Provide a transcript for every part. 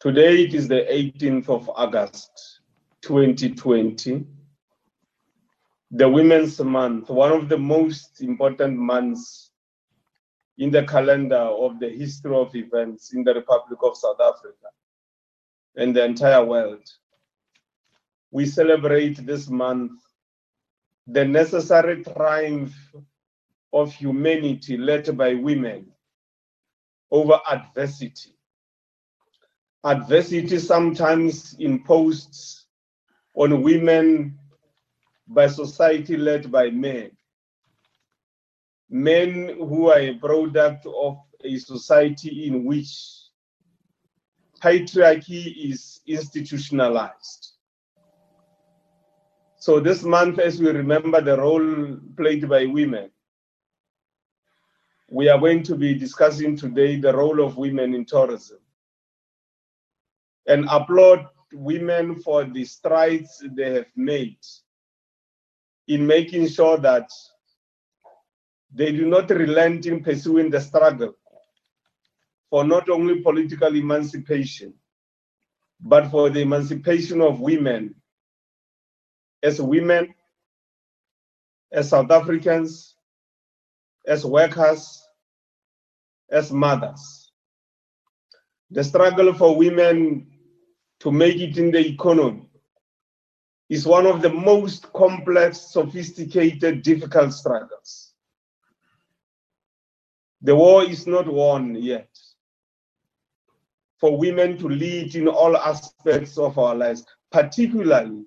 Today it is the 18th of August 2020, the Women's Month, one of the most important months in the calendar of the history of events in the Republic of South Africa and the entire world. We celebrate this month the necessary triumph of humanity led by women over adversity. Adversity sometimes imposed on women by society led by men. Men who are a product of a society in which patriarchy is institutionalized. So this month, as we remember the role played by women, we are going to be discussing today the role of women in tourism and applaud women for the strides they have made in making sure that they do not relent in pursuing the struggle for not only political emancipation, but for the emancipation of women as women, as South Africans, as workers, as mothers. The struggle for women to make it in the economy is one of the most complex, sophisticated, difficult struggles. The war is not won yet. For women to lead in all aspects of our lives, particularly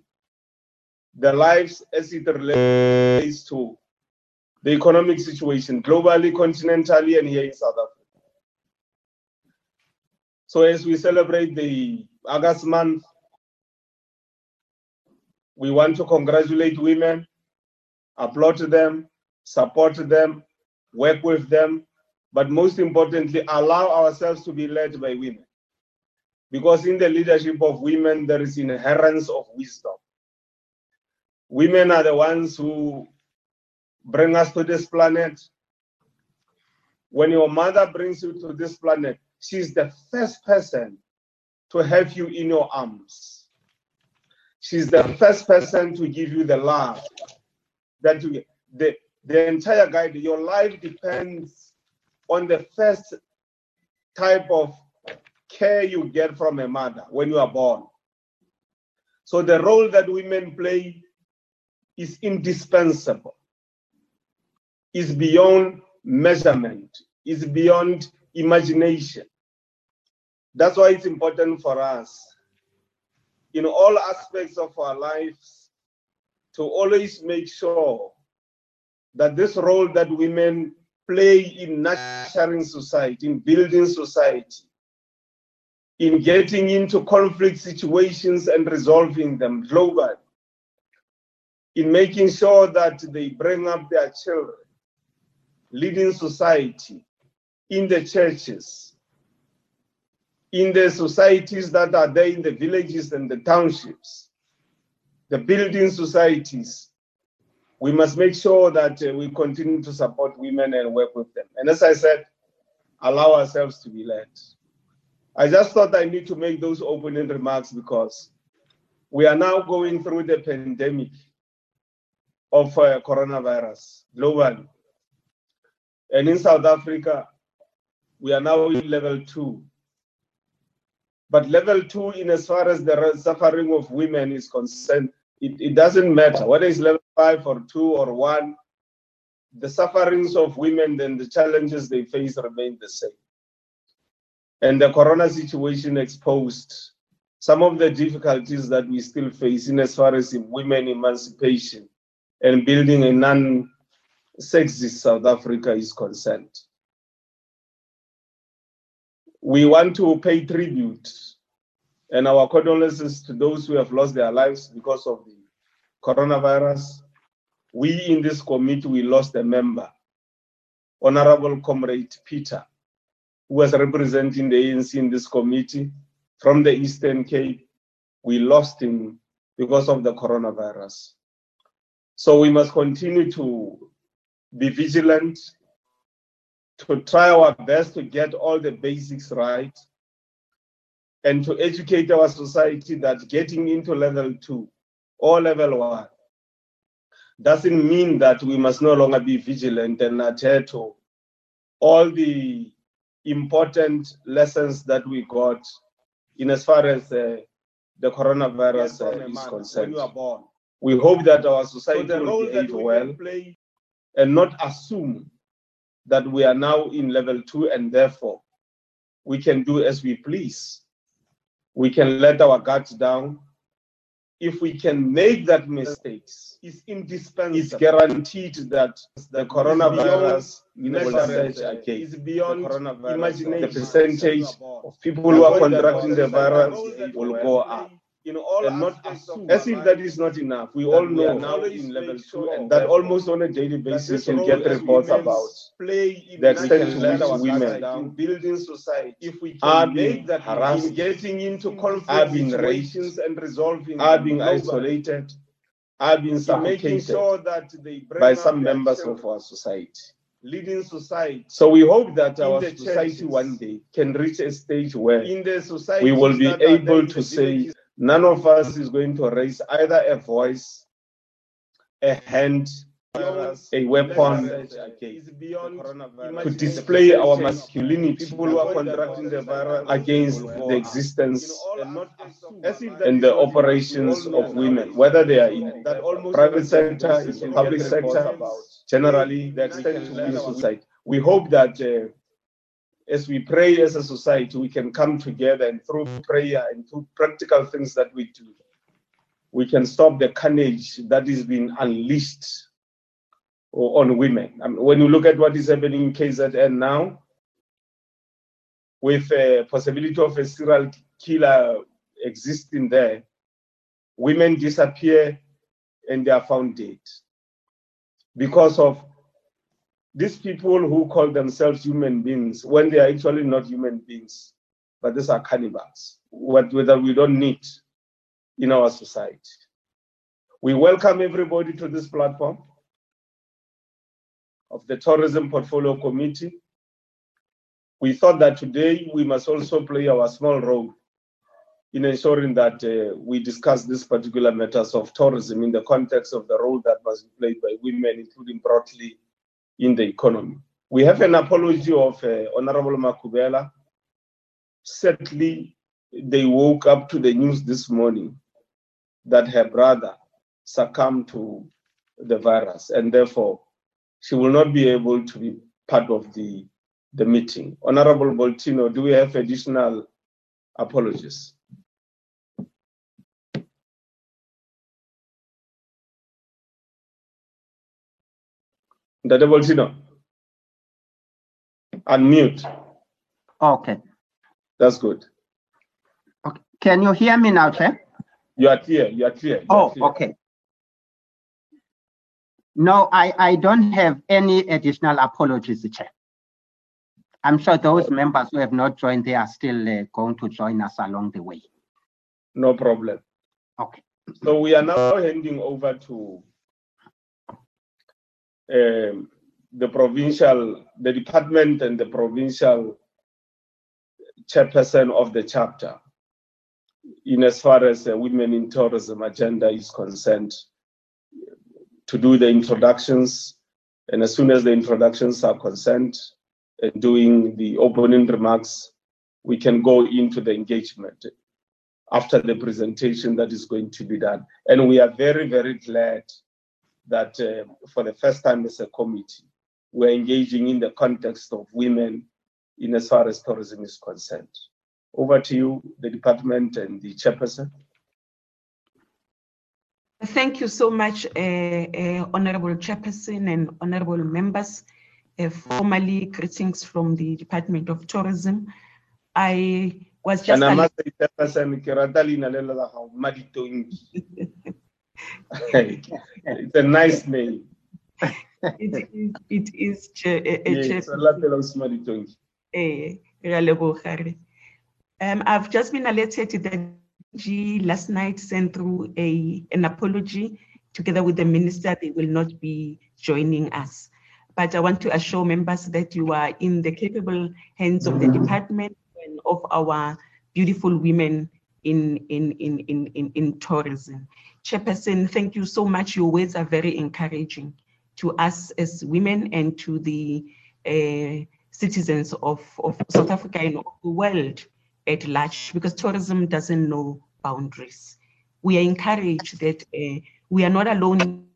the lives as it relates to the economic situation globally, continentally, and here in South Africa. So as we celebrate the August month, we want to congratulate women, applaud them, support them, work with them, but most importantly, allow ourselves to be led by women. Because in the leadership of women, there is inherence of wisdom. Women are the ones who bring us to this planet. When your mother brings you to this planet, she's the first person to have you in your arms. She's the first person to give you the love that you the the entire guide. Your life depends on the first type of care you get from a mother when you are born. So the role that women play is indispensable is beyond measurement, is beyond imagination. That's why it's important for us in all aspects of our lives to always make sure that this role that women play in nurturing society, in building society, in getting into conflict situations and resolving them globally, in making sure that they bring up their children leading society, in the churches, in the societies that are there in the villages and the townships, the building societies, we must make sure that uh, we continue to support women and work with them. And as I said, allow ourselves to be led. I just thought I need to make those opening remarks because we are now going through the pandemic of uh, coronavirus globally. And in South Africa, we are now in level two. But level two, in as far as the suffering of women is concerned, it, it doesn't matter whether it's level five or two or one. The sufferings of women and the challenges they face remain the same. And the corona situation exposed some of the difficulties that we still face in as far as women emancipation and building a non sexist South Africa is concerned. We want to pay tribute and our condolences to those who have lost their lives because of the coronavirus. We in this committee, we lost a member, Honorable Comrade Peter, who was representing the ANC in this committee from the Eastern Cape. We lost him because of the coronavirus. So we must continue to be vigilant, to try our best to get all the basics right, and to educate our society that getting into level two or level one doesn't mean that we must no longer be vigilant and adhere to all the important lessons that we got in as far as uh, the coronavirus uh, is concerned. We hope that our society so will behave well and not assume that we are now in level two and therefore we can do as we please. We can let our guards down. If we can make that mistakes, it's indispensable. It's guaranteed that the coronavirus surge again. It's beyond imagination. The percentage of people who are contracting the virus will go up in all and not assume, as if that is not enough. We all know now in level two, and that almost on a daily basis you can get reports about play the extent to which women in building society. If we are being harassed, getting into conflict are being situations and resolving, are being isolated, are being suffocated sure that they by some members of our society. leading society. So we hope that our society churches, one day can reach a stage where in the society we will be able to say None of us is going to raise either a voice, a hand, a weapon to display our masculinity. People who are contracting the virus against the existence and the operations of women, whether they are in private sector, in public sector, generally the extent to society. We hope that uh, as we pray as a society, we can come together and through prayer and through practical things that we do, we can stop the carnage that is being unleashed on women. I mean, when you look at what is happening in KZN now, with a possibility of a serial killer existing there, women disappear and they are found dead because of these people who call themselves human beings, when they are actually not human beings, but these are cannibals, whether we don't need in our society. We welcome everybody to this platform of the Tourism Portfolio Committee. We thought that today we must also play our small role in ensuring that uh, we discuss these particular matters of tourism in the context of the role that must be played by women, including broadly in the economy. We have an apology of uh, Honorable Makubele. Sadly, they woke up to the news this morning that her brother succumbed to the virus, and therefore she will not be able to be part of the, the meeting. Honorable Boltino, do we have additional apologies? Dr. Bolsino. Unmute. Okay. That's good. Okay. Can you hear me now, Chair? You are clear. You are clear. You oh, are clear. okay. No, I, I don't have any additional apologies, Chair. I'm sure those members who have not joined, they are still uh, going to join us along the way. No problem. Okay. So we are now handing over to um, the provincial, the department and the provincial chairperson of the chapter. In as far as the women in tourism agenda is concerned to do the introductions and as soon as the introductions are concerned and doing the opening remarks we can go into the engagement after the presentation that is going to be done. And we are very very glad that uh, for the first time as a committee, we're engaging in the context of women in as far as tourism is concerned. Over to you, the department and the chairperson. Thank you so much, uh, uh, Honorable Chairperson and Honorable members. Uh, formally, greetings from the Department of Tourism. I was just. it's a nice name. it is, it is yes, um, I've just been alerted that G last night sent through a an apology together with the minister. They will not be joining us. But I want to assure members that you are in the capable hands of the mm-hmm. department and of our beautiful women in, in, in, in, in, in tourism. Chairperson, thank you so much. Your words are very encouraging to us as women and to the uh, citizens of, of South Africa and the world at large, because tourism doesn't know boundaries. We are encouraged that uh, we are not alone.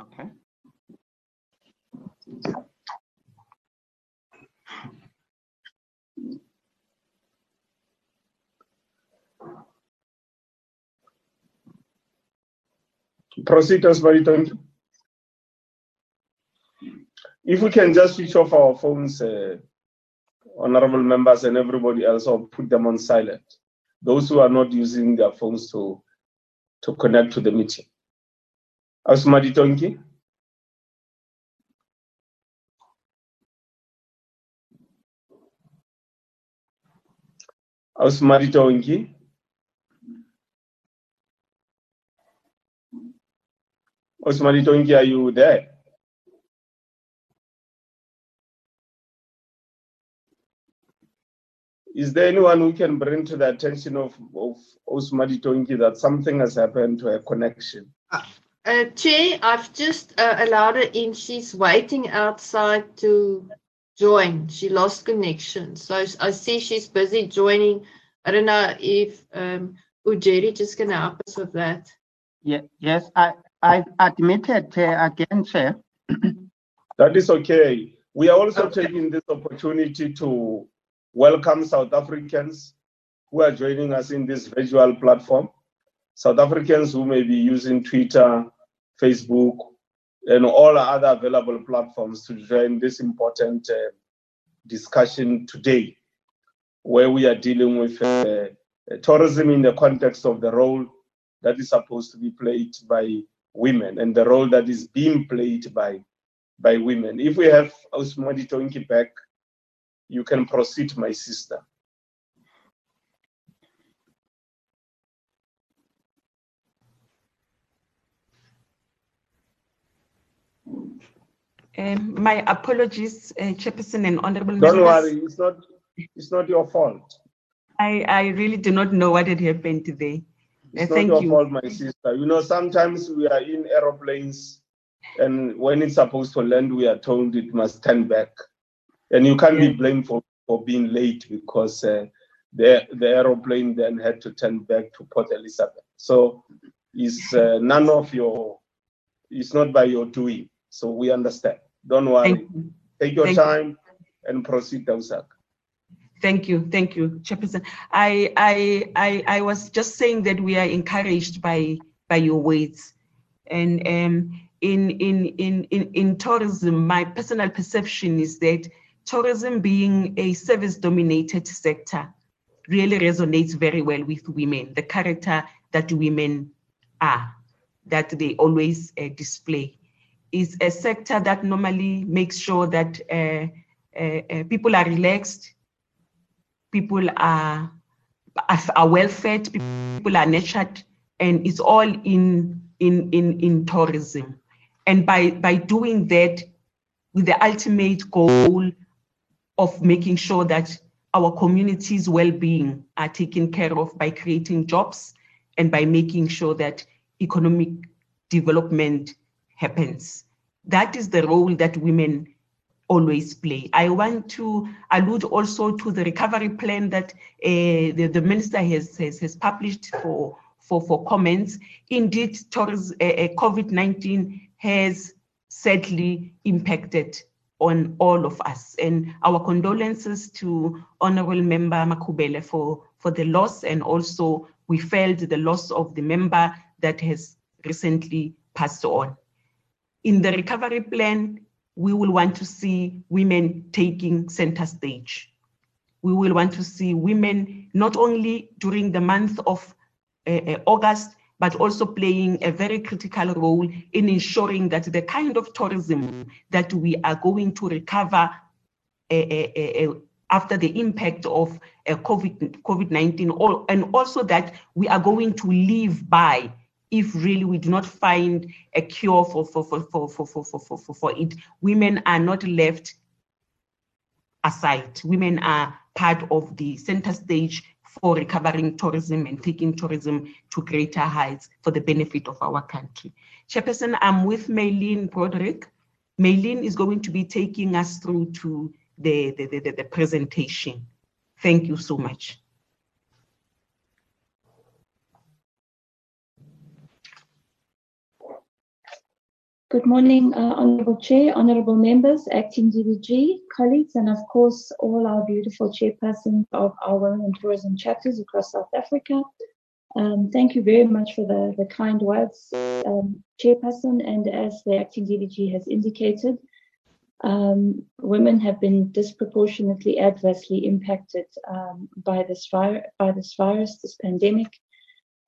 Okay. Proceed, Mariton. If we can just switch off our phones, uh, honorable members and everybody else, or put them on silent. Those who are not using their phones to, to connect to the meeting. Asmadi Tonki. Asmadi Tonki. Osmani Tonki, are you there? Is there anyone who can bring to the attention of, of Osmani Tonki that something has happened to her connection? Uh, uh, Chair, I've just uh, allowed her in. She's waiting outside to join. She lost connection. So I see she's busy joining. I don't know if um, Ujeri just going to help us with that. Yeah, yes, I, I've admitted uh, again, Chair. that is okay. We are also okay. taking this opportunity to welcome South Africans who are joining us in this virtual platform. South Africans who may be using Twitter, Facebook, and all other available platforms to join this important uh, discussion today, where we are dealing with uh, tourism in the context of the role that is supposed to be played by women and the role that is being played by by women. If we have Osmodi Tonki back, you can proceed, my sister. Um, my apologies, uh, Chairperson and Honorable Don't members. worry, it's not, it's not your fault. I, I really do not know what had happened today. It's Thank not your you. fault, my sister. You know, sometimes we are in aeroplanes, and when it's supposed to land, we are told it must turn back, and you can't yeah. be blamed for, for being late because uh, the the aeroplane then had to turn back to Port Elizabeth. So it's uh, none of your, it's not by your doing. So we understand. Don't worry. You. Take your Thank time you. and proceed, Dausak. Thank you, thank you, Chairperson. I, I, I, I was just saying that we are encouraged by by your words, and um, in, in in in in tourism, my personal perception is that tourism, being a service-dominated sector, really resonates very well with women. The character that women are, that they always uh, display, is a sector that normally makes sure that uh, uh, uh people are relaxed people are, are well fed, people are nurtured, and it's all in, in, in, in tourism. And by, by doing that, with the ultimate goal of making sure that our community's well-being are taken care of by creating jobs and by making sure that economic development happens. That is the role that women always play. I want to allude also to the recovery plan that uh, the, the minister has, has, has published for, for, for comments. Indeed, towards, uh, uh COVID-19 has sadly impacted on all of us. And our condolences to Honorable Member Makubele for, for the loss and also we felt the loss of the member that has recently passed on. In the recovery plan, we will want to see women taking center stage. We will want to see women not only during the month of uh, August, but also playing a very critical role in ensuring that the kind of tourism that we are going to recover uh, uh, after the impact of COVID, COVID-19, and also that we are going to live by if really we do not find a cure for, for, for, for, for, for, for, for, for it, women are not left aside. Women are part of the center stage for recovering tourism and taking tourism to greater heights for the benefit of our country. Chairperson, I'm with Maylene Broodryk. Maylene is going to be taking us through to the, the, the, the presentation. Thank you so much. Good morning, uh, Honorable Chair, Honorable Members, Acting DDG, colleagues, and of course, all our beautiful chairpersons of our Women in Tourism chapters across South Africa. Um, thank you very much for the, the kind words, um, Chairperson. And as the Acting DDG has indicated, um, women have been disproportionately adversely impacted um, by this vir- by this virus, this pandemic.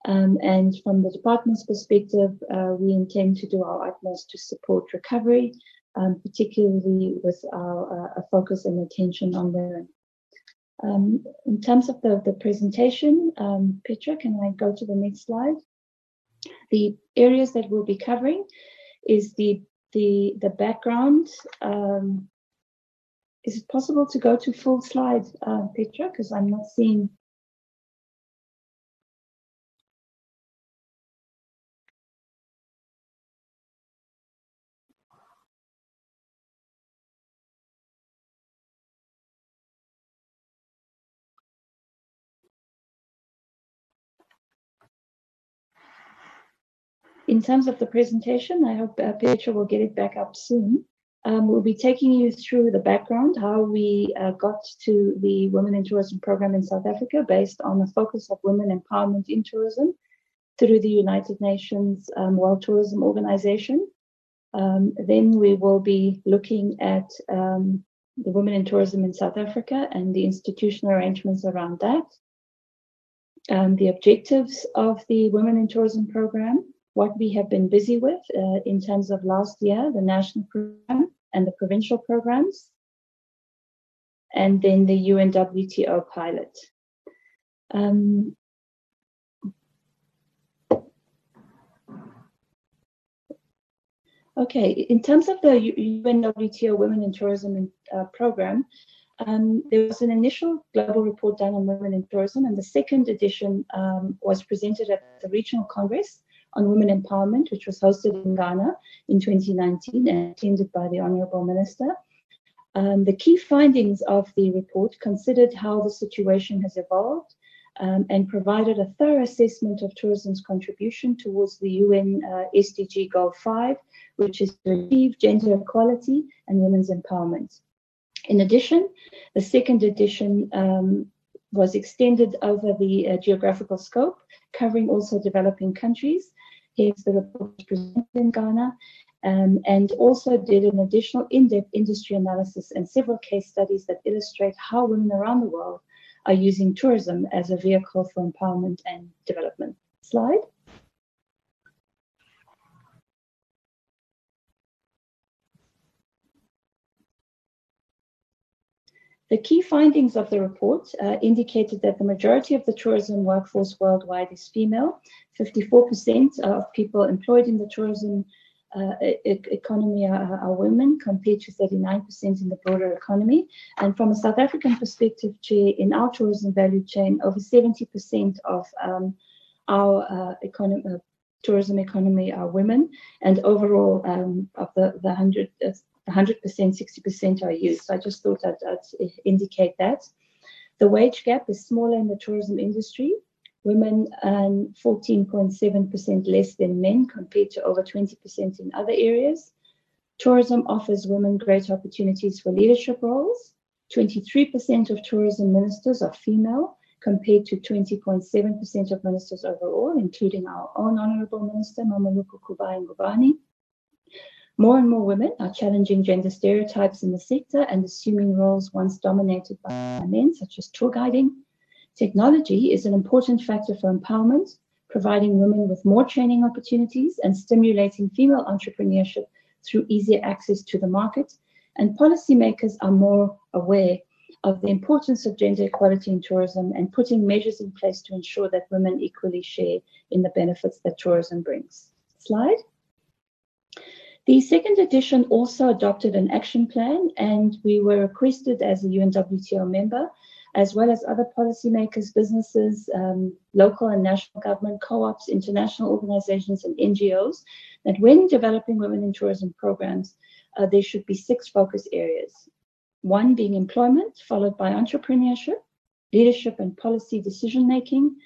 Um, and from the department's perspective, uh, we intend to do our utmost to support recovery, um, particularly with our uh, focus and attention on women. Um, in terms of the, the presentation, um, Petra, can I go to the next slide? The areas that we'll be covering is the the the background. Um, is it possible to go to full slide, uh, Petra? Because I'm not seeing in terms of the presentation, I hope uh, Petra will get it back up soon. Um, we'll be taking you through the background, how we uh, got to the Women in Tourism program in South Africa based on the focus of women empowerment in tourism through the United Nations um, World Tourism Organization. Um, then we will be looking at um, the women in tourism in South Africa and the institutional arrangements around that. Um, the objectives of the Women in Tourism program, what we have been busy with uh, in terms of last year, the national program and the provincial programs, and then the UNWTO pilot. Um, okay, in terms of the UNWTO Women in Tourism uh, program, um, there was an initial global report done on women in tourism, and the second edition um, was presented at the Regional Congress on Women Empowerment, which was hosted in Ghana in 2019 and attended by the Honorable Minister. Um, the key findings of the report considered how the situation has evolved um, and provided a thorough assessment of tourism's contribution towards the UN uh, SDG Goal 5, which is to achieve gender equality and women's empowerment. In addition, the second edition um, was extended over the uh, geographical scope, covering also developing countries, Here's the report presented in Ghana um, and also did an additional in-depth industry analysis and several case studies that illustrate how women around the world are using tourism as a vehicle for empowerment and development. Slide. The key findings of the report uh, indicated that the majority of the tourism workforce worldwide is female. 54% of people employed in the tourism uh, e economy are, are, women compared to 39% in the broader economy. And from a South African perspective, Chair, in our tourism value chain, over 70% of um, our uh, economy, uh, tourism economy are women, and overall um, of the, the 100, 100%, 60% are youth. So I just thought I'd, I'd indicate that. The wage gap is smaller in the tourism industry. Women earn 14.7% less than men compared to over 20% in other areas. Tourism offers women great opportunities for leadership roles. 23% of tourism ministers are female compared to 20.7% of ministers overall, including our own Honorable Minister, Mmamoloko Kubayi Ngubane. More and more women are challenging gender stereotypes in the sector and assuming roles once dominated by men, such as tour guiding. Technology is an important factor for empowerment, providing women with more training opportunities and stimulating female entrepreneurship through easier access to the market. And policymakers are more aware of the importance of gender equality in tourism and putting measures in place to ensure that women equally share in the benefits that tourism brings. Slide. The second edition also adopted an action plan, and we were requested as a UNWTO member, as well as other policymakers, businesses, um, local and national government, co-ops, international organizations, and NGOs, that when developing women in tourism programs, uh, there should be six focus areas. One being employment, followed by entrepreneurship, leadership and policy decision making,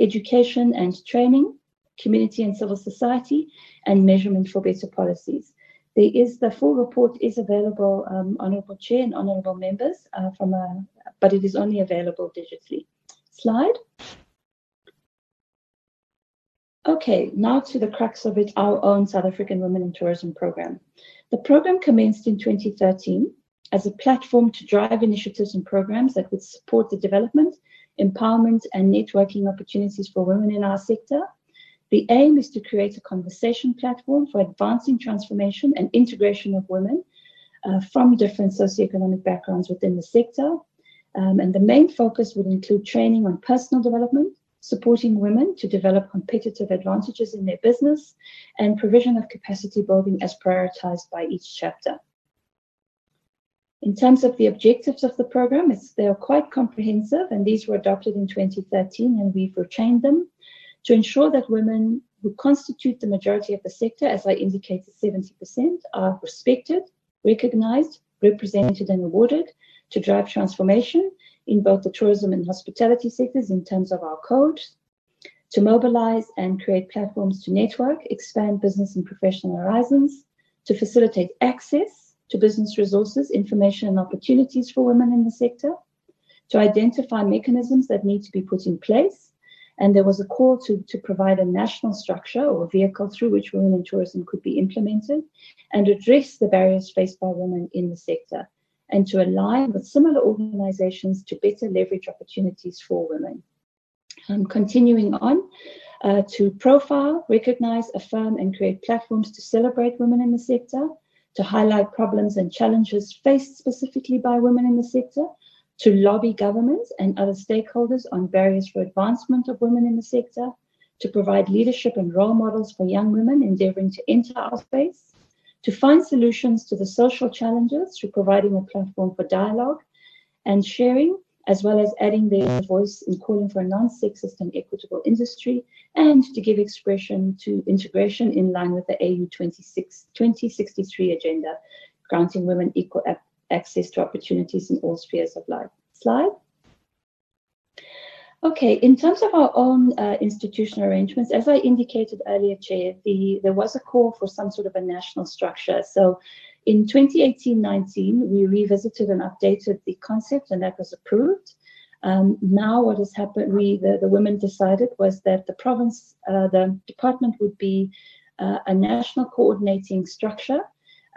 education and training, community and civil society, and measurement for better policies. There is the full report is available, um, Honourable Chair and Honourable Members, uh, from a, but it is only available digitally. Slide. Okay, now to the crux of it, our own South African Women in Tourism program. The program commenced in 2013 as a platform to drive initiatives and programs that would support the development, empowerment, and networking opportunities for women in our sector. The aim is to create a conversation platform for advancing transformation and integration of women uh, from different socioeconomic backgrounds within the sector. Um, and the main focus would include training on personal development, supporting women to develop competitive advantages in their business, and provision of capacity building as prioritized by each chapter. In terms of the objectives of the program, they are quite comprehensive, and these were adopted in 2013, and we've retrained them to ensure that women who constitute the majority of the sector, as I indicated, 70%, are respected, recognized, represented, and awarded to drive transformation in both the tourism and hospitality sectors in terms of our code, to mobilize and create platforms to network, expand business and professional horizons, to facilitate access to business resources, information, and opportunities for women in the sector, to identify mechanisms that need to be put in place. And there was a call to, to provide a national structure or vehicle through which women in tourism could be implemented and address the barriers faced by women in the sector and to align with similar organizations to better leverage opportunities for women. Um, continuing on, uh, to profile, recognize, affirm, and create platforms to celebrate women in the sector, to highlight problems and challenges faced specifically by women in the sector, to lobby governments and other stakeholders on barriers for advancement of women in the sector, to provide leadership and role models for young women endeavoring to enter our space, to find solutions to the social challenges through providing a platform for dialogue and sharing, as well as adding their voice in calling for a non-sexist and equitable industry, and to give expression to integration in line with the AU 26, 2063 agenda, granting women equal access to opportunities in all spheres of life. Slide. Okay, in terms of our own uh, institutional arrangements, as I indicated earlier, Chair, the, there was a call for some sort of a national structure. So in 2018-19, we revisited and updated the concept, and that was approved. Um, now, what has happened, we the, the women decided was that the province, uh, the department would be uh, a national coordinating structure,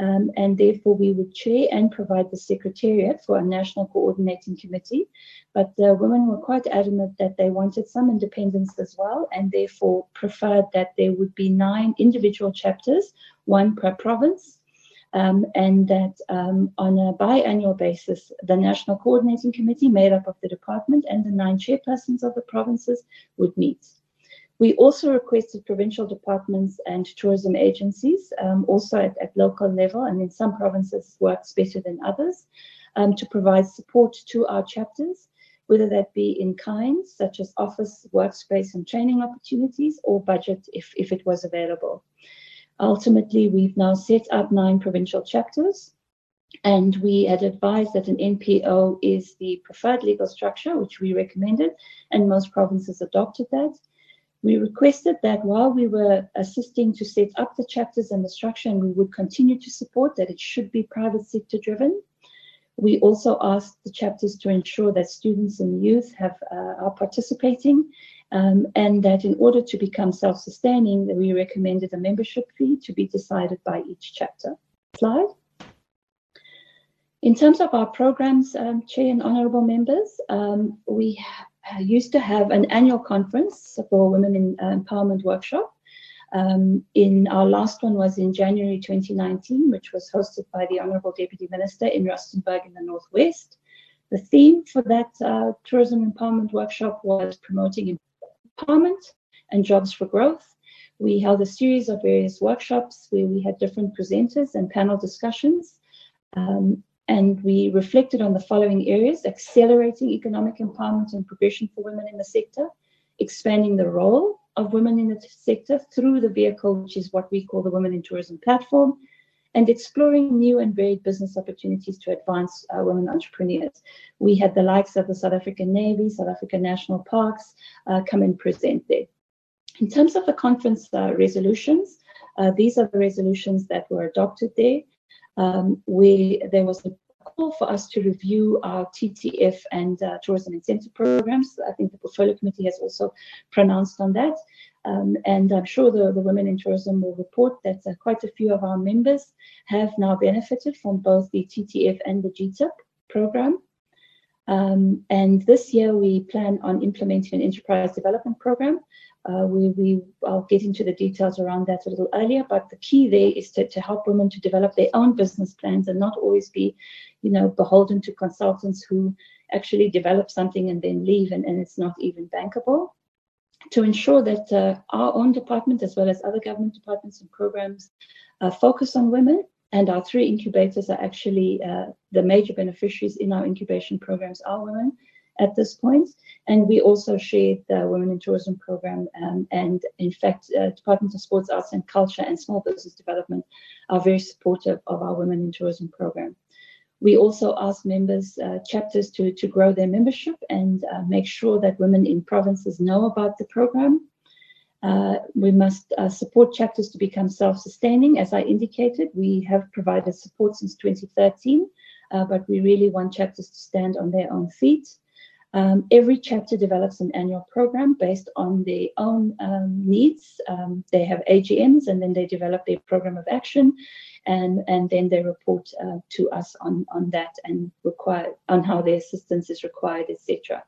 um, and therefore we would chair and provide the secretariat for a national coordinating committee. But the women were quite adamant that they wanted some independence as well, and therefore preferred that there would be nine individual chapters, one per province, um, and that um, on a biannual basis, the National Coordinating Committee, made up of the department and the nine chairpersons of the provinces, would meet. We also requested provincial departments and tourism agencies, um, also at, at, local level, and in some provinces works better than others, um, to provide support to our chapters, whether that be in kind, such as office, workspace, and training opportunities, or budget if, if it was available. Ultimately, we've now set up nine provincial chapters, and we had advised that an NPO is the preferred legal structure, which we recommended, and most provinces adopted that. We requested that while we were assisting to set up the chapters and the structure, and we would continue to support that it should be private sector driven. We also asked the chapters to ensure that students and youth have, uh, are participating um, and that in order to become self-sustaining, we recommended a membership fee to be decided by each chapter. Slide. In terms of our programs, um, Chair and Honourable Members, um, we used to have an annual conference for Women in uh, Empowerment Workshop. Um, in our last one was in January 2019, which was hosted by the Honourable Deputy Minister in Rustenburg in the Northwest. The theme for that uh, tourism empowerment workshop was promoting empowerment and jobs for growth. We held a series of various workshops where we had different presenters and panel discussions. Um, and we reflected on the following areas accelerating economic empowerment and progression for women in the sector, expanding the role of women in the sector through the vehicle, which is what we call the Women in Tourism platform, and exploring new and varied business opportunities to advance uh, women entrepreneurs. We had the likes of the South African Navy, South African National Parks uh, come and present there. In terms of the conference uh, resolutions, uh, these are the resolutions that were adopted there. Um, we, there was a call for us to review our TTF and uh, tourism incentive programs. I think the portfolio committee has also pronounced on that. Um, and I'm sure the, the Women in Tourism will report that uh, quite a few of our members have now benefited from both the TTF and the GTIP program. Um, and this year we plan on implementing an enterprise development program. Uh, we, we, I'll get into the details around that a little earlier, but the key there is to, to help women to develop their own business plans and not always be, you know, beholden to consultants who actually develop something and then leave and, and it's not even bankable to ensure that uh, our own department, as well as other government departments and programs, uh, focus on women. And our three incubators are actually uh, the major beneficiaries in our incubation programs are women at this point. And we also shared the Women in Tourism program. Um, and in fact, uh, Department of Sports, Arts and Culture and Small Business Development are very supportive of our Women in Tourism program. We also ask members, uh, chapters to, to grow their membership and uh, make sure that women in provinces know about the program. Uh, we must uh, support chapters to become self-sustaining. As I indicated, we have provided support since 2013, uh, but we really want chapters to stand on their own feet. Um, every chapter develops an annual program based on their own um, needs. Um, they have AGMs and then they develop their program of action and, and then they report uh, to us on, on that and require on how their assistance is required, etc.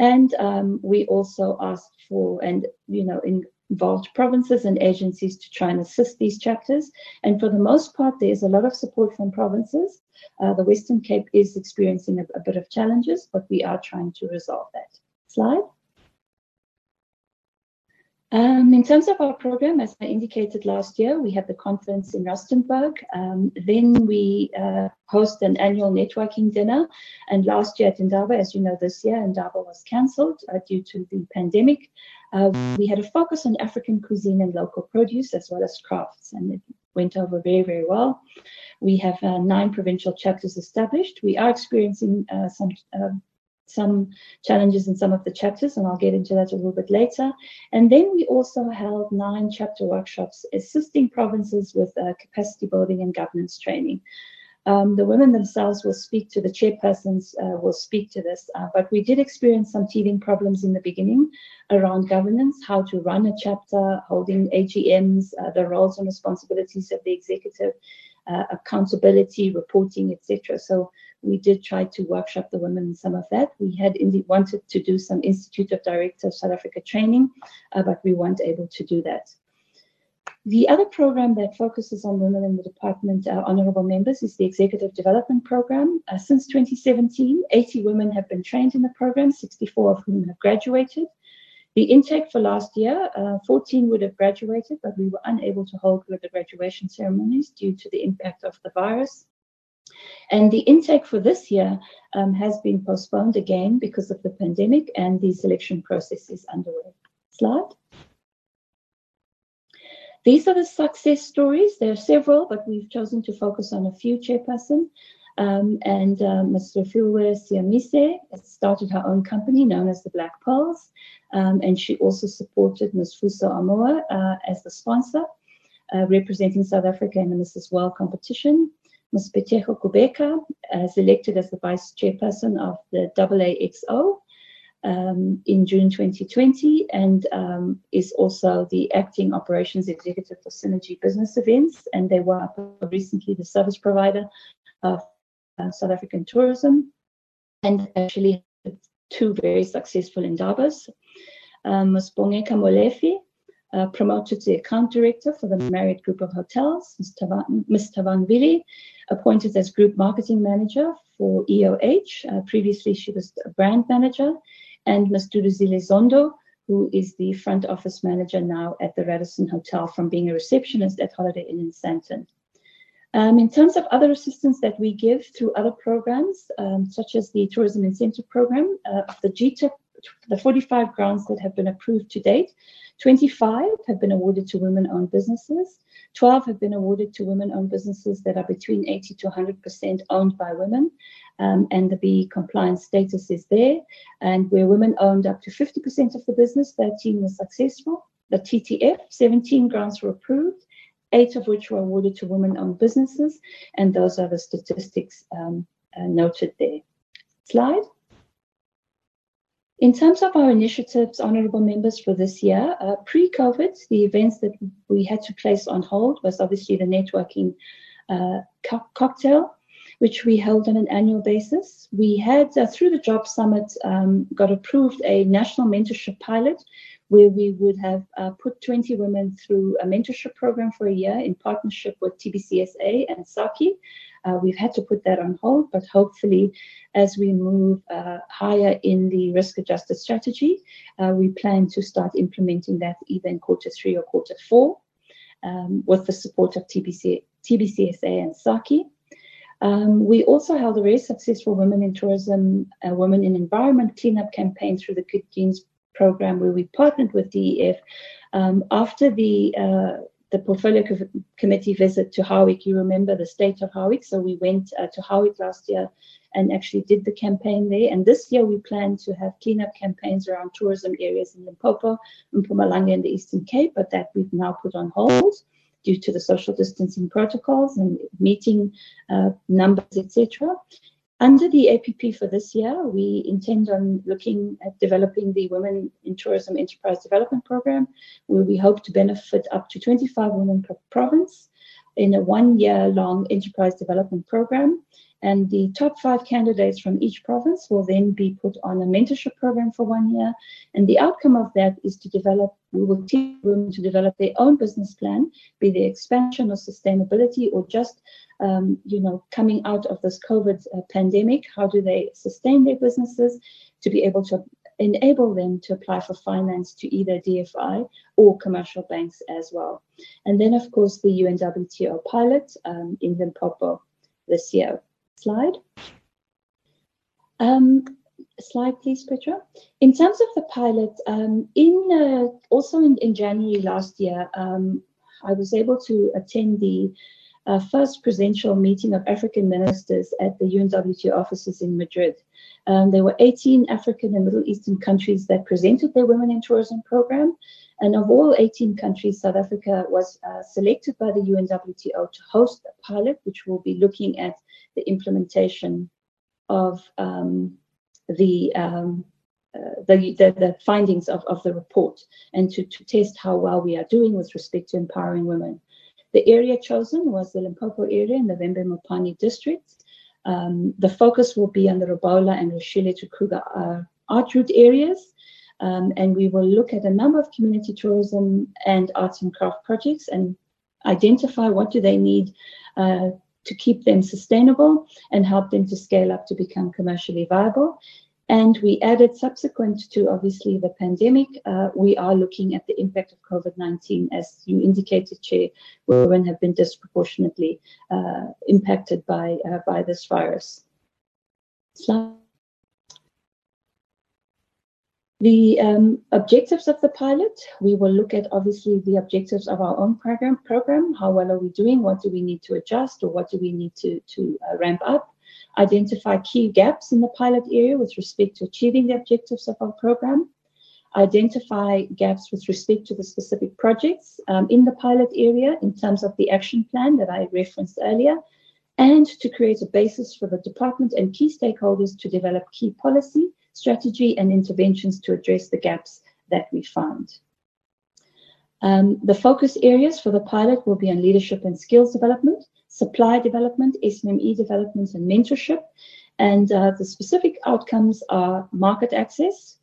And um, we also asked for, and you know, in, involved provinces and agencies to try and assist these chapters. And for the most part, there's a lot of support from provinces. Uh, the Western Cape is experiencing a, a bit of challenges, but we are trying to resolve that. Slide. Um, in terms of our program, as I indicated last year, we had the conference in Rustenburg. Um, then we uh, host an annual networking dinner. And last year at Indaba, as you know, this year Indaba was cancelled uh, due to the pandemic. Uh, we had a focus on African cuisine and local produce as well as crafts, and it went over very, very well. We have uh, nine provincial chapters established. We are experiencing uh, some um, some challenges in some of the chapters, and I'll get into that a little bit later. And then we also held nine chapter workshops assisting provinces with uh, capacity building and governance training. Um, the women themselves will speak to the chairpersons, uh, will speak to this, uh, but we did experience some teething problems in the beginning around governance, how to run a chapter, holding AGMs, uh, the roles and responsibilities of the executive, uh, accountability, reporting, etc. So we did try to workshop the women in some of that. We had indeed wanted to do some Institute of Directors South Africa training, uh, but we weren't able to do that. The other program that focuses on women in the department, uh, honorable members, is the Executive Development Program. Uh, since 2017, 80 women have been trained in the program, 64 of whom have graduated. The intake for last year, uh, 14 would have graduated, but we were unable to hold the graduation ceremonies due to the impact of the virus. And the intake for this year um, has been postponed again because of the pandemic and the selection process is underway. Slide. These are the success stories. There are several, but we've chosen to focus on a few, Chairperson. Um, and uh, Mr. Filwe Siamise started her own company known as the Black Pearls. Um, and she also supported Ms. Fuso Amoa uh, as the sponsor, uh, representing South Africa in the Mrs. World competition. Ms. Petejo Kubeka is elected as the vice chairperson of the AAXO um, in June 2020 and um, is also the acting operations executive for Synergy Business Events. And they were recently the service provider of uh, South African tourism and actually two very successful Indabas. Um, Ms. Bongeka Molefi, uh, promoted to account director for the Marriott Group of Hotels. Ms. Tavan, Ms. Appointed as group marketing manager for EOH. Uh, previously, she was a brand manager. And Ms. Duduzile Zondo, who is the front office manager now at the Radisson Hotel from being a receptionist at Holiday Inn in Sandton. Um, in terms of other assistance that we give through other programs, um, such as the Tourism Incentive Program, uh, the GTIP, the 45 grants that have been approved to date, 25 have been awarded to women-owned businesses. 12 have been awarded to women-owned businesses that are between 80 to 100% owned by women, um, and the B compliance status is there. And where women owned up to 50% of the business, 13 was successful. The TTF, 17 grants were approved, eight of which were awarded to women-owned businesses, and those are the statistics um, uh, noted there. Slide. In terms of our initiatives, honourable members, for this year, uh, pre-COVID, the events that we had to place on hold was obviously the networking uh, co cocktail, which we held on an annual basis. We had, uh, through the Job Summit, um, got approved a national mentorship pilot where we would have uh, put 20 women through a mentorship program for a year in partnership with TBCSA and SACCI. Uh, we've had to put that on hold, but hopefully, as we move uh, higher in the risk adjusted strategy, uh, we plan to start implementing that either in quarter three or quarter four um, with the support of TBC, TBCSA and SACCI. Um, we also held a very successful Women in Tourism, Women in Environment cleanup campaign through the Good Genes program where we partnered with DEF. Um, after the uh, the portfolio co committee visit to Howick, you remember the state of Howick. So we went uh, to Howick last year and actually did the campaign there. And this year we plan to have cleanup campaigns around tourism areas in Limpopo, Mpumalanga, and the Eastern Cape, but that we've now put on hold due to the social distancing protocols and meeting uh, numbers, etc. Under the APP for this year, we intend on looking at developing the Women in Tourism Enterprise Development Program, where we hope to benefit up to 25 women per province in a one year long enterprise development program. And the top five candidates from each province will then be put on a mentorship program for one year. And the outcome of that is to develop, we will teach women to develop their own business plan, be the expansion or sustainability or just um, you know, coming out of this COVID uh, pandemic, how do they sustain their businesses to be able to enable them to apply for finance to either DFI or commercial banks as well. And then, of course, the UNWTO pilot um, in Limpopo this year. Slide. Um, slide, please, Petra. In terms of the pilot, um, in uh, also in, in, January last year, um, I was able to attend the uh, first presidential meeting of African ministers at the UNWTO offices in Madrid. Um, there were 18 African and Middle Eastern countries that presented their Women in Tourism program. And of all 18 countries, South Africa was uh, selected by the UNWTO to host a pilot, which will be looking at the implementation of um, the, um, uh, the, the, the, findings of, of the report and to, to test how well we are doing with respect to empowering women. The area chosen was the Limpopo area in the Vhembe Mopani district. Um, the focus will be on the Ribolla and Rushile to Kruger uh, art route areas. Um, and we will look at a number of community tourism and arts and craft projects and identify what do they need uh, to keep them sustainable and help them to scale up to become commercially viable. And we added subsequent to obviously the pandemic, uh, we are looking at the impact of COVID-19. As you indicated, Chair, women have been disproportionately uh, impacted by, uh, by this virus. Slide. The um, objectives of the pilot, we will look at obviously the objectives of our own program, program. How well are we doing? What do we need to adjust or what do we need to, to uh, ramp up? identify key gaps in the pilot area with respect to achieving the objectives of our program, identify gaps with respect to the specific projects um, in the pilot area in terms of the action plan that I referenced earlier, and to create a basis for the department and key stakeholders to develop key policy, strategy, and interventions to address the gaps that we found. Um, the focus areas for the pilot will be on leadership and skills development, supply development, SMME development, and mentorship. And uh, the specific outcomes are market access,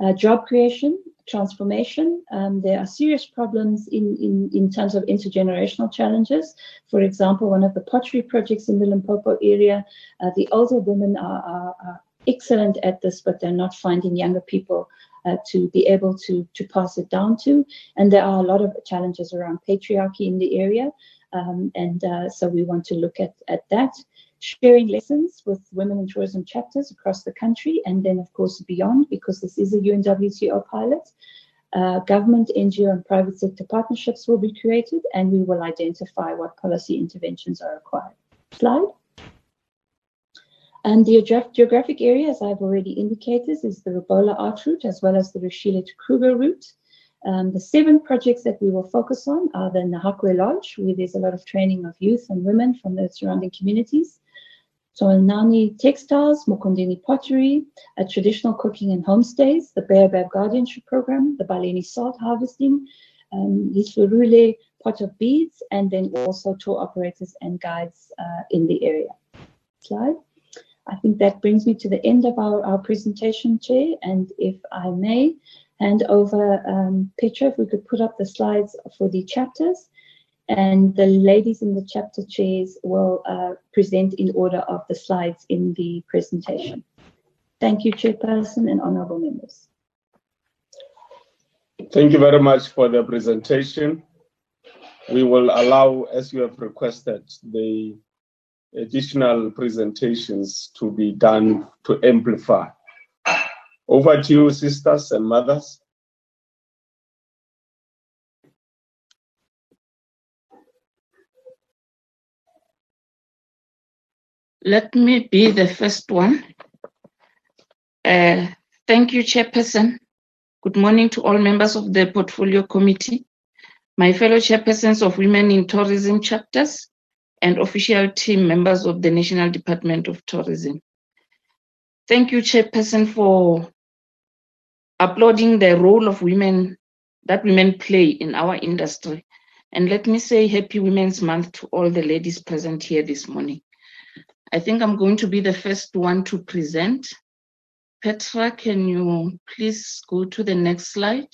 uh, job creation, transformation. Um, there are serious problems in, in, in terms of intergenerational challenges. For example, one of the pottery projects in the Limpopo area, uh, the older women are, are excellent at this, but they're not finding younger people uh, to be able to, to pass it down to. And there are a lot of challenges around patriarchy in the area. Um, and uh, so we want to look at, at that, sharing lessons with women in tourism chapters across the country, and then, of course, beyond, because this is a UNWTO pilot. Uh, government, NGO, and private sector partnerships will be created, and we will identify what policy interventions are required. Slide. And the geographic area, as I've already indicated, is the Ribolla Art Route as well as the Rushiele to Kruger route. Um, the seven projects that we will focus on are the Nahakwe Lodge, where there's a lot of training of youth and women from the surrounding communities. Nani Textiles, Mokondeni Pottery, a traditional cooking and homestays, the Baobab Guardianship Program, the Baleni Salt Harvesting, um, Pot of Beads, and then also tour operators and guides uh, in the area. Slide. I think that brings me to the end of our, our presentation, Chair, and if I may, hand over um, Petra, if we could put up the slides for the chapters. And the ladies in the chapter chairs will uh, present in order of the slides in the presentation. Thank you, Chairperson and honorable members. Thank you very much for the presentation. We will allow, as you have requested, the additional presentations to be done to amplify. Over to you, sisters and mothers. Let me be the first one. Uh, thank you, Chairperson. Good morning to all members of the Portfolio Committee, my fellow chairpersons of Women in Tourism chapters, and official team members of the National Department of Tourism. Thank you, Chairperson, for applauding the role of women that women play in our industry. And let me say Happy Women's Month to all the ladies present here this morning. I think I'm going to be the first one to present. Petra, can you please go to the next slide?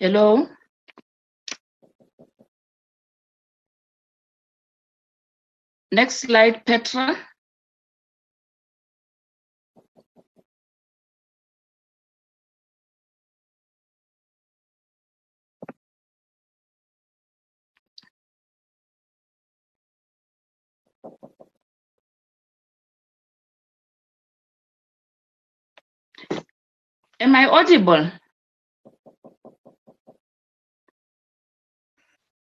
Hello? Next slide, Petra. Am I audible?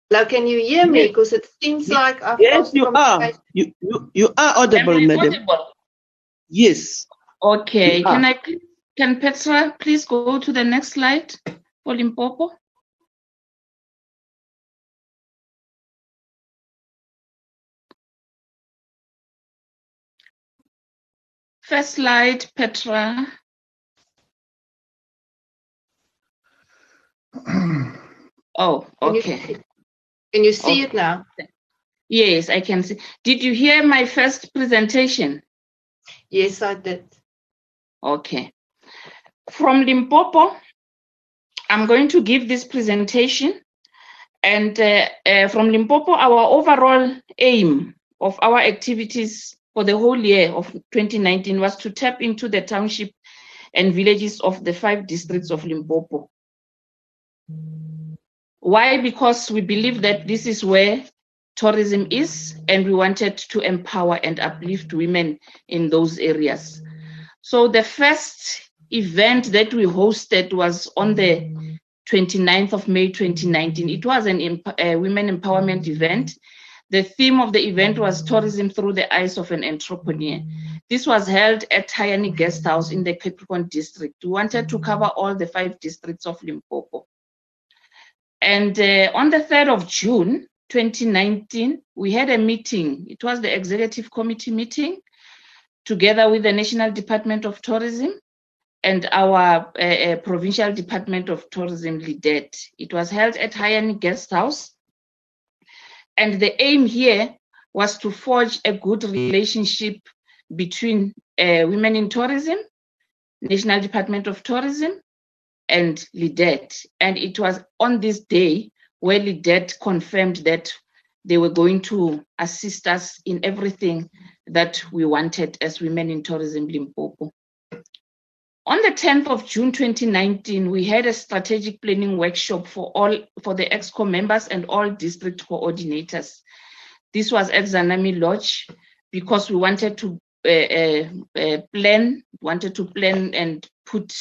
Hello, can you hear me? Because it seems like I've Yes, you are. You, you, you are audible, Am I madam. audible? Yes. Okay, You can are. I, can Petra please go to the next slide for Limpopo? First slide, Petra. Oh, okay. Can you see Okay. it now? Yes, I can see. Did you hear my first presentation? Yes, I did. Okay. From Limpopo, I'm going to give this presentation. And uh, uh, from Limpopo, our overall aim of our activities for the whole year of 2019 was to tap into the township and villages of the five districts of Limpopo. Why? Because we believe that this is where tourism is, and we wanted to empower and uplift women in those areas. So the first event that we hosted was on the 29th of May 2019. It was an women empowerment event. The theme of the event was tourism through the eyes of an entrepreneur. This was held at Hayani Guest House in the Capricorn district. We wanted to cover all the five districts of Limpopo. And uh, on the 3rd of June 2019, we had a meeting. It was the executive committee meeting together with the National Department of Tourism and our uh, uh, Provincial Department of Tourism, LEDET. It was held at Hayani Guest House. And the aim here was to forge a good relationship between uh, women in tourism, National Department of Tourism, and LEDET. And it was on this day where LEDET confirmed that they were going to assist us in everything that we wanted as women in tourism Limpopo. On the 10th of June 2019, we had a strategic planning workshop for all for the EXCO members and all district coordinators. This was at Zanami Lodge because we wanted to uh, uh, uh, plan, wanted to plan and put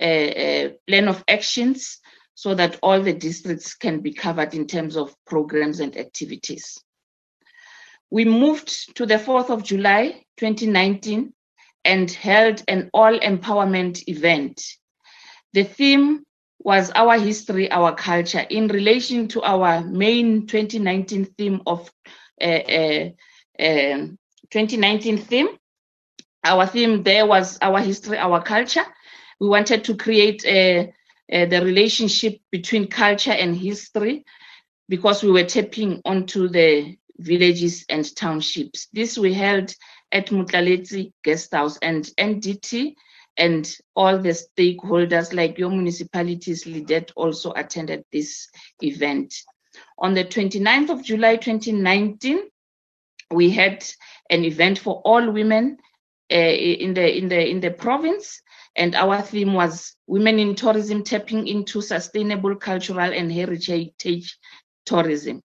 a, a plan of actions so that all the districts can be covered in terms of programs and activities. We moved to the 4th of July 2019 and held an all empowerment event. The theme was our history, our culture in relation to our main 2019 theme of uh, uh, uh, 2019 theme. Our theme there was our history, our culture. We wanted to create a, a, the relationship between culture and history because we were tapping onto the villages and townships. This we held at Mutlaleti Guest House and NDT and all the stakeholders like your municipalities, LEDET also attended this event. On the 29th of July 2019, we had an event for all women uh, in the in the in the province and our theme was women in tourism tapping into sustainable cultural and heritage tourism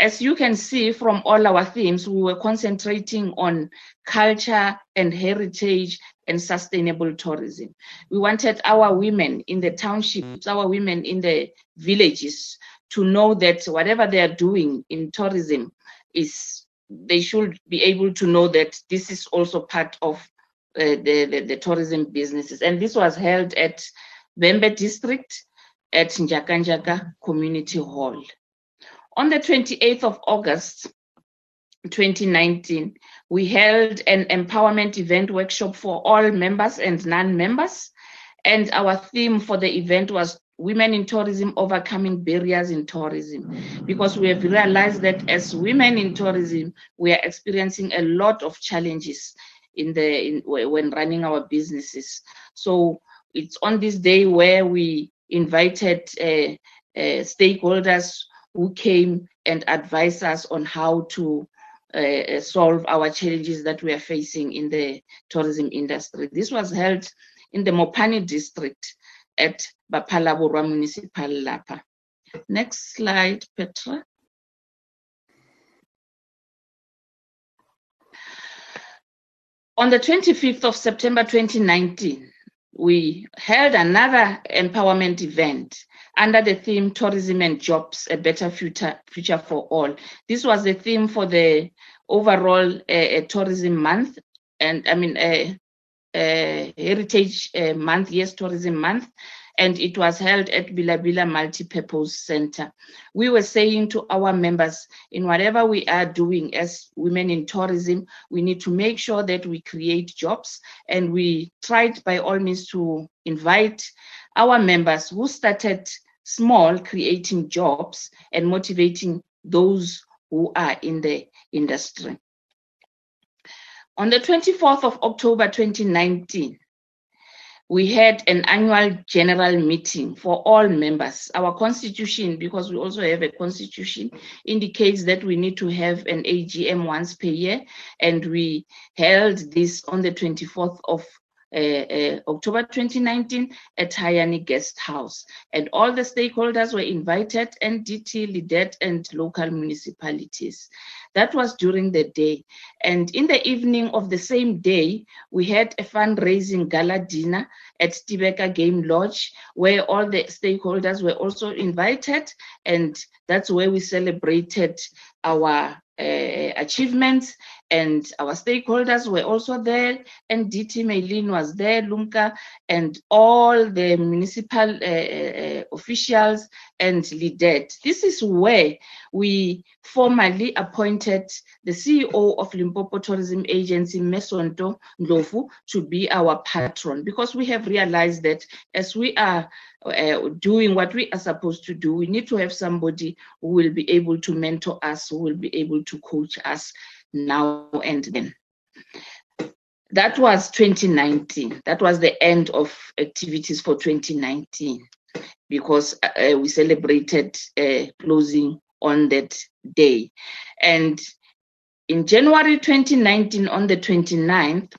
as you can see from all our themes, we were concentrating on culture and heritage and sustainable tourism. We wanted our women in the townships, our women in the villages to know that whatever they are doing in tourism is they should be able to know that this is also part of uh, the, the, the tourism businesses. And this was held at Vhembe district at Njakanjaka Community Hall. On the 28th of August 2019, we held an empowerment event workshop for all members and non-members. And our theme for the event was women in tourism overcoming barriers in tourism. Because we have realized that as women in tourism we are experiencing a lot of challenges in the in, when running our businesses. So it's on this day where we invited uh, uh, stakeholders who came and advised us on how to uh, solve our challenges that we are facing in the tourism industry. This was held in the Mopani district at Ba-Phalaborwa Municipal Lapa. Next slide, Petra. On the 25th of September 2019, we held another empowerment event under the theme tourism and jobs a better future future for all this was the theme for the overall uh, tourism month and i mean uh, uh, heritage uh, month yes tourism month and it was held at Bilabila Multi-Purpose Center. We were saying to our members, in whatever we are doing as women in tourism, we need to make sure that we create jobs, and we tried by all means to invite our members who started small, creating jobs and motivating those who are in the industry. On the 24th of October 2019, we had an annual general meeting for all members. Our constitution, because we also have a constitution, indicates that we need to have an AGM once per year, and we held this on the 24th of October 2019 at Hayani Guest House. And all the stakeholders were invited, NDT, LEDET, and local municipalities. That was during the day. And in the evening of the same day, we had a fundraising gala dinner at Tibeka Game Lodge, where all the stakeholders were also invited. And that's where we celebrated our uh, achievements and our stakeholders were also there and DT Maylin was there, Lumka, and all the municipal uh, uh, officials and LEDET. This is where we formally appointed the CEO of Limpopo Tourism Agency, Mesonto Ndlovu, to be our patron because we have realized that as we are uh, doing what we are supposed to do, we need to have somebody who will be able to mentor us, who will be able to coach us now and then. That was 2019. That was the end of activities for 2019 because uh, we celebrated uh, closing on that day. And in January 2019, on the 29th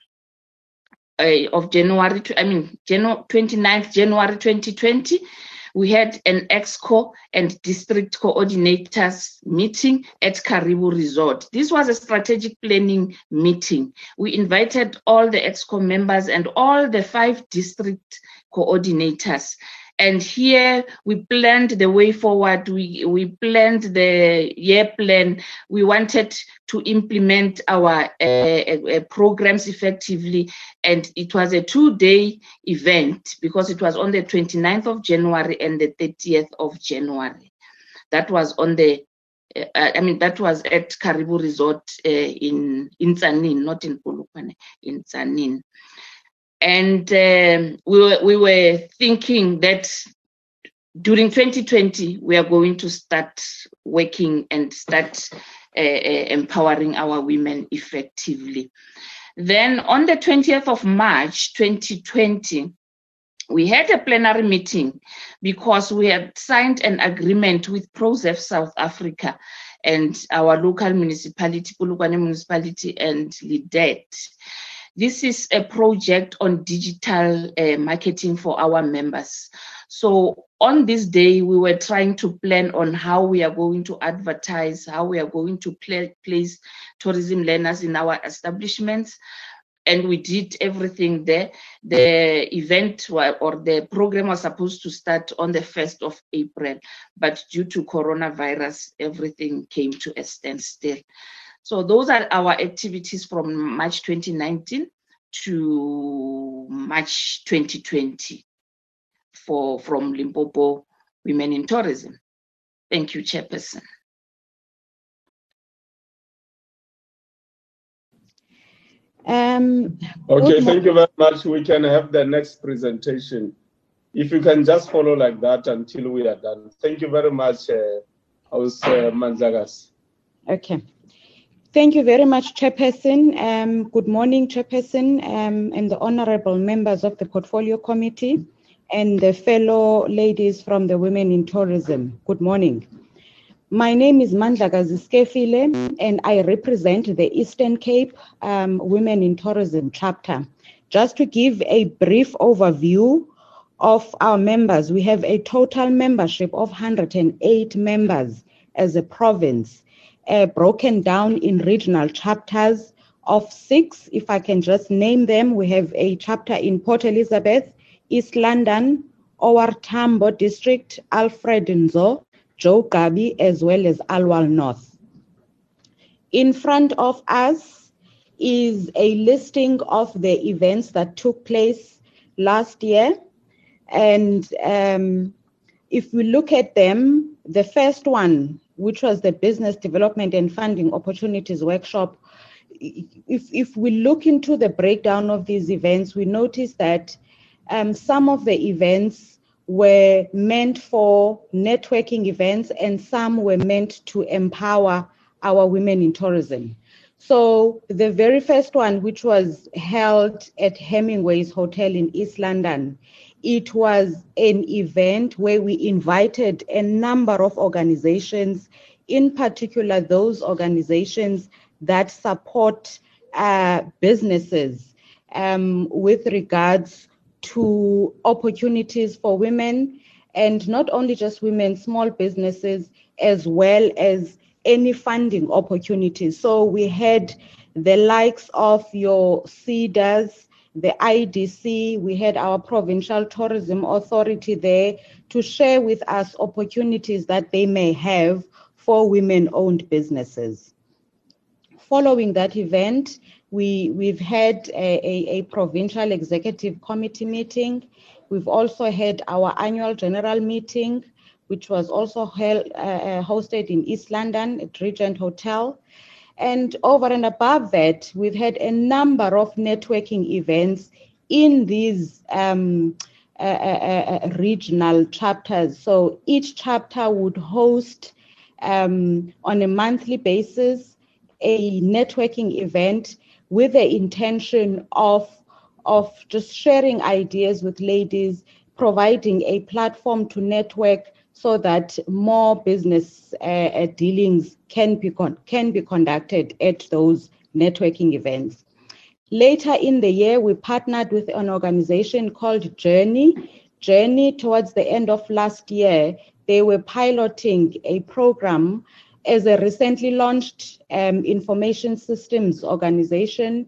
uh, of January, I mean, Janu 29th January 2020, we had an exco and district coordinators meeting at Karibu Resort. This was a strategic planning meeting. We invited all the exco members and all the five district coordinators and here we planned the way forward. We we planned the year plan. We wanted to implement our uh, uh, programs effectively. And it was a two day event because it was on the 29th of january and the 30th of january. That was on the uh, I mean, that was at Karibu Resort uh, in in not in Polokwane, in Tzaneen and um, we were we were thinking that during 2020 we are going to start working and start uh, uh, empowering our women effectively. Then on the 20th of March 2020, we had a plenary meeting because we had signed an agreement with PROZEF South Africa and our local municipality, Polokwane municipality and LEDET this is a project on digital uh, marketing for our members. So on this day, we were trying to plan on how we are going to advertise, how we are going to place tourism learners in our establishments. And we did everything there. The event or the program was supposed to start on the 1st of April, but due to coronavirus, everything came to a standstill. So those are our activities from March 2019 to March 2020 for from Limpopo Women in Tourism. Thank you, Chairperson. Um, okay, thank you very much. We can have the next presentation. If you can just follow like that until we are done. Thank you very much, uh, House uh, Manzagas. Okay. Thank you very much, Chairperson. Um, good morning, Chairperson, um, and the honorable members of the Portfolio Committee and the fellow ladies from the Women in Tourism. Good morning. My name is Skefile, and I represent the Eastern Cape um, Women in Tourism chapter. Just to give a brief overview of our members, we have a total membership of 108 members as a province uh, broken down in regional chapters of six. If I can just name them, we have a chapter in Port Elizabeth, East London, OR Tambo District, Alfred Nzo, Joe Gqabi, as well as Aliwal North. In front of us is a listing of the events that took place last year. And um, if we look at them, the first one which was the Business Development and Funding Opportunities Workshop, if, if we look into the breakdown of these events, we notice that um, some of the events were meant for networking events and some were meant to empower our women in tourism. So the very first one, which was held at Hemingway's Hotel in East London, it was an event where we invited a number of organizations, in particular those organizations that support uh, businesses um, with regards to opportunities for women and not only just women, small businesses, as well as any funding opportunities. So we had the likes of your CEDARS, the IDC, we had our provincial tourism authority there to share with us opportunities that they may have for women owned businesses. Following that event, we, we've had a, a, a, provincial executive committee meeting. We've also had our annual general meeting, which was also held, uh, uh hosted in East London at Regent Hotel. And over and above that, we've had a number of networking events in these um, uh, uh, uh, regional chapters. So each chapter would host um, on a monthly basis a networking event with the intention of of just sharing ideas with ladies, providing a platform to network so that more business uh, uh, dealings can be con- can be conducted at those networking events. Later in the year, we partnered with an organization called Journey. Journey, towards the end of last year, they were piloting a program as a recently launched um, information systems organization.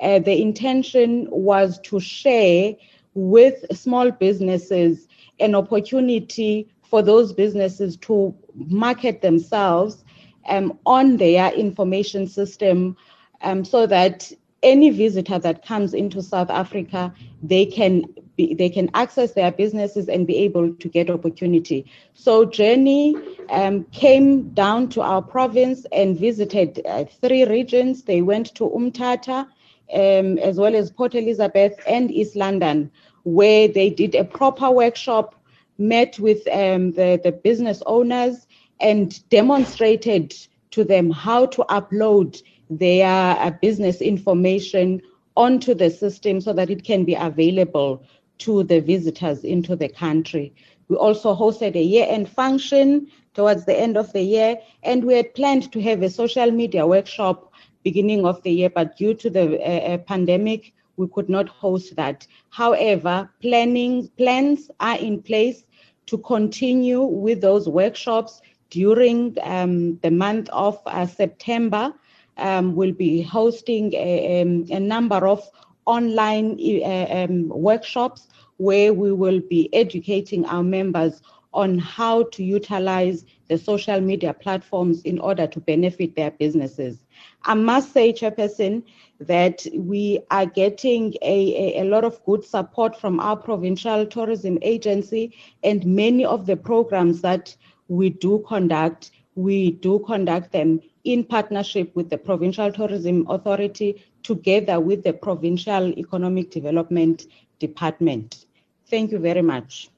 Uh, the intention was to share with small businesses an opportunity for those businesses to market themselves um, on their information system um, so that any visitor that comes into South Africa, they can be, they can access their businesses and be able to get opportunity. So Journey um, came down to our province and visited uh, three regions. They went to Umtata, um, as well as Port Elizabeth and East London, where they did a proper workshop, met with um, the, the business owners, and demonstrated to them how to upload their uh, business information onto the system so that it can be available to the visitors into the country. We also hosted a year end function towards the end of the year, and we had planned to have a social media workshop beginning of the year, but due to the uh, uh pandemic, we could not host that. However, planning plans are in place to continue with those workshops during um, the month of uh, September um, will be hosting a, um, a number of online uh, um, workshops where we will be educating our members on how to utilize the social media platforms in order to benefit their businesses. I must say, Chairperson, that we are getting a, a, a, lot of good support from our provincial tourism agency and many of the programs that we do conduct, we do conduct them in partnership with the Provincial Tourism Authority together with the Provincial Economic Development Department. Thank you very much.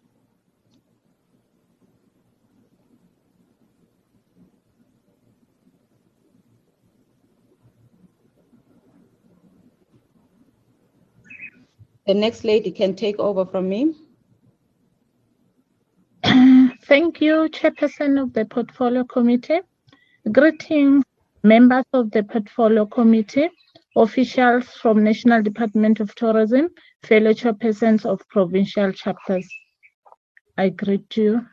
The next lady can take over from me. Thank you, Chairperson of the Portfolio Committee. Greetings, members of the Portfolio Committee, officials from National Department of Tourism, fellow chairpersons of provincial chapters. I greet you.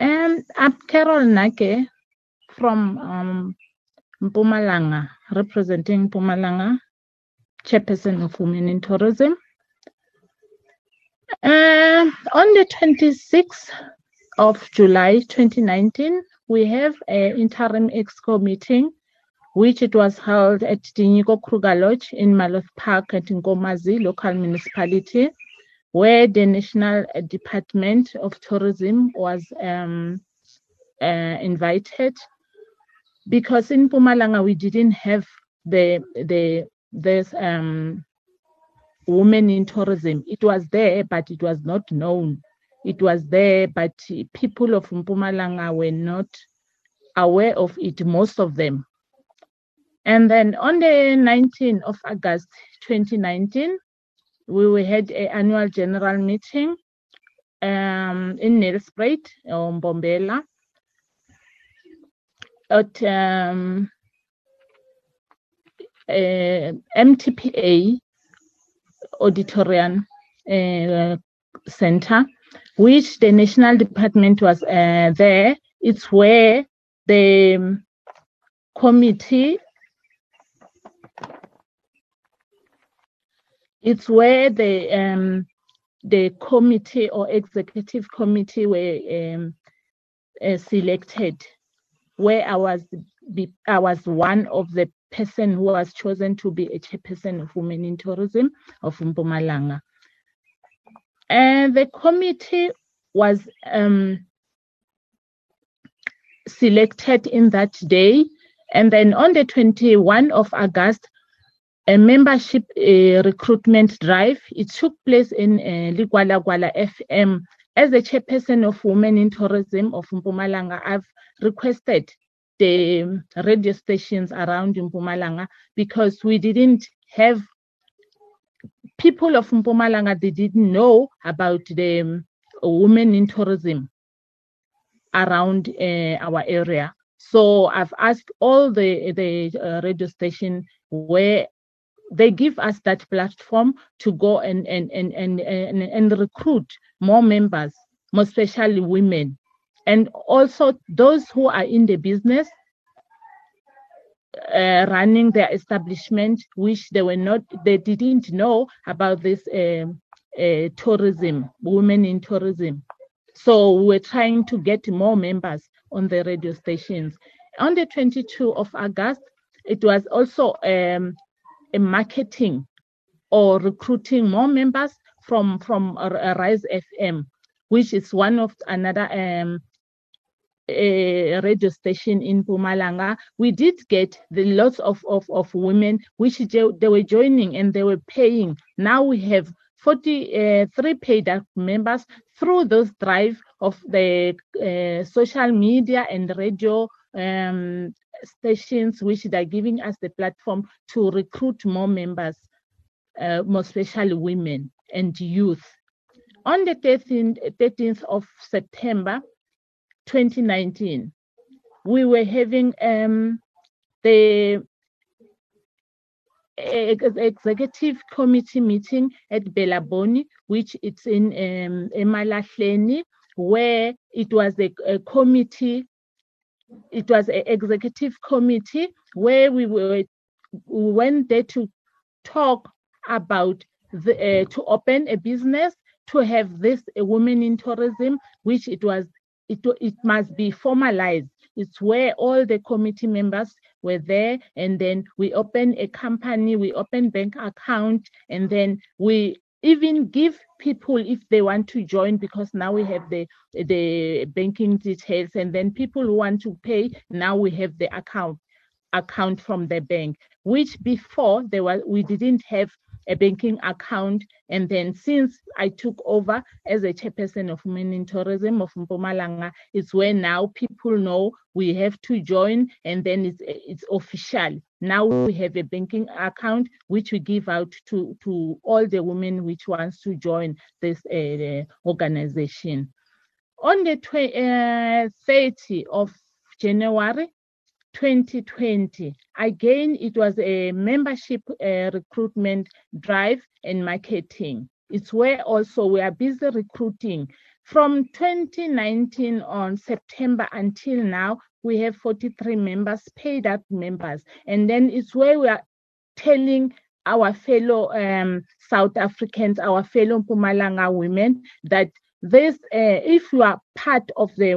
And I'm Carol Nake from um, Mpumalanga, representing Mpumalanga, chairperson of Women in Tourism. Uh, on the 26th of July 2019, we have an interim exco meeting, which it was held at Diniko Kruger Lodge in Marloth Park at Nkomazi local municipality, where the National Department of Tourism was um, uh, invited. Because in Pumalanga we didn't have the the this um, women in tourism. It was there, but it was not known it was there, but people of Mpumalanga were not aware of it, most of them. And then on the 19th of August 2019, we had an annual general meeting um, in Nelspruit or Mbombela at um, uh, MTPA Auditorium uh, Center which the national department was uh, there. It's where the committee, it's where the um, the committee or executive committee were um, uh, selected, where I was I was one of the person who was chosen to be a chairperson of Women in Tourism of Mpumalanga. And the committee was um, selected in that day. And then on the 21 of August, a membership recruitment drive. It took place in uh, Ligwalagwala FM. As the chairperson of Women in Tourism of Mpumalanga, I've requested the radio stations around Mpumalanga because we didn't have people of Mpumalanga they didn't know about the um, women in tourism around uh, our area. So I've asked all the the uh, radio station where they give us that platform to go and and and and and, and recruit more members, more especially women, and also those who are in the business uh, running their establishment, which they were not, they didn't know about this um, uh, tourism, women in tourism. So we're trying to get more members on the radio stations. On the 22 of August, it was also um, a marketing or recruiting more members from from Rise FM, which is one of another um, a radio station in Mpumalanga, we did get the lots of, of, of women which they were joining and they were paying. Now we have 43 uh, paid members through those drive of the uh, social media and radio um, stations which they're giving us the platform to recruit more members, uh, more especially women and youth. On the 13th, 13th of September, 2019, we were having um, the executive committee meeting at Belaboni, which it's in um, Emalahleni, where it was a, a committee, it was an executive committee where we were we went there to talk about the, uh, to open a business to have this a woman in tourism, which it was it, it must be formalized. It's where all the committee members were there, and then we open a company, we open bank account, and then we even give people if they want to join because now we have the the banking details and then people who want to pay now we have the account account from the bank which before there was we didn't have a banking account. And then since I took over as a chairperson of Women in Tourism of Mpumalanga, it's where now people know we have to join and then it's, it's official. Now we have a banking account which we give out to, to all the women which wants to join this uh, organization. On the uh, 30 of January, 2020. Again, it was a membership uh, recruitment drive and marketing. It's where also we are busy recruiting. From 2019 on September until now, we have 43 members, paid up members. And then it's where we are telling our fellow um, South Africans, our fellow Pumalanga women, that this uh, if you are part of the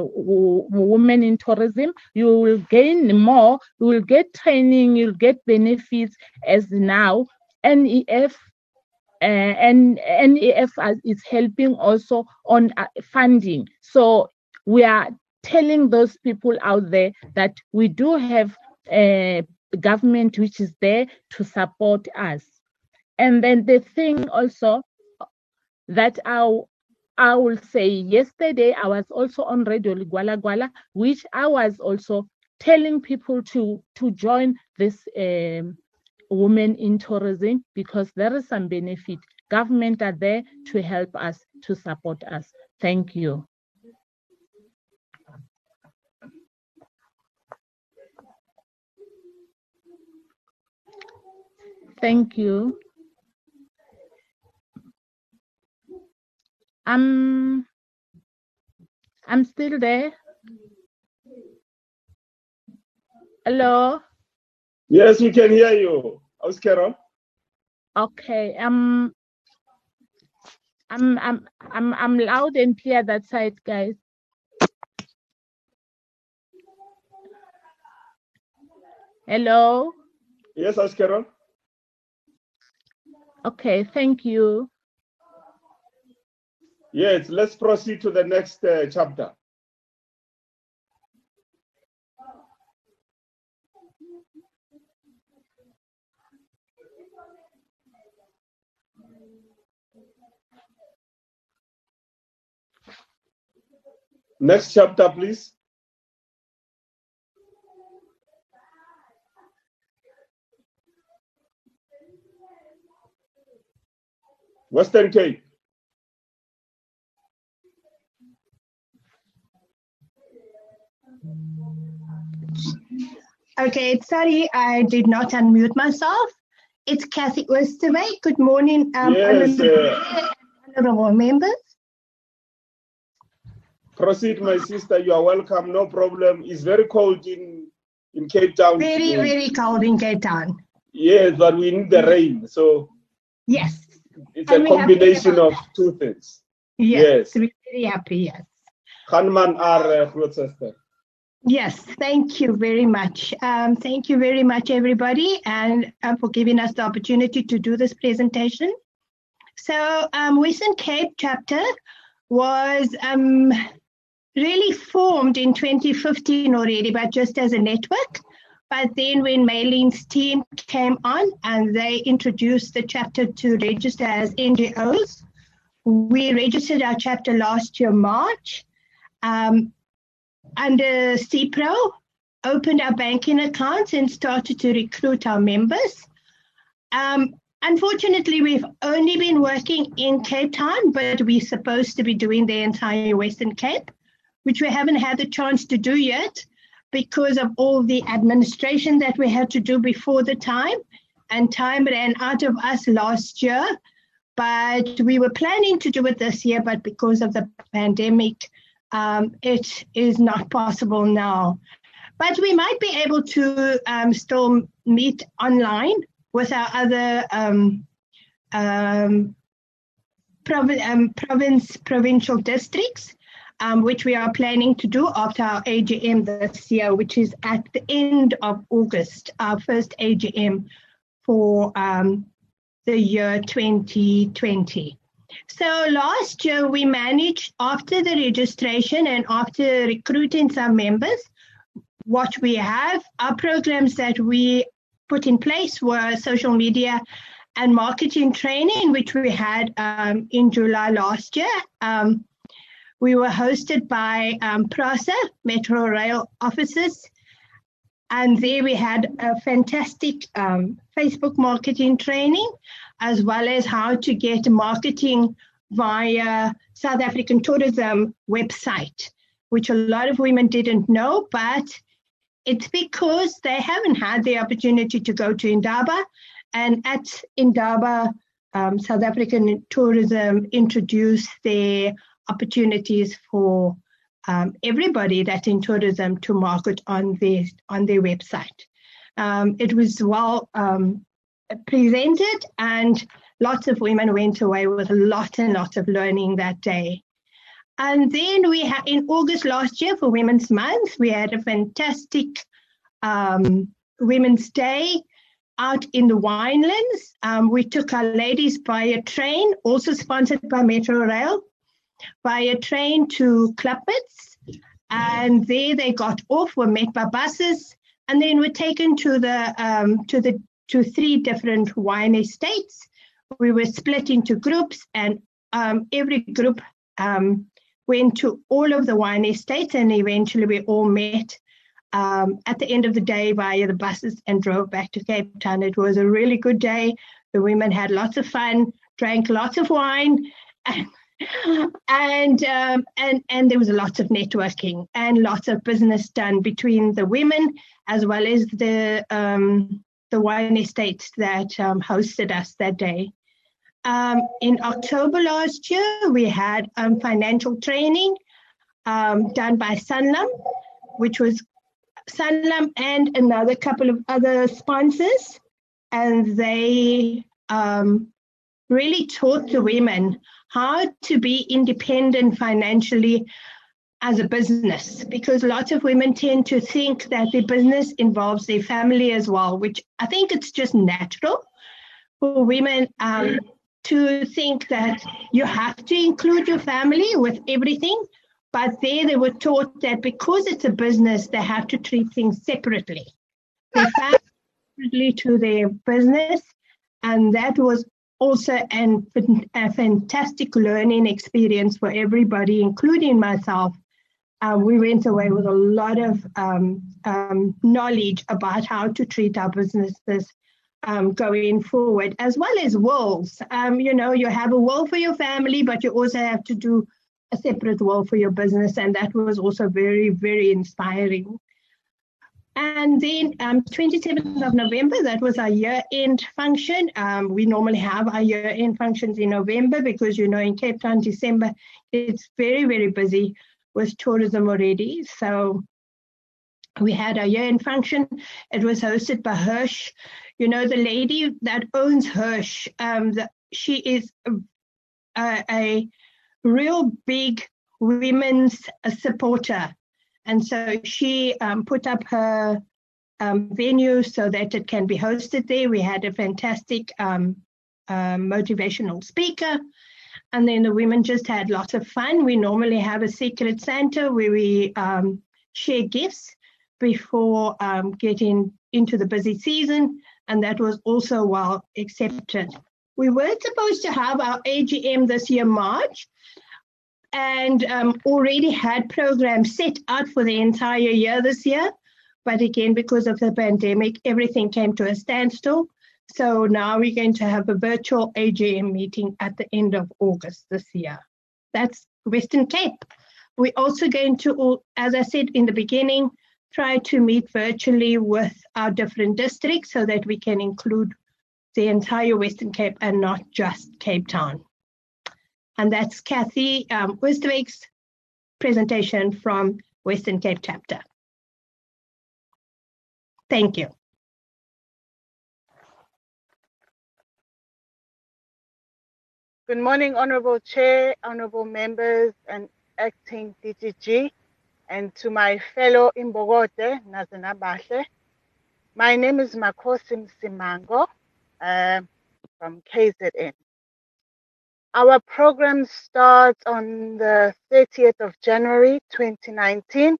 women in tourism you will gain more you will get training you'll get benefits as now. NEF uh, and NEF is helping also on uh, funding. So we are telling those people out there that we do have a government which is there to support us. And then the thing also that our I will say yesterday I was also on Radio Ligwalagwala, which I was also telling people to to join this um, women in tourism because there is some benefit. Government are there to help us to support us. Thank you. Thank you. I'm I'm still there. Hello. Yes, we can hear you. How's Carol? Okay. Um I'm I'm I'm I'm loud and clear that side, guys. Hello. Yes, Carol? Okay, thank you. Yes, let's proceed to the next uh, chapter. Next chapter, please. Western Cape. Okay, sorry, I did not unmute myself. It's Kathy Oosterwey. Good morning, um, Yes, honorable, uh, honorable members. Proceed, my sister. You are welcome. No problem. It's very cold in in Cape Town. Very, today. very cold in Cape Town. Yes, but we need the rain. So Yes, it's And a we have to combination of two things. yes, Yes. we're very happy, yes. Hanman are uh, groot sister. Yes, thank you very much. Um, thank you very much, everybody, and uh, for giving us the opportunity to do this presentation. So, um, Western Cape chapter was um, really formed in 2015 already, but just as a network. But then when Maylene's team came on and they introduced the chapter to register as NGOs, we registered our chapter last year, March. Um, under CPRO, opened our banking accounts and started to recruit our members. Um, unfortunately, we've only been working in Cape Town, but we're supposed to be doing the entire Western Cape, which we haven't had the chance to do yet because of all the administration that we had to do before the time. And time ran out of us last year, but we were planning to do it this year, but because of the pandemic, um, it is not possible now. But we might be able to um, still meet online with our other um, um, provi- um, province provincial districts, um, which we are planning to do after our AGM this year, which is at the end of August, our first AGM for the year 2020. So last year we managed after the registration and after recruiting some members, what we have, our programs that we put in place were social media and marketing training, which we had um, in July last year. Um, we were hosted by um, PRASA, Metro Rail officers, and there we had a fantastic um, Facebook marketing training, as well as how to get marketing via South African tourism website, which a lot of women didn't know, but it's because they haven't had the opportunity to go to Indaba. And at Indaba, um, South African tourism introduced their opportunities for um, everybody that's in tourism to market on their on their website. Um, it was well um, presented, and lots of women went away with a lot and lot of learning that day. And then we had in August last year for Women's Month, we had a fantastic um, Women's Day out in the winelands. Um, we took our ladies by a train, also sponsored by Metro Rail, by a train to Klapmuts. And there they got off, were met by buses, and then were taken to the um, to the to three different wine estates. We were split into groups, and um, every group um, went to all of the wine estates, and eventually we all met um, at the end of the day via the buses and drove back to Cape Town. It was a really good day. The women had lots of fun, drank lots of wine, and and um, and and there was lots of networking and lots of business done between the women as well as the um, the wine estate that um, hosted us that day. Um, in October last year, we had um, financial training um, done by Sanlam, which was Sanlam and another couple of other sponsors, and they um, really taught the women how to be independent financially as a business because lots of women tend to think that the business involves their family as well, which I think it's just natural for women um, to think that you have to include your family with everything. But there they were taught that because it's a business, they have to treat things separately. They separately to their business. And that was also an, a fantastic learning experience for everybody, including myself. Um, we went away with a lot of um, um, knowledge about how to treat our businesses um, going forward, as well as wills. Um, you know, you have a will for your family, but you also have to do a separate will for your business, and that was also very, very inspiring. And then um, 27th of November, that was our year-end function. Um, we normally have our year-end functions in November because, you know, in Cape Town, December, it's very, very busy with tourism already. So we had our year-end function. It was hosted by Hirsch. You know, the lady that owns Hirsch, um, the, she is a, a, real big women's supporter. And so she um, put up her um, venue so that it can be hosted there. We had a fantastic um, uh, motivational speaker. And then the women just had lots of fun. We normally have a secret Santa where we um, share gifts before um, getting into the busy season, and that was also well accepted. We were supposed to have our AGM this year, March, and um, already had programs set out for the entire year this year. But again, because of the pandemic, everything came to a standstill. So now we're going to have a virtual AGM meeting at the end of August this year. That's Western Cape. We're also going to, as I said in the beginning, try to meet virtually with our different districts so that we can include the entire Western Cape and not just Cape Town. And that's Kathy um, Westwick's presentation from Western Cape chapter. Thank you. Good morning, Honorable Chair, Honorable members, and acting DDG and to my fellow Imbokote, Nazana Bahle. My name is Makosim Simango uh, from KZN. Our program starts on the 30th of January 2019,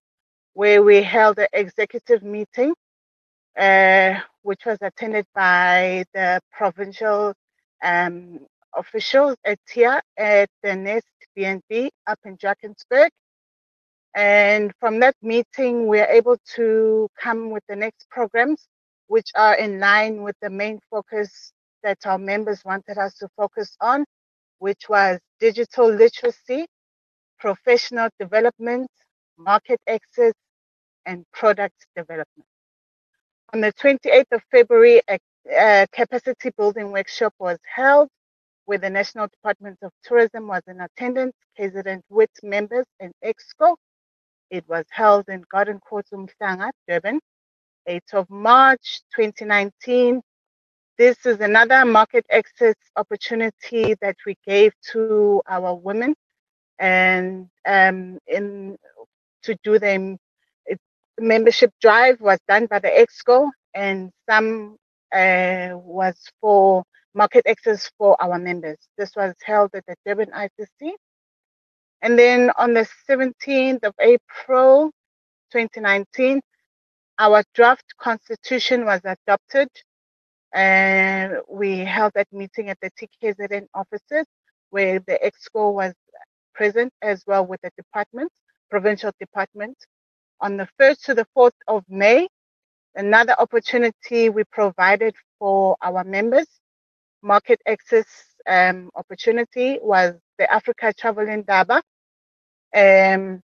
where we held an executive meeting, uh, which was attended by the provincial um, officials at TIA at the Nest BNB up in Drakensberg. And from that meeting, we are able to come with the next programs, which are in line with the main focus that our members wanted us to focus on, which was digital literacy, professional development, market access, and product development. On the 28th of February, a, a capacity building workshop was held where the National Department of Tourism was in attendance, KZN with members and EXCO. It was held in Garden Court Umhlanga, Durban, 8th of March 2019. This is another market access opportunity that we gave to our women and um, in to do them it, membership drive was done by the exco and some uh, was for market access for our members this was held at the durban icc and then on the 17th of April 2019, our draft constitution was adopted and we held that meeting at the TKZN offices where the EXCO was present as well with the department, provincial department. On the 1st to the 4th of May, another opportunity we provided for our members, market access um, opportunity was the Africa Travel Indaba. Um,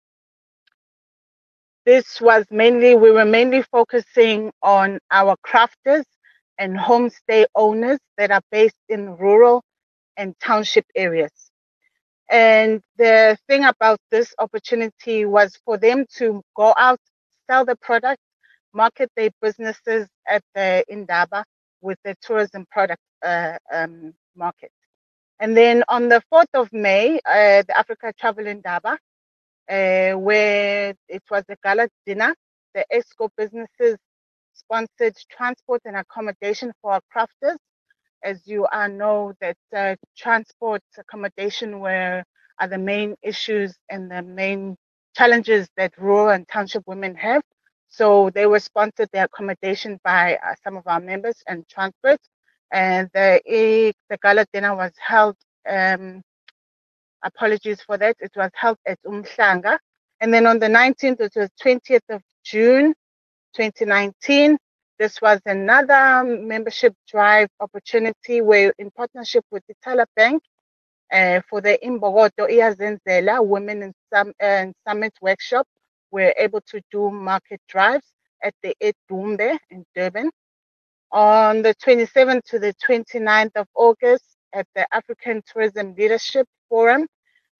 this was mainly, we were mainly focusing on our crafters and homestay owners that are based in rural and township areas. And the thing about this opportunity was for them to go out, sell the product, market their businesses at the Indaba with the tourism product uh, um, market. And then on the 4th of May, uh, the Africa Travel Indaba, uh, where it was a gala dinner, the EXCO businesses sponsored transport and accommodation for our crafters. As you all know, that uh, transport accommodation were are the main issues and the main challenges that rural and township women have. So they were sponsored the accommodation by uh, some of our members and transport and the, the gala dinner was held. Um, apologies for that. It was held at Umhlanga, and then on the 19th, it was 20th of June, 2019. This was another membership drive opportunity where, in partnership with Ithala Bank, uh, for the Imbogoto Iazenzela Women in, uh, Summit workshop, we're able to do market drives at the Edumbe in Durban. On the 27th to the 29th of August at the African Tourism Leadership Forum,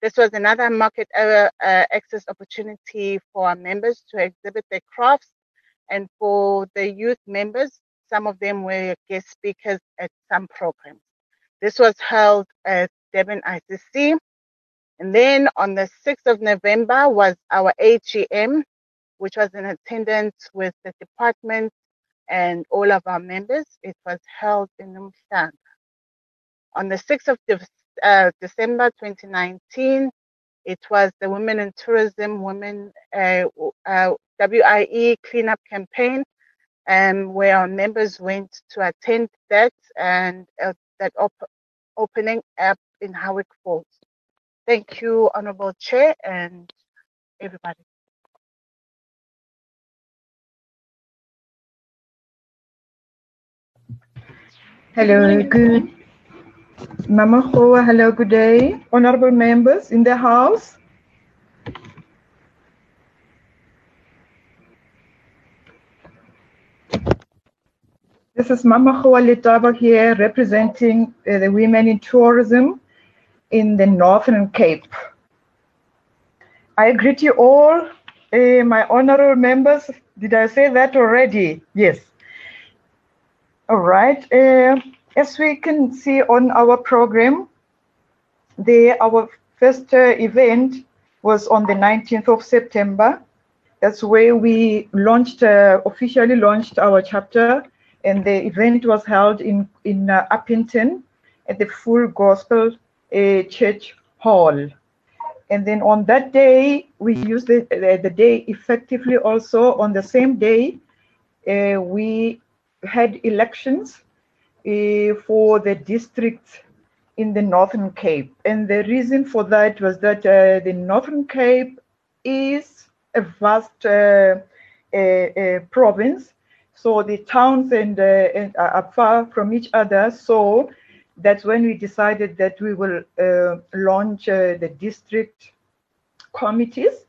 this was another market uh, uh, access opportunity for our members to exhibit their crafts and for the youth members, some of them were guest speakers at some programs. This was held at Durban ICC. And then on the 6th of November was our AGM, which was in attendance with the department and all of our members. It was held in Umhlanga. On the 6th of De- uh, December 2019, it was the Women in Tourism Women uh, uh, WIE cleanup campaign, um, where our members went to attend that and uh, that op- opening up in Howick Falls. Thank you, Honorable Chair, and everybody. Hello, good. Mama Hoa, hello, good day. Honorable members in the House. This is Mama Hoa Letaba here representing uh, the women in tourism in the Northern Cape. I greet you all, uh, my honorable members. Did I say that already? Yes. All right. Uh, as we can see on our program, the, our first uh, event was on the 19th of September. That's where we launched, uh, officially launched our chapter, and the event was held in, in uh, Upington at the Full Gospel uh, Church Hall. And then on that day, we used the, the, the day effectively also. On the same day, uh, we had elections uh, for the districts in the Northern Cape. And the reason for that was that uh, the Northern Cape is a vast uh, province. So the towns and, and are far from each other. So that's when we decided that we will uh, launch uh, the district committees.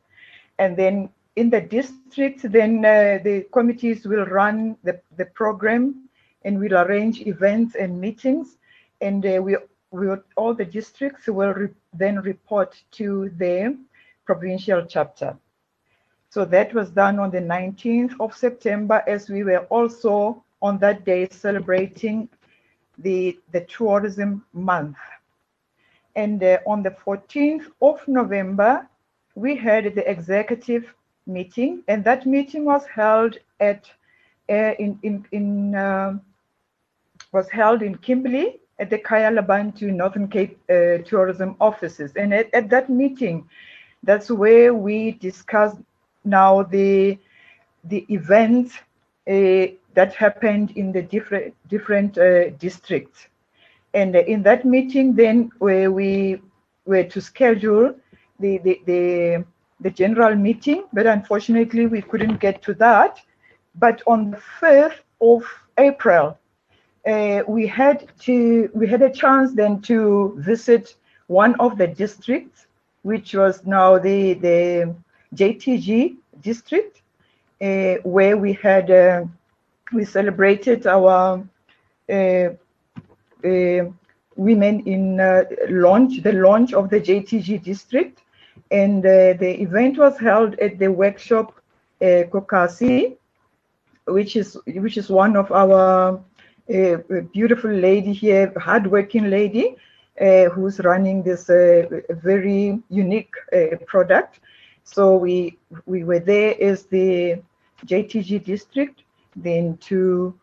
And then in the district then uh, the committees will run the, the program and we'll arrange events and meetings. And we, we all the districts will re then report to the provincial chapter. So that was done on the 19th of september as we were also on that day celebrating the, the tourism month. And uh, on the 14th of November, we had the executive meeting, and that meeting was held at uh, in in, in uh, was held in Kimberley at the Kaya Labantu Northern Cape uh, tourism offices. And at, at that meeting, that's where we discussed now the the events uh, that happened in the different different uh, districts. And in that meeting, then where we were to schedule the, the, the, the general meeting, but unfortunately we couldn't get to that. But on the 5th of April, uh, we had to we had a chance then to visit one of the districts, which was now the the JTG district, uh, where we had uh, we celebrated our uh, uh, women in uh, launch, the launch of the JTG district. And the event was held at the workshop Kokasi, which is which is one of our uh, beautiful lady here, hardworking lady, uh, who's running this uh, very unique product. So we we were there as the JTG district, then to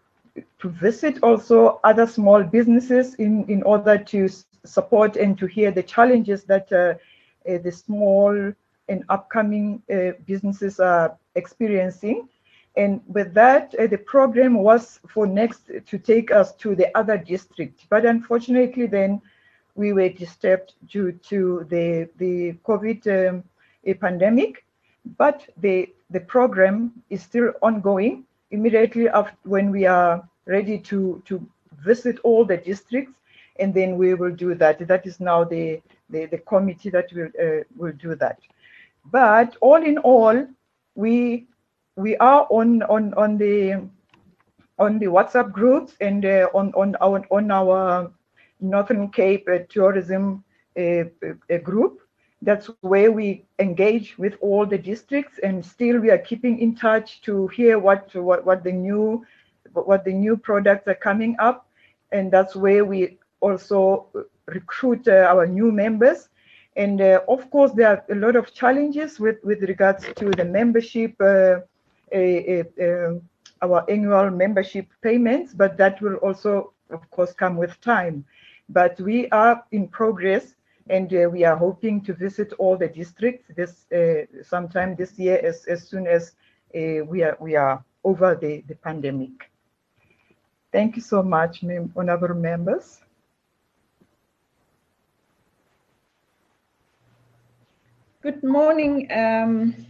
to visit also other small businesses in, in order to support and to hear the challenges that uh, uh, the small and upcoming uh, businesses are experiencing. And with that, uh, the program was for next to take us to the other district. But unfortunately, then we were disturbed due to the, the COVID um, pandemic. But the, the program is still ongoing immediately after when we are ready to to visit all the districts, and then we will do that. That is now the the, the committee that will uh, will do that. But all in all, we we are on on on the on the WhatsApp groups and uh, on on our on our Northern Cape uh, tourism uh, group. That's where we engage with all the districts, and still we are keeping in touch to hear what what what the new what the new products are coming up, and that's where we also recruit uh, our new members. And uh, of course, there are a lot of challenges with with regards to the membership. Uh, our annual membership payments, but that will also, of course, come with time. But we are in progress and uh, we are hoping to visit all the districts this uh, sometime this year as, as soon as uh, we are we are over the, the pandemic. Thank you so much, honorable members. Good morning, um,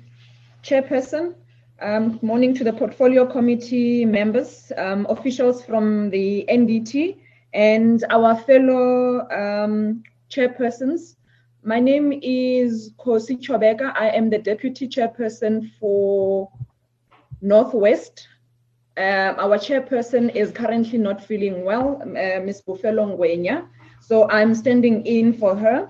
Chairperson. Um, morning to the portfolio committee members, um, officials from the NDT, and our fellow um, chairpersons. My name is Kosi Chobeka. I am the deputy chairperson for Northwest. Um, our chairperson is currently not feeling well, uh, Ms. Bufelo Ngwenya. So I'm standing in for her,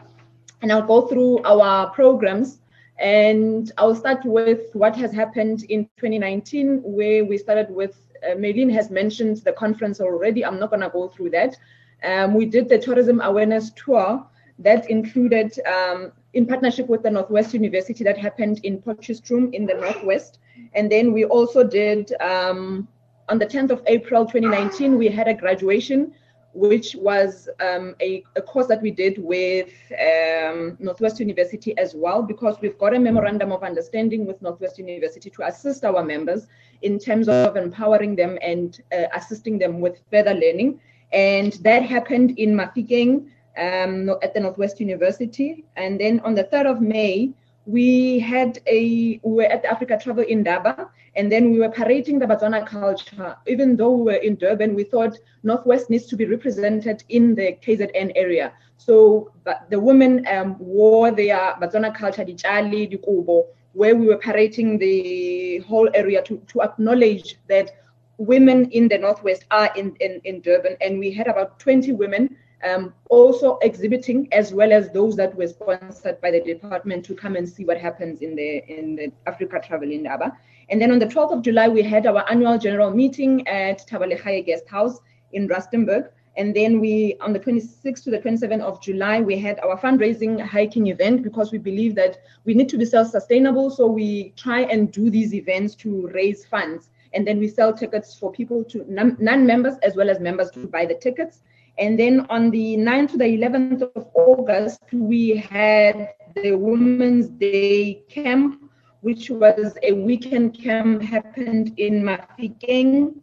and I'll go through our programs and I'll start with what has happened in 2019, where we started with, uh, Maylene has mentioned the conference already. I'm not going to go through that. Um, we did the tourism awareness tour that included, um, in partnership with the Northwest University, that happened in Potchefstroom in the Northwest. And then we also did, um, on the 10th of April 2019, we had a graduation which was um, a, a, course that we did with um, Northwest University as well, because we've got a memorandum of understanding with Northwest University to assist our members in terms of empowering them and uh, assisting them with further learning. And that happened in Mafikeng um, at the Northwest University. And then on the 3rd of May, we had a, we were at Africa Travel Indaba, and then we were parading the Batswana culture. Even though we were in Durban, we thought Northwest needs to be represented in the KZN area. So the women um, wore their Batswana culture, the Chali, the Kubo, where we were parading the whole area to, to acknowledge that women in the Northwest are in, in, in Durban. And we had about 20 women um, also exhibiting as well as those that were sponsored by the department to come and see what happens in the in the Africa Travel Indaba. And then on the 12th of July, we had our annual general meeting at Tabalehaye Guest House in Rustenburg. And then we, on the 26th to the 27th of July, we had our fundraising hiking event because we believe that we need to be self-sustainable. So we try and do these events to raise funds. And then we sell tickets for people to non-members as well as members to buy the tickets. And then on the 9th to the 11th of August, we had the Women's Day Camp, which was a weekend camp happened in Mafikeng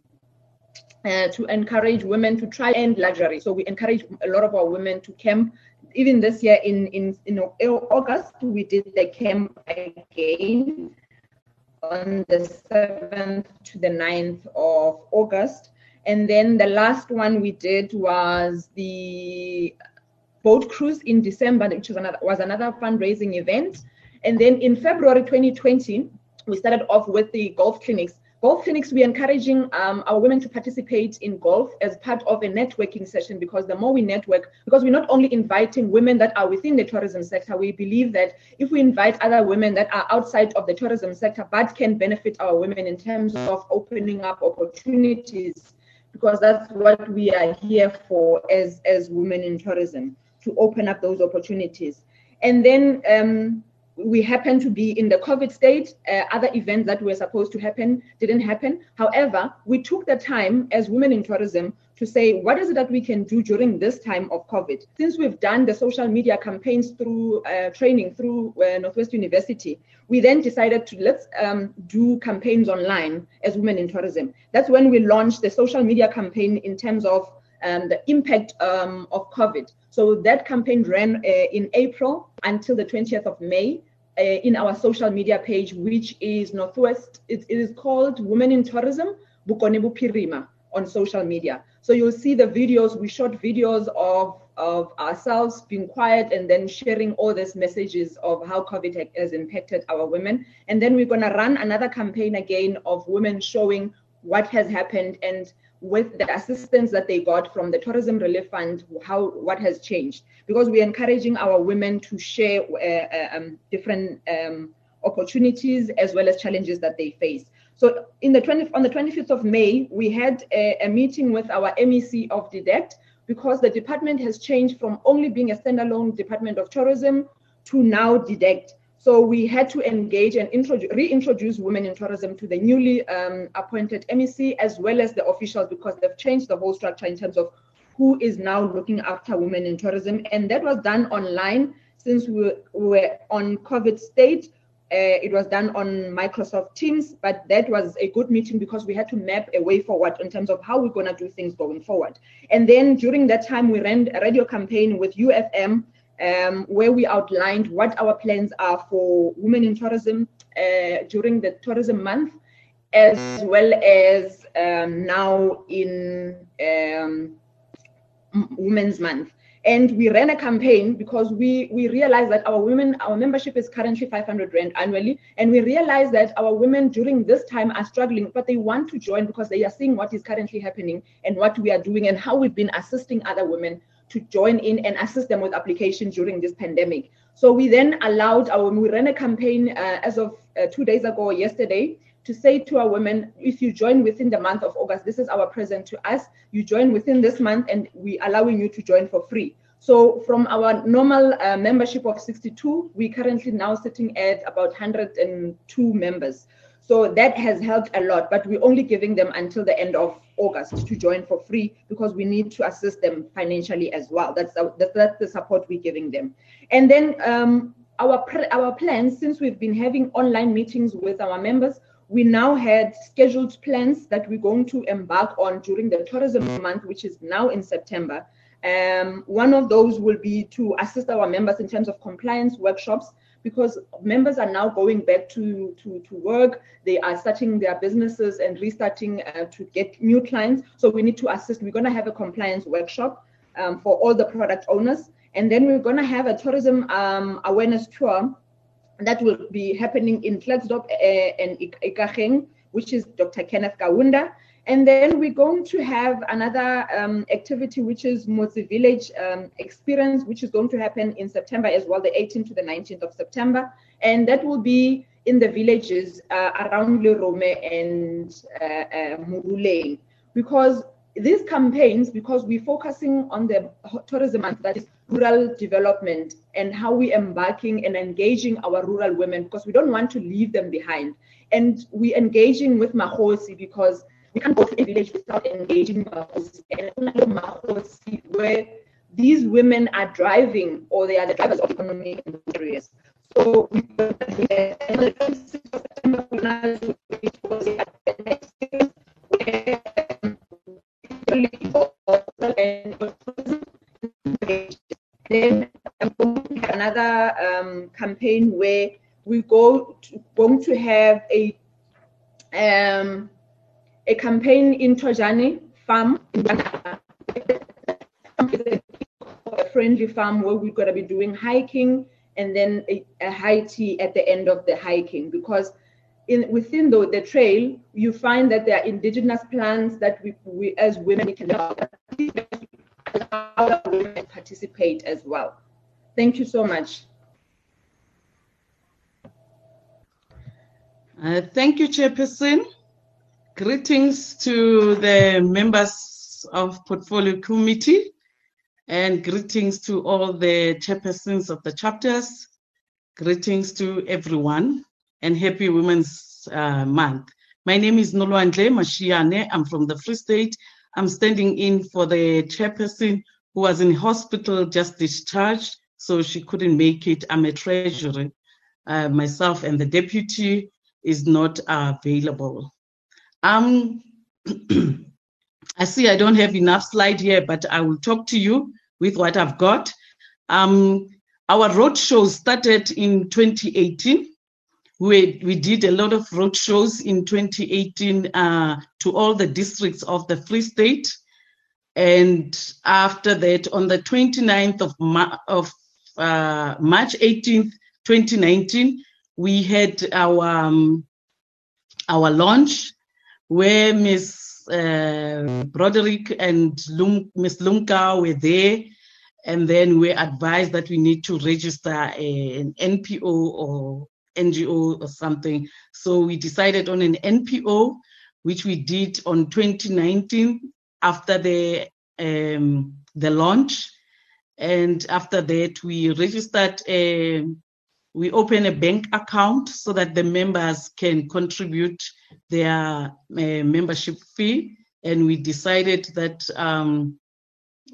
uh, to encourage women to try and luxury. So we encourage a lot of our women to camp. Even this year in, in, in August, we did the camp again on the 7th to the 9th of August. And then the last one we did was the boat cruise in December, which was another, was another fundraising event. And then in February 2020, we started off with the golf clinics. Golf clinics, we're encouraging um, our women to participate in golf as part of a networking session because the more we network, because we're not only inviting women that are within the tourism sector, we believe that if we invite other women that are outside of the tourism sector but can benefit our women in terms of opening up opportunities because that's what we are here for as as women in tourism to open up those opportunities and then um, we happen to be in the COVID state. Uh, other events that were supposed to happen didn't happen. However, we took the time as women in tourism to say, what is it that we can do during this time of COVID? Since we've done the social media campaigns through uh, training through uh, Northwest University, we then decided to let's um, do campaigns online as women in tourism. That's when we launched the social media campaign in terms of um, the impact um, of COVID. So that campaign ran uh, in April until the 20th of May. Uh, in our social media page, which is Northwest, it, it is called Women in Tourism Bokone Bophirima on social media. So you'll see the videos, we shot videos of, of ourselves being quiet and then sharing all these messages of how COVID has impacted our women. And then we're gonna run another campaign again of women showing what has happened and with the assistance that they got from the tourism relief fund how what has changed. Because we're encouraging our women to share uh, uh um, different um, opportunities as well as challenges that they face so in the 20, on the 25th of May, we had a, a meeting with our MEC of DEDECT because the department has changed from only being a standalone Department of Tourism to now DEDECT. So we had to engage and reintroduce women in tourism to the newly um, appointed MEC as well as the officials because they've changed the whole structure in terms of who is now looking after women in tourism. And that was done online since we were on COVID state uh, it was done on Microsoft Teams, but that was a good meeting because we had to map a way forward in terms of how we're going to do things going forward. And then during that time, we ran a radio campaign with UFM um, where we outlined what our plans are for women in tourism uh, during the tourism month, as well as um, now in um, Women's Month and we ran a campaign because we we realized that our women our membership is currently 500 rand annually. And we realized that our women during this time are struggling but they want to join because they are seeing what is currently happening and what we are doing and how we've been assisting other women to join in and assist them with application during this pandemic. So we then allowed our we ran a campaign uh, as of uh, two days ago yesterday to say to our women, if you join within the month of August, this is our present to us. You join within this month, and we allowing you to join for free. So from our normal uh, membership of 62, we currently now sitting at about 102 members. So that has helped a lot, but we're only giving them until the end of August to join for free because we need to assist them financially as well. That's the, that's the support we're giving them. And then um, our our plans, since we've been having online meetings with our members, we now had scheduled plans that we're going to embark on during the tourism month, which is now in September. Um, one of those will be to assist our members in terms of compliance workshops because members are now going back to, to, to work. They are starting their businesses and restarting uh, to get new clients. So we need to assist. We're going to have a compliance workshop um, for all the product owners. And then we're going to have a tourism um, awareness tour that will be happening in Klerksdorp uh, and Ikageng, which is Dr. Kenneth Kaunda. And then we're going to have another um, activity, which is Motse Village um, Experience, which is going to happen in September as well, the 18th to the 19th of September. And that will be in the villages uh, around Lerome and uh, uh, Moruleng. Because these campaigns, because we're focusing on the tourism that is rural development and how we're embarking and engaging our rural women because we don't want to leave them behind. And we're engaging with Mahosi because we can't go to a village without engaging Mahosi. Where these women are driving or they are the drivers of economy in the areas. So we then another um, campaign where we go to, going to have a um, a campaign in Tojani farm, a friendly farm where we're going to be doing hiking and then a, a high tea at the end of the hiking because in within the, the trail you find that there are indigenous plants that we, we as women can allow women participate as well. Thank you so much. Uh, thank you, Chairperson. Greetings to the members of Portfolio Committee and greetings to all the chairpersons of the chapters. Greetings to everyone and happy Women's uh, Month. My name is Nolwandle Mashiane. I'm from the Free State. I'm standing in for the chairperson who was in hospital just discharged, so she couldn't make it. I'm a treasurer. Uh, myself and the deputy is not available. Um, I see I don't have enough slide here, but I will talk to you with what I've got. Um, our road show started in 2018 we, we did a lot of road shows in 2018 uh, to all the districts of the Free State. And after that, on the 29th of, Ma- of uh, March 18th, 2019, we had our, um, our launch where Miss uh, Broodryk and Lum- Miss Lumka were there. And then we advised that we need to register a- an NPO or NGO or something. So we decided on an NPO, which we did on 2019 after the um, the launch. And after that, we registered a, we open a bank account so that the members can contribute their uh, membership fee. And we decided that um,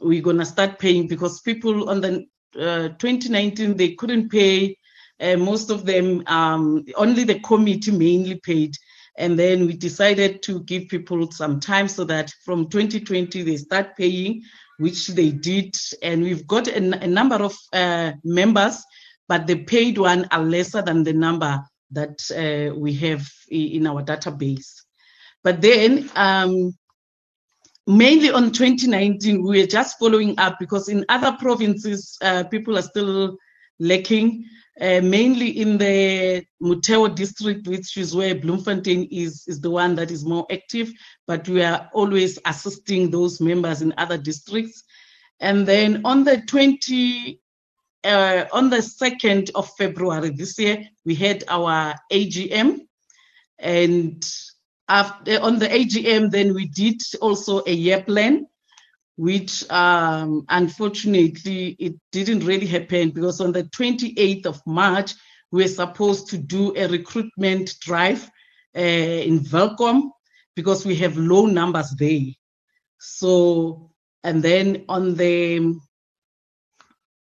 we're gonna start paying because people on the uh, 2019 they couldn't pay. Uh, most of them, um, only the committee mainly paid. And then we decided to give people some time so that from 2020 they start paying, which they did. And we've got a, a number of uh, members, but the paid one are lesser than the number that uh, we have in our database. But then, um, mainly on 2019, we were just following up because in other provinces, uh, people are still lacking, uh, mainly in the Motheo district, which is where Bloemfontein is, is the one that is more active, but we are always assisting those members in other districts. And then on the 20, uh, on the 2nd of February this year, we had our AGM. And after on the AGM, then we did also a year plan, which um, unfortunately it didn't really happen because on the 28th of March, we were supposed to do a recruitment drive uh, in Welkom because we have low numbers there. So, and then on the,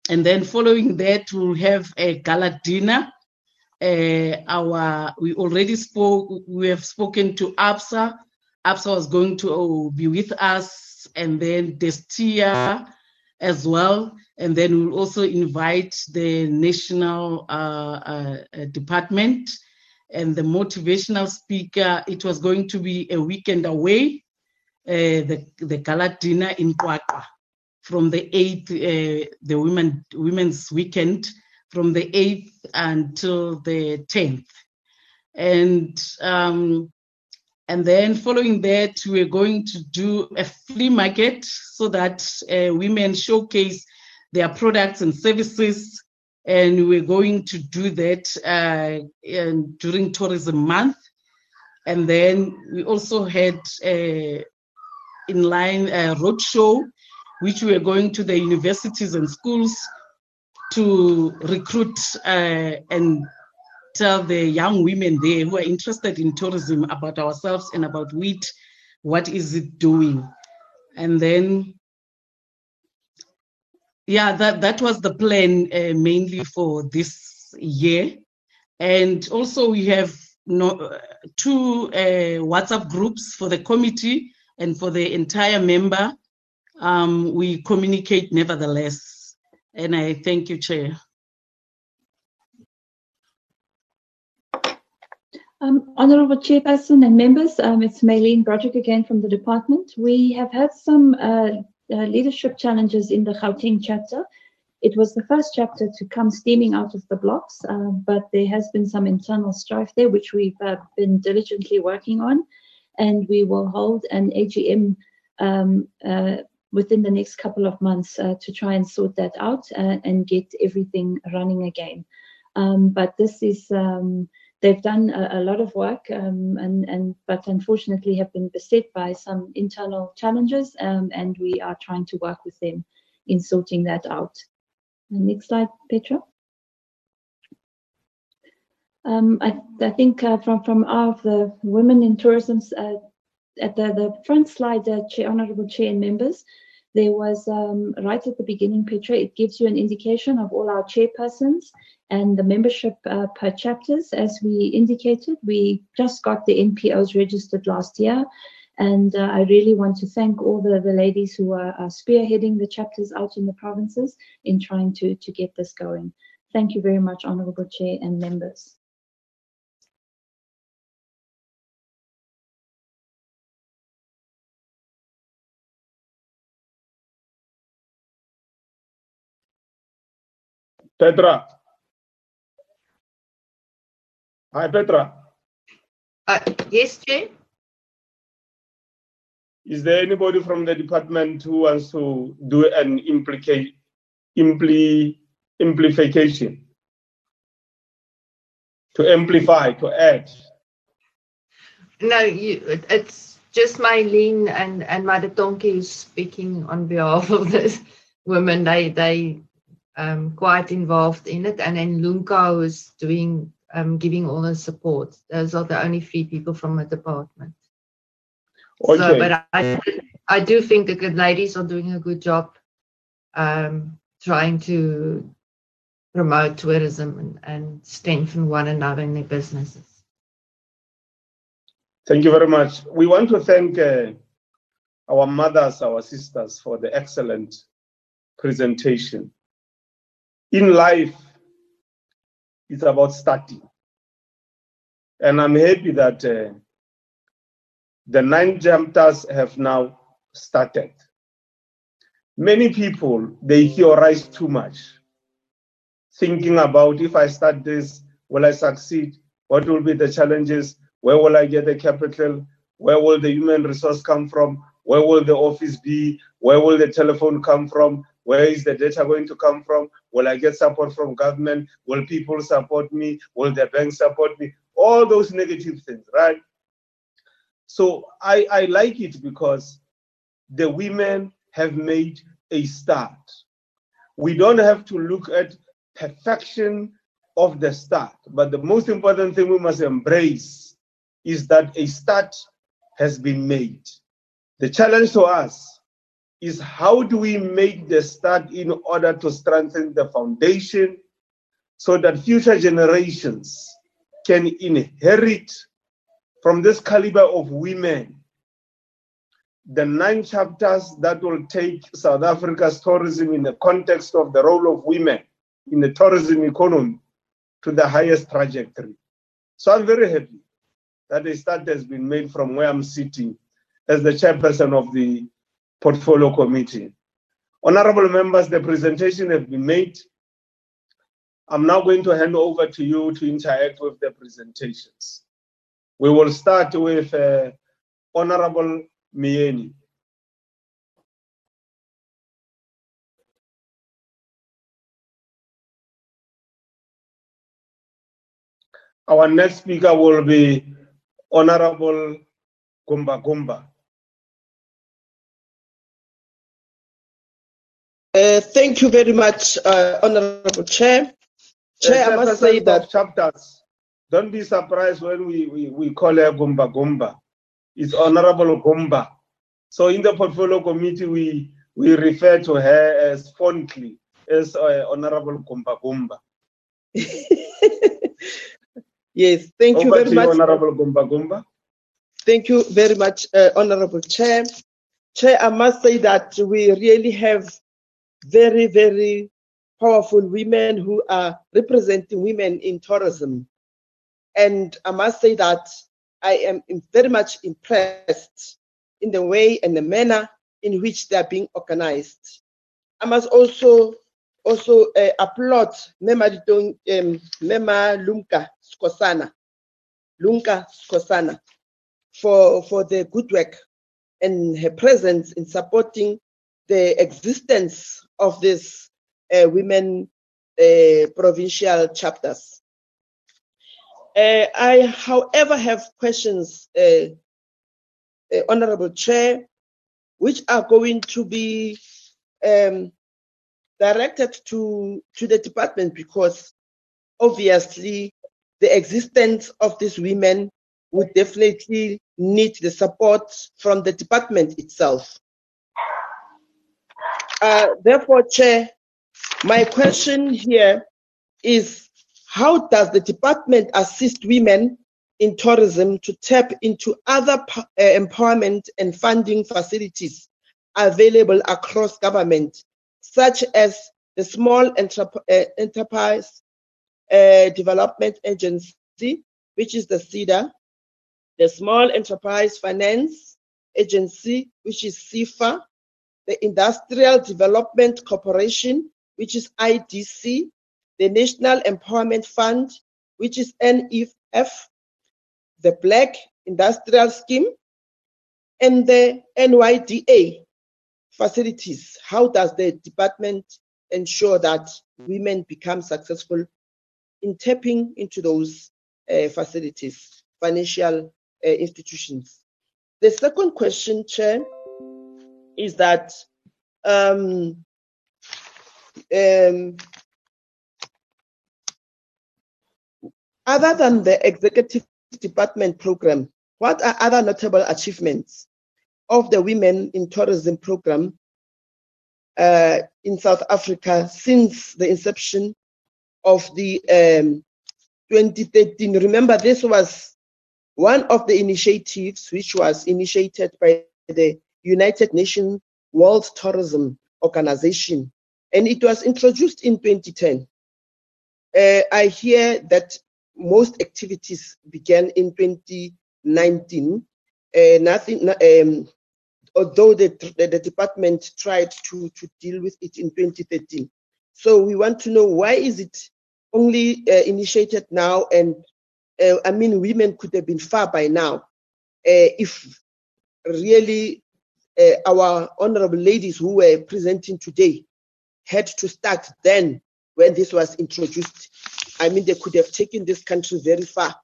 and then following that, we'll have a gala dinner. Uh, our, we already spoke, we have spoken to APSA. APSA was going to be with us and then Destia as well. And then we'll also invite the national uh, uh, uh, department and the motivational speaker. It was going to be a weekend away, uh, the, the gala dinner in QwaQwa from the 8th, uh, the women, women's weekend from the 8th until the 10th. And um, and then following that, we're going to do a flea market so that uh, women showcase their products and services. And we're going to do that uh, in- during tourism month. And then we also had inline uh, roadshow, which we are going to the universities and schools to recruit uh, and tell the young women there who are interested in tourism about ourselves and about wheat, what is it doing? And then, yeah, that, that was the plan uh, mainly for this year. And also we have no, two uh, WhatsApp groups for the committee and for the entire member. Um, we communicate nevertheless. And I thank you, Chair. Um, Honourable Chairperson and members, um, it's Maylene Broodryk again from the department. We have had some uh, uh, leadership challenges in the Gauteng chapter. It was the first chapter to come steaming out of the blocks, uh, but there has been some internal strife there, which we've uh, been diligently working on. And we will hold an AGM um, uh, within the next couple of months uh, to try and sort that out and get everything running again. Um, but this is um, they've done a, a lot of work um, and, and but unfortunately have been beset by some internal challenges um, and we are trying to work with them in sorting that out. Next slide, Petra. Um, I, I think uh, from from our of the women in tourism uh, at the, the front slide, uh, Chair, Honourable Chair and members, there was um, right at the beginning, Petra, it gives you an indication of all our chairpersons and the membership uh, per chapters. As we indicated, we just got the NPOs registered last year. And uh, I really want to thank all the, the ladies who are, are spearheading the chapters out in the provinces in trying to, to get this going. Thank you very much, Honourable Chair and members. Petra. Hi, Petra. Uh, yes, Chair. Is there anybody from the department who wants to do an implicate, impli, amplification? To amplify, to add? No, you, it's just Maylene and, and Madatonke who's speaking on behalf of the women. They, they um, quite involved in it. And then Lunka who's doing, um, giving all the support. Those are the only three people from the department. So, Okay. but I, I do think the good ladies are doing a good job um, trying to promote tourism and, and strengthen one another in their businesses. Thank you very much. We want to thank uh, our mothers, our sisters for the excellent presentation. In life, it's about starting. And I'm happy that uh, the nine chapters have now started. Many people, they theorize too much, thinking about if I start this, will I succeed? What will be the challenges? Where will I get the capital? Where will the human resource come from? Where will the office be? Where will the telephone come from? Where is the data going to come from? Will I get support from government? Will people support me? Will the bank support me? All those negative things, right? So I, I like it because the women have made a start. We don't have to look at perfection of the start, but the most important thing we must embrace is that a start has been made. The challenge to us is how do we make the start in order to strengthen the foundation so that future generations can inherit from this caliber of women the nine chapters that will take South Africa's tourism in the context of the role of women in the tourism economy to the highest trajectory. So I'm very happy that a start has been made from where I'm sitting as the chairperson of the portfolio committee. Honorable members, the presentation has been made. I'm now going to hand over to you to interact with the presentations. We will start with uh, Honorable Mieni. Our next speaker will be Honorable Gumba Gumba. Uh, thank you very much, uh, Honorable Chair. Chair, I must say that chapters. Don't be surprised when we, we, we call her Gumba Gumba. It's Honorable Gumba. So in the portfolio committee, we, we refer to her as fondly as uh, Honorable Gumba Gumba. yes, thank you very you, much. Honorable Gumba Gumba. Thank you very much, uh, Honorable Chair. Chair, I must say that we really have very, very powerful women who are representing women in tourism. And I must say that I am very much impressed in the way and the manner in which they are being organized. I must also also uh, applaud Mema, um, Mema Lumka Skosana, Lunka Skosana, for, for the good work and her presence in supporting the existence of these uh, women uh, provincial chapters. Uh, I, however, have questions, uh, uh, Honorable Chair, which are going to be um, directed to, to the department because obviously the existence of these women would definitely need the support from the department itself. Uh, therefore, Chair, my question here is how does the department assist women in tourism to tap into other uh, empowerment and funding facilities available across government, such as the Small Entrep- uh, Enterprise uh, Development Agency, which is the SEDA, the Small Enterprise Finance Agency, which is SEFA, the Industrial Development Corporation, which is IDC, the National Empowerment Fund, which is NEF, the Black Industrial Scheme, and the NYDA facilities. How does the department ensure that women become successful in tapping into those uh, facilities, financial uh, institutions? The second question, Chair, is that um, um, other than the executive department program, what are other notable achievements of the Women in Tourism program uh, in South Africa since the inception of the um, 2013? Remember, this was one of the initiatives which was initiated by the United Nations World Tourism Organization, and it was introduced in 2010. Uh, I hear that most activities began in 2019. Uh, nothing, um, although the, the, department tried to, to deal with it in 2013. So we want to know why is it only uh, initiated now? And uh, I mean, women could have been far by now uh, if really uh, our honorable ladies who were presenting today had to start then when this was introduced. I mean, they could have taken this country very far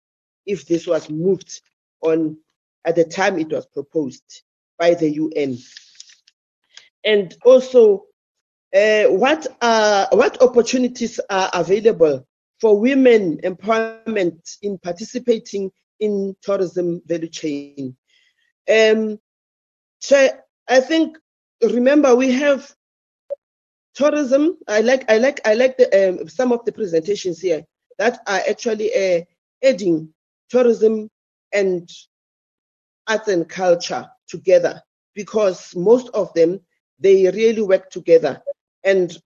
if this was moved on at the time it was proposed by the UN. And also, uh, what are what opportunities are available for women empowerment in participating in tourism value chain? Um, so I think remember we have tourism. I like I like I like the, um, some of the presentations here that are actually uh, adding tourism and arts and culture together because most of them they really work together and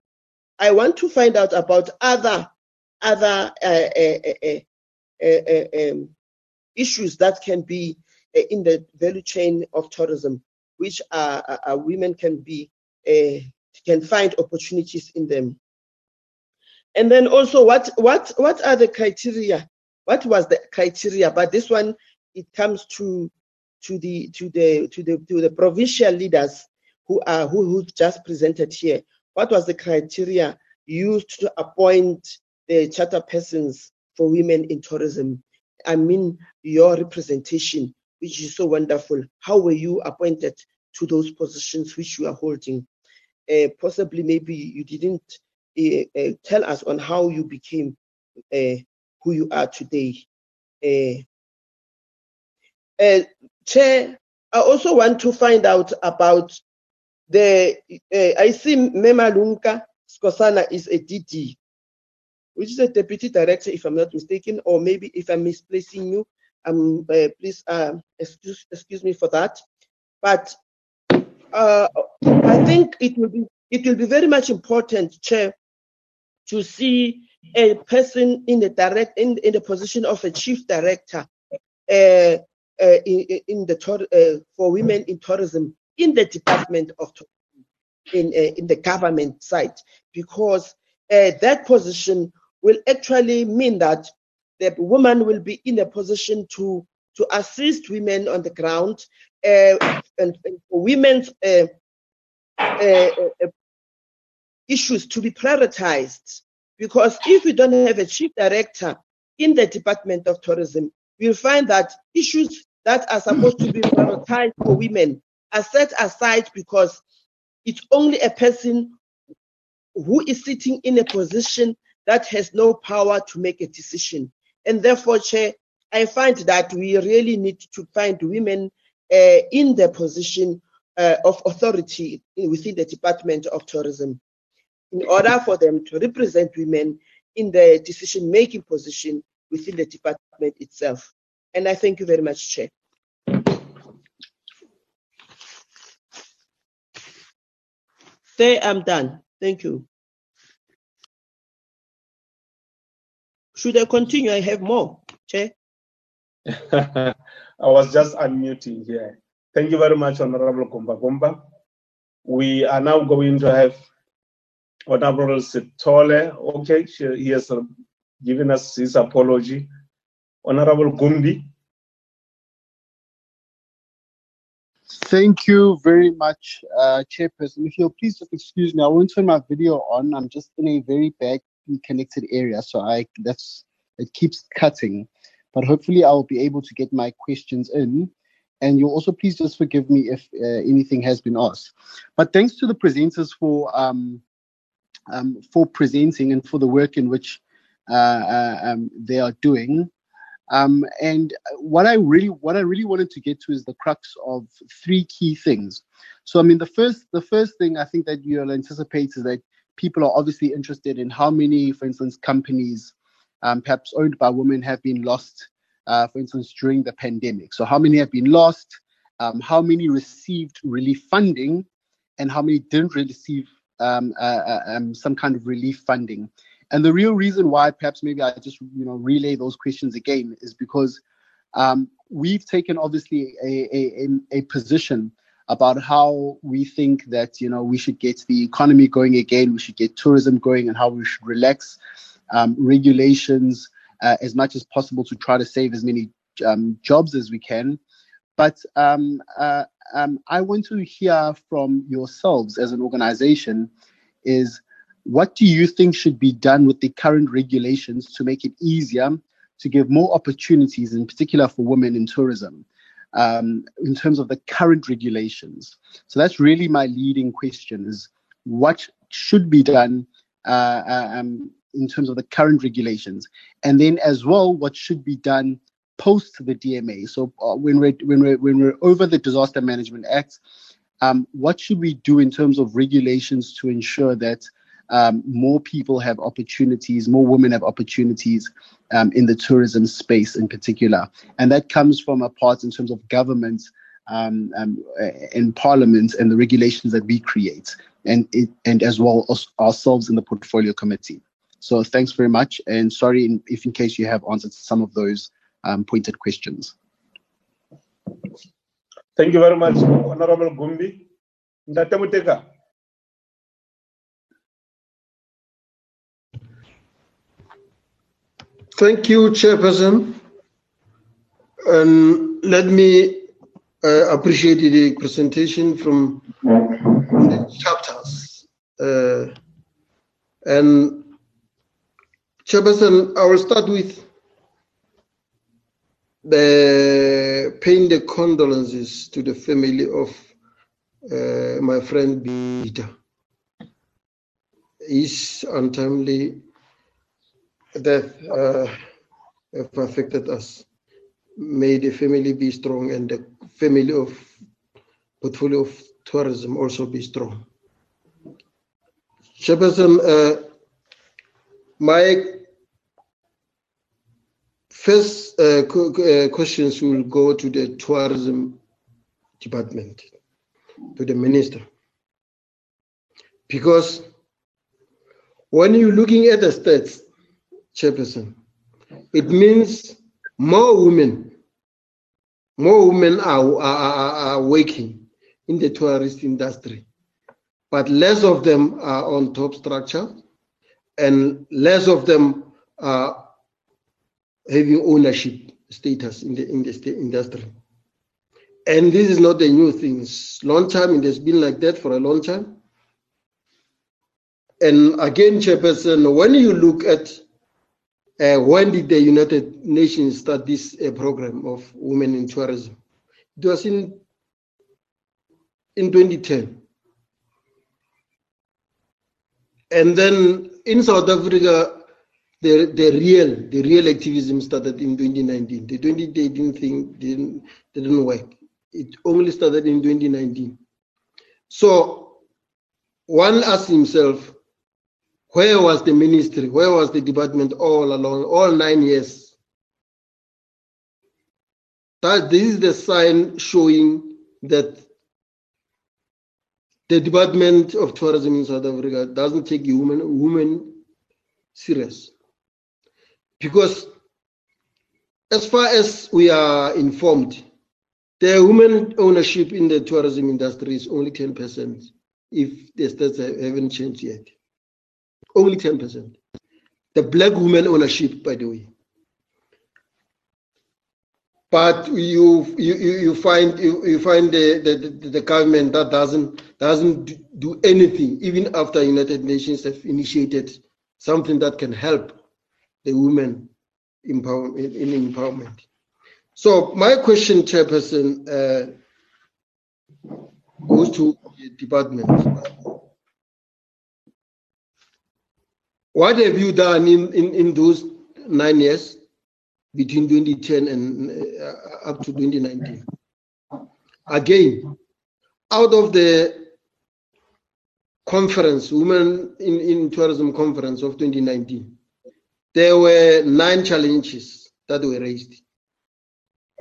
i want to find out about other other uh, uh, uh, um, issues that can be in the value chain of tourism which are, are women can be eh, can find opportunities in them. And then also what what what are the criteria? What was the criteria? But this one it comes to to the to the to the to the provincial leaders who are who, who just presented here. What was the criteria used to appoint the charter persons for women in tourism? I mean your representation which is so wonderful. How were you appointed to those positions which you are holding? Uh, possibly maybe you didn't uh, uh, tell us on how you became who you are today. Chair, I also want to find out about the, uh, I see Mema Lunka Skosana is a DD, which is a deputy director, if I'm not mistaken, or maybe if I'm misplacing you, um, uh, please uh, excuse, excuse me for that. But uh, I think it will be it will be very much important, Chair, to see a person in the direct in, in the position of a chief director uh, uh, in, in the uh, for women in tourism in the department of tourism, in in the government side because that position will actually mean that the woman will be in a position to to assist women on the ground uh, and, and, for women's uh, issues to be prioritized because if we don't have a chief director in the department of tourism we'll find that issues that are supposed to be prioritized for women are set aside because it's only a person who is sitting in a position that has no power to make a decision. And therefore, Chair, I find that we really need to find women uh, in the position uh, of authority within the Department of Tourism in order for them to represent women in the decision making position within the department itself. And I thank you very much, Chair. Say I'm done. Thank you. Should I continue? I have more, Chair. I was just unmuting here. Thank you very much, Honorable Gumba Gumba. We are now going to have Honorable Sitole, okay, she- he has given us his apology. Honorable Gumbi, Thank you very much, uh, Chairperson. If you'll please just excuse me, I won't turn my video on. I'm just in a very badly connected area, so I that's it keeps cutting. But hopefully, I'll be able to get my questions in. And you'll also please just forgive me if uh, anything has been asked. But thanks to the presenters for um, um, for presenting and for the work in which uh, uh, um, they are doing. Um, and what I really what I really wanted to get to is the crux of three key things. So I mean the first the first thing I think that you'll anticipate is that people are obviously interested in how many, for instance, companies um, perhaps owned by women have been lost, uh, for instance, during the pandemic. So how many have been lost? Um, how many received relief funding, and how many didn't receive um, uh, uh, um, some kind of relief funding? And the real reason why, perhaps maybe I just you know relay those questions again, is because um, we've taken obviously a, a, a, a position about how we think that you know we should get the economy going again, we should get tourism going, and how we should relax um, regulations uh, as much as possible to try to save as many um, jobs as we can. But um, uh, um, I want to hear from yourselves as an organization is what do you think should be done with the current regulations to make it easier to give more opportunities, in particular for women in tourism, um, in terms of the current regulations? So that's really my leading question: is what should be done uh, uh, um, in terms of the current regulations, and then as well, what should be done post the DMA. So uh, when we're when we're when we're over the Disaster Management Act, um, what should we do in terms of regulations to ensure that um, more people have opportunities, more women have opportunities um, in the tourism space in particular, and that comes from a part in terms of government um, um, in Parliament and the regulations that we create, and and as well as ourselves in the portfolio committee. So thanks very much, and sorry if in case you have answered some of those um, pointed questions. thank you very much, Honorable Gumbi. Ntate Thank you, Chairperson. And let me uh, appreciate the presentation from the chapters. Uh, and Chairperson, I will start with the paying the condolences to the family of uh, my friend Peter. His untimely death uh, have affected us. May the family be strong and the family of portfolio of tourism also be strong. Chairperson, uh, my first uh, uh, questions will go to the tourism department, to the minister. Because when you're looking at the stats, Chairperson, it means more women, more women are, are, are, working in the tourist industry, but less of them are on top structure and less of them are having ownership status in the, in the industry. And this is not a new thing. It's long time, it has been like that for a long time. And again, Chairperson, when you look at uh, when did the United Nations start this uh, program of women in tourism? It was in in 2010. And then in South Africa, the, the real the real activism started in 2019. The 2018 thing didn't didn't work. It only started in 2019. So one asks himself, where was the ministry? Where was the department all along, all nine years? That this is the sign showing that the Department of Tourism in South Africa doesn't take women women serious. Because as far as we are informed, the women ownership in the tourism industry is only 10% if the stats haven't changed yet. Only 10%. The black women ownership, by the way. But you you you find you, you find the, the, the government that doesn't doesn't do anything even after United Nations have initiated something that can help the women empower, in, in empowerment. So my question, Chairperson, uh, goes to the department. What have you done in, in, in those nine years between 2010 and uh, up to 2019? Again, out of the conference, Women in, in Tourism Conference of 2019, there were nine challenges that were raised.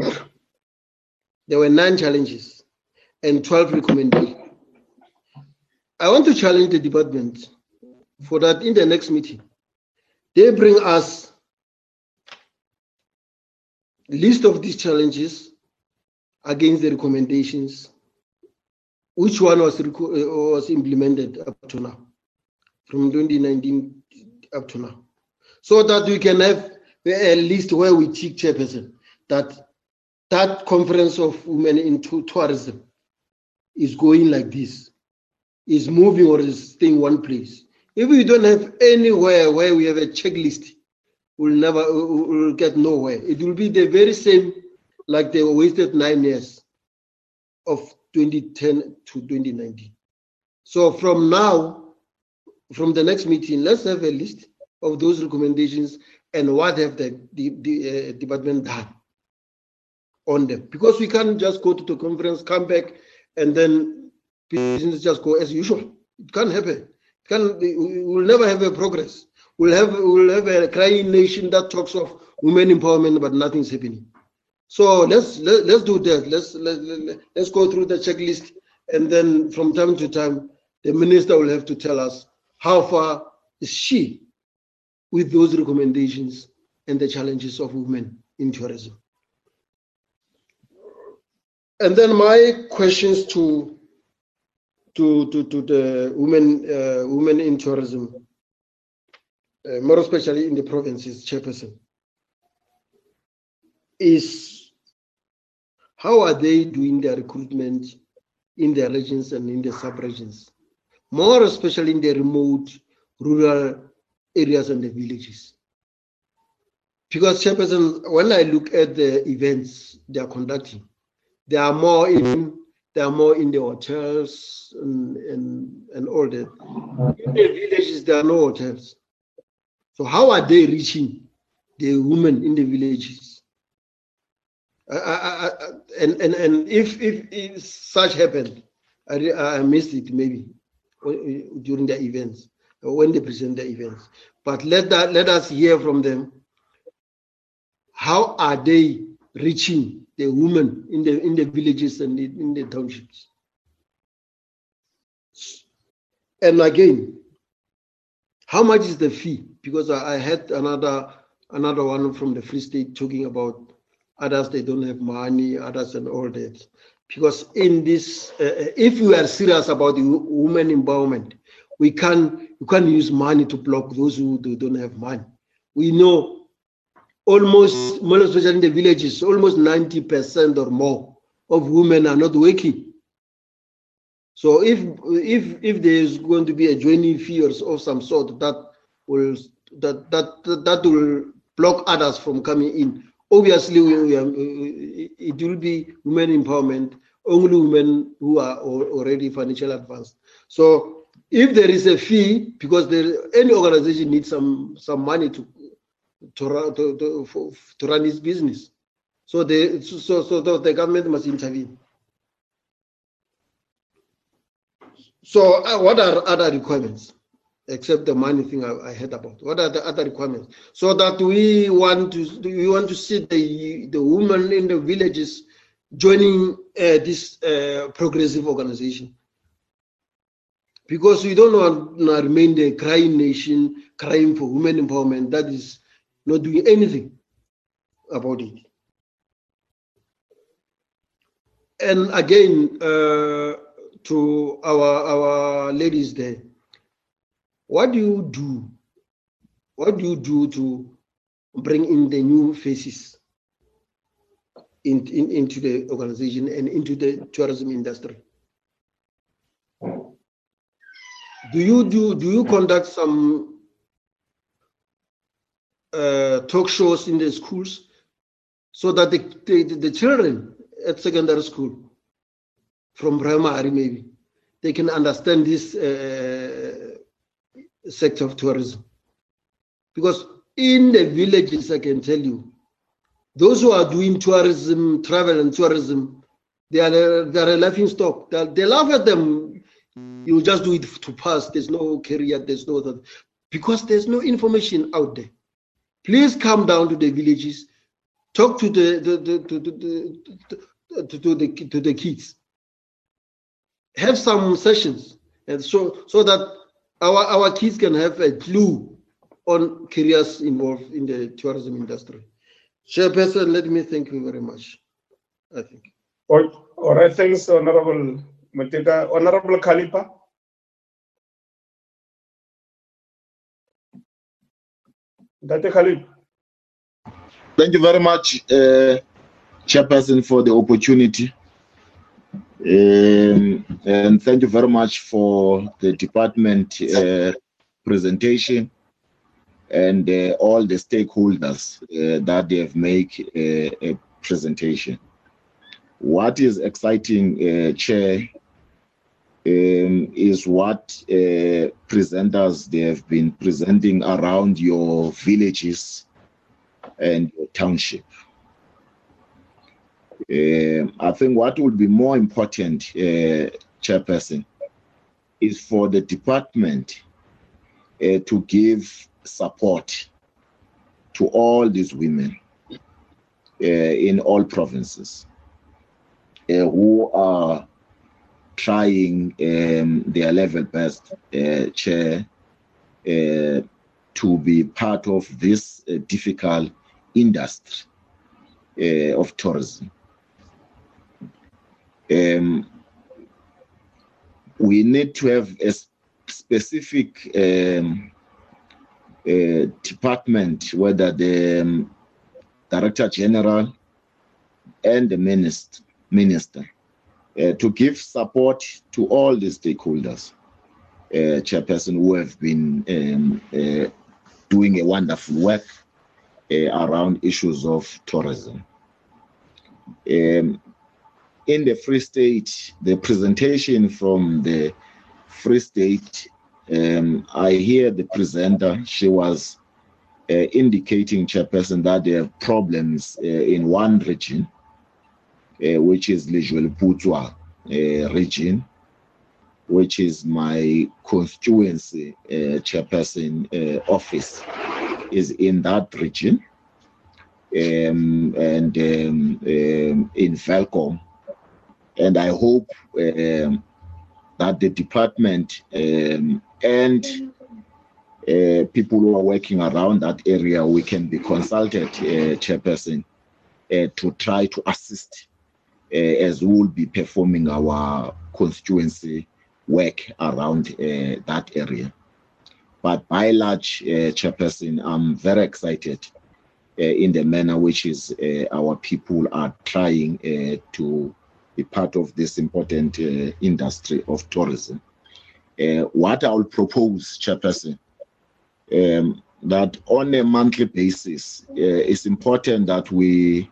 There were nine challenges and 12 recommendations. I want to challenge the department for that in the next meeting, they bring us list of these challenges against the recommendations, which one was, uh, was implemented up to now, from 2019 up to now, so that we can have a list where we tick chairperson that that conference of women into tourism is going like this, is moving or is staying one place. If we don't have anywhere where we have a checklist, we'll never we'll get nowhere. It will be the very same like they wasted nine years of 2010 to 2019. So from now, from the next meeting, let's have a list of those recommendations and what have the, the, the uh, department done on them. Because we can't just go to the conference, come back, and then business just go as usual. It can't happen can we will never have a progress. We'll have we'll have a crying nation that talks of women empowerment, but nothing's happening. So let's let, let's do that. Let's let, let, let's go through the checklist, and then from time to time, the minister will have to tell us how far is she with those recommendations and the challenges of women in tourism. And then my questions to to, to, to the women, uh, women in tourism, uh, more especially in the provinces, chairperson, is how are they doing their recruitment in their regions and in the sub-regions, more especially in the remote, rural areas and the villages. Because, Chairperson, when I look at the events they are conducting, they are more in they are more in the hotels and, and, and all that. In the villages, there are no hotels. So how are they reaching the women in the villages? I, I, I, and, and, and if, if, if such happened, I, I missed it maybe during the events, when they present the events. But let, that, let us hear from them. How are they reaching the women in the in the villages and in the townships. And again, how much is the fee? Because I, I had another another one from the Free State talking about others they don't have money, others and all that. Because in this, uh, if we are serious about the women empowerment, we can we can't use money to block those who don't have money. We know almost, more especially in the villages, almost 90% or more of women are not working. So if if if there is going to be a joining fee or of some sort that will that that that will block others from coming in, obviously we are, it will be women empowerment only women who are already financially advanced. So if there is a fee, because there, any organization needs some some money to to, run, to, to, run his business. So the, so, so the government must intervene. So uh, what are other requirements? Except the money thing I, I heard about. What are the other requirements? So that we want to we want to see the the women in the villages joining uh, this uh, progressive organization. Because we don't want to remain the crying nation, crying for women empowerment. That is not doing anything about it. And again, uh, to our our ladies there, what do you do? What do you do to bring in the new faces in, in, into the organization and into the tourism industry? Do you do do you conduct some uh, talk shows in the schools so that the, the, the children at secondary school from primary maybe they can understand this uh, sector of tourism. Because in the villages i can tell you those who are doing tourism travel and tourism they are they are a laughing stock. They, they laugh at them. You just do it to pass. There's no career. There's no that. Because there's no information out there please come down to the villages. Talk to the, the, the, to, the, to, the to the kids. Have some sessions and so so that our our kids can have a clue on careers involved in the tourism industry. Chairperson let me thank you very much. I think. All, right thanks honorable Mateka. honorable khalipa Khalid. Thank you very much, uh, Chairperson, for the opportunity. Um, and thank you very much for the department uh, presentation and uh, all the stakeholders uh, that they have made a presentation. What is exciting, Chair, um, is what uh, presenters they have been presenting around your villages and your township. Uh, I think what would be more important, uh, Chairperson, is for the department uh, to give support to all these women uh, in all provinces uh, who are trying um, their level best, uh, Chair, to be part of this difficult industry of tourism. Um, we need to have a specific um, uh, department, whether the um, director general and the minister, minister uh, to give support to all the stakeholders, uh, chairperson who have been um, uh, doing a wonderful work uh, around issues of tourism. Um, in the Free State, the presentation from the Free State, um, I hear the presenter, she was uh, indicating, Chairperson, that there are problems uh, in one region, which is Lejweleputswa uh, region, which is my constituency uh, chairperson office, is in that region. Um, and um, um, in Welkom, and I hope um, that the department um, and uh, people who are working around that area, we can be consulted, uh, Chairperson, uh, to try to assist as we will be performing our constituency work around uh, that area. But by and large, uh, Chairperson, I'm very excited in the manner which is our people are trying to be part of this important uh, industry of tourism. Uh, what I will propose, Chairperson, um, that on a monthly basis, uh, it's important that we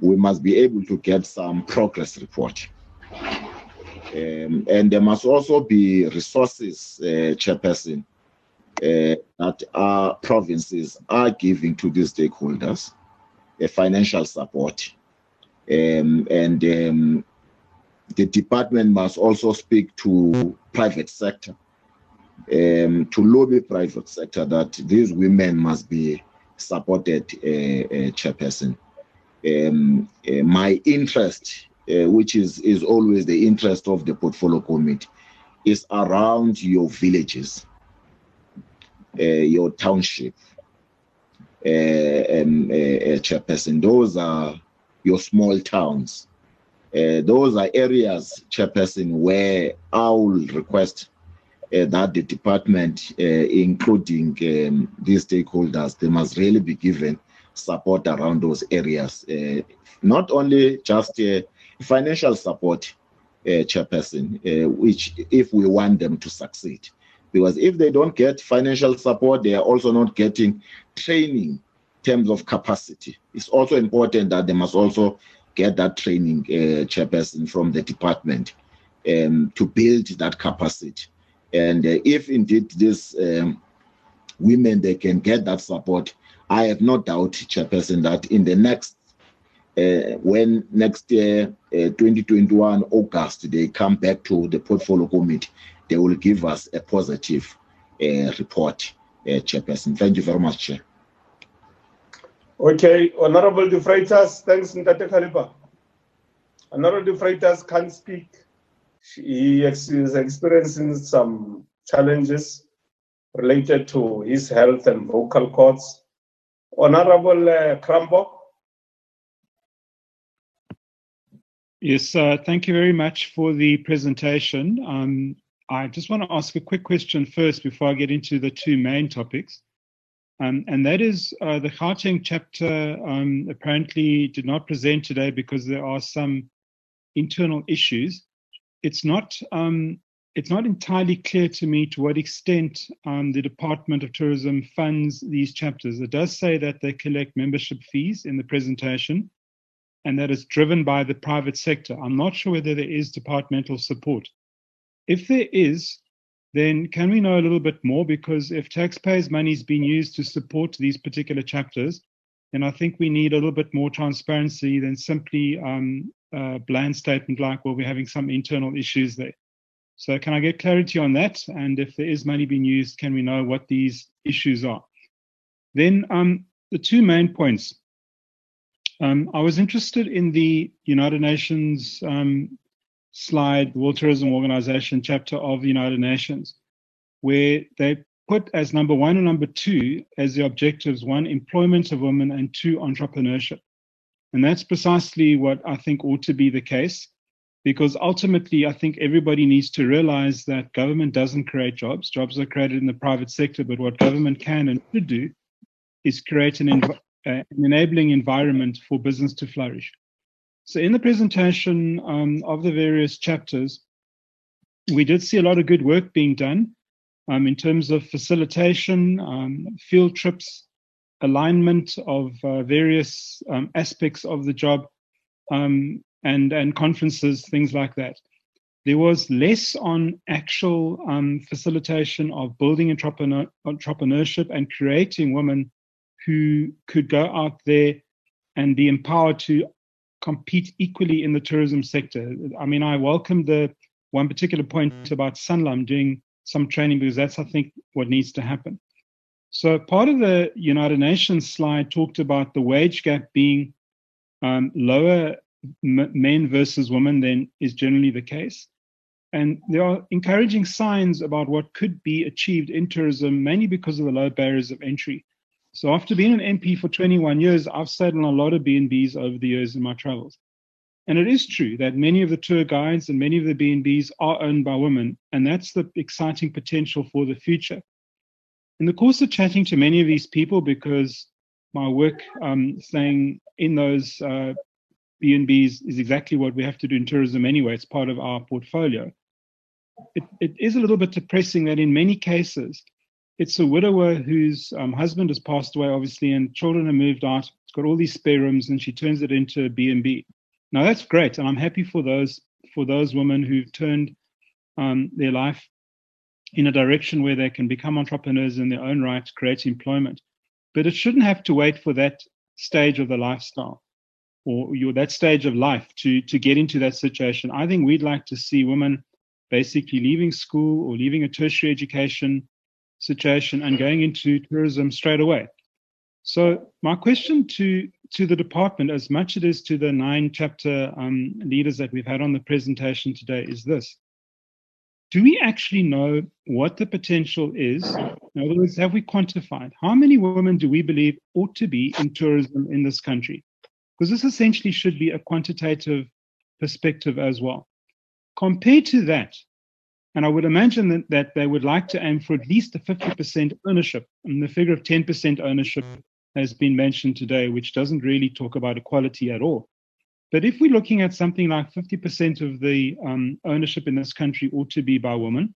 we must be able to get some progress report. Um, and there must also be resources, uh, Chairperson, uh, that our provinces are giving to these stakeholders, uh, financial support, um, and um, the department must also speak to private sector um, to lobby private sector that these women must be supported, uh, uh, chairperson. Um, uh, my interest, uh, which is, is always the interest of the portfolio committee, is around your villages, uh, your township, uh, um, chairperson. Those are your small towns uh, those are areas, Chairperson, where I will request uh, that the department, uh, including um, these stakeholders, they must really be given support around those areas. Uh, not only just uh, financial support, uh, chairperson, uh, which if we want them to succeed. Because if they don't get financial support, they are also not getting training in terms of capacity. It's also important that they must also get that training, uh, chairperson, from the department um, to build that capacity. And uh, if indeed these um, women they can get that support, I have no doubt, chairperson, that in the next uh, when next year, uh, 2021 August, they come back to the portfolio committee, they will give us a positive uh, report, uh, Chairperson. Thank you very much, Chair. Okay, Honorable De Freitas, thanks, Ntate Khalipa. Honorable De Freitas can't speak. He is experiencing some challenges related to his health and vocal cords. Honorable uh, Yes, uh, thank you very much for the presentation. Um, I just want to ask a quick question first before I get into the two main topics. Um, and that is uh, the Gauteng chapter um, apparently did not present today because there are some internal issues. It's not um, it's not entirely clear to me to what extent um, the Department of Tourism funds these chapters. It does say that they collect membership fees in the presentation, and that is driven by the private sector. I'm not sure whether there is departmental support. If there is, then can we know a little bit more? Because if taxpayers' money is being used to support these particular chapters, then I think we need a little bit more transparency than simply um, a bland statement like, well, we're having some internal issues there. So can I get clarity on that? And if there is money being used, can we know what these issues are? Then um, the two main points. Um, I was interested in the United Nations um, slide, the World Tourism Organization chapter of the United Nations, where they put as number one and number two as the objectives one, employment of women, and two, entrepreneurship. And that's precisely what I think ought to be the case, because ultimately, I think everybody needs to realize that government doesn't create jobs. Jobs are created in the private sector, but what government can and should do is create an, env- uh, an enabling environment for business to flourish. So, in the presentation um, of the various chapters, we did see a lot of good work being done um, in terms of facilitation, um, field trips, alignment of uh, various um, aspects of the job, um, and, and conferences, things like that. There was less on actual um, facilitation of building entrepreneur, entrepreneurship and creating women who could go out there and be empowered to compete equally in the tourism sector. I mean, I welcome the one particular point about Sanlam doing some training because that's, I think, what needs to happen. So, part of the United Nations slide talked about the wage gap being um, lower men versus women than is generally the case. And there are encouraging signs about what could be achieved in tourism, mainly because of the low barriers of entry. So after being an MP for 21 years, I've stayed on a lot of B&Bs over the years in my travels. And it is true that many of the tour guides and many of the B&Bs are owned by women, and that's the exciting potential for the future. In the course of chatting to many of these people, because my work um, staying in those uh, B&Bs is exactly what we have to do in tourism anyway, it's part of our portfolio. It, it is a little bit depressing that in many cases, it's a widower whose um, husband has passed away, obviously, and children have moved out. It's got all these spare rooms, and she turns it into a B&B. Now that's great, and I'm happy for those for those women who've turned um, their life in a direction where they can become entrepreneurs in their own right, create employment. But it shouldn't have to wait for that stage of the lifestyle or your, that stage of life to to get into that situation. I think we'd like to see women basically leaving school or leaving a tertiary education situation and going into tourism straight away. So my question to to the department, as much as it is to the nine chapter um, leaders that we've had on the presentation today, is this: Do we actually know what the potential is? In other words, have we quantified how many women do we believe ought to be in tourism in this country? Because this essentially should be a quantitative perspective as well. Compared to that, And I would imagine that, that they would like to aim for at least a 50% ownership. And the figure of 10% ownership has been mentioned today, which doesn't really talk about equality at all. But if we're looking at something like 50% of the um, ownership in this country ought to be by women,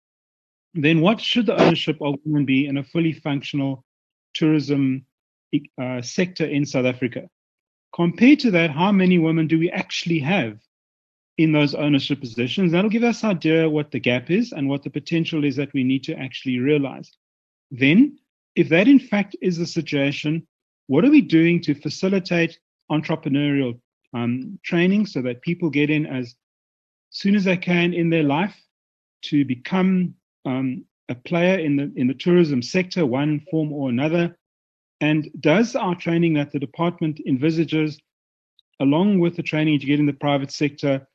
then what should the ownership of women be in a fully functional tourism uh, sector in South Africa? Compared to that, how many women do we actually have in those ownership positions? That'll give us an idea what the gap is and what the potential is that we need to actually realize. Then, if that in fact is the situation, what are we doing to facilitate entrepreneurial um, training so that people get in as soon as they can in their life to become um, a player in the in the tourism sector, one form or another? And does our training that the department envisages, along with the training to get in the private sector,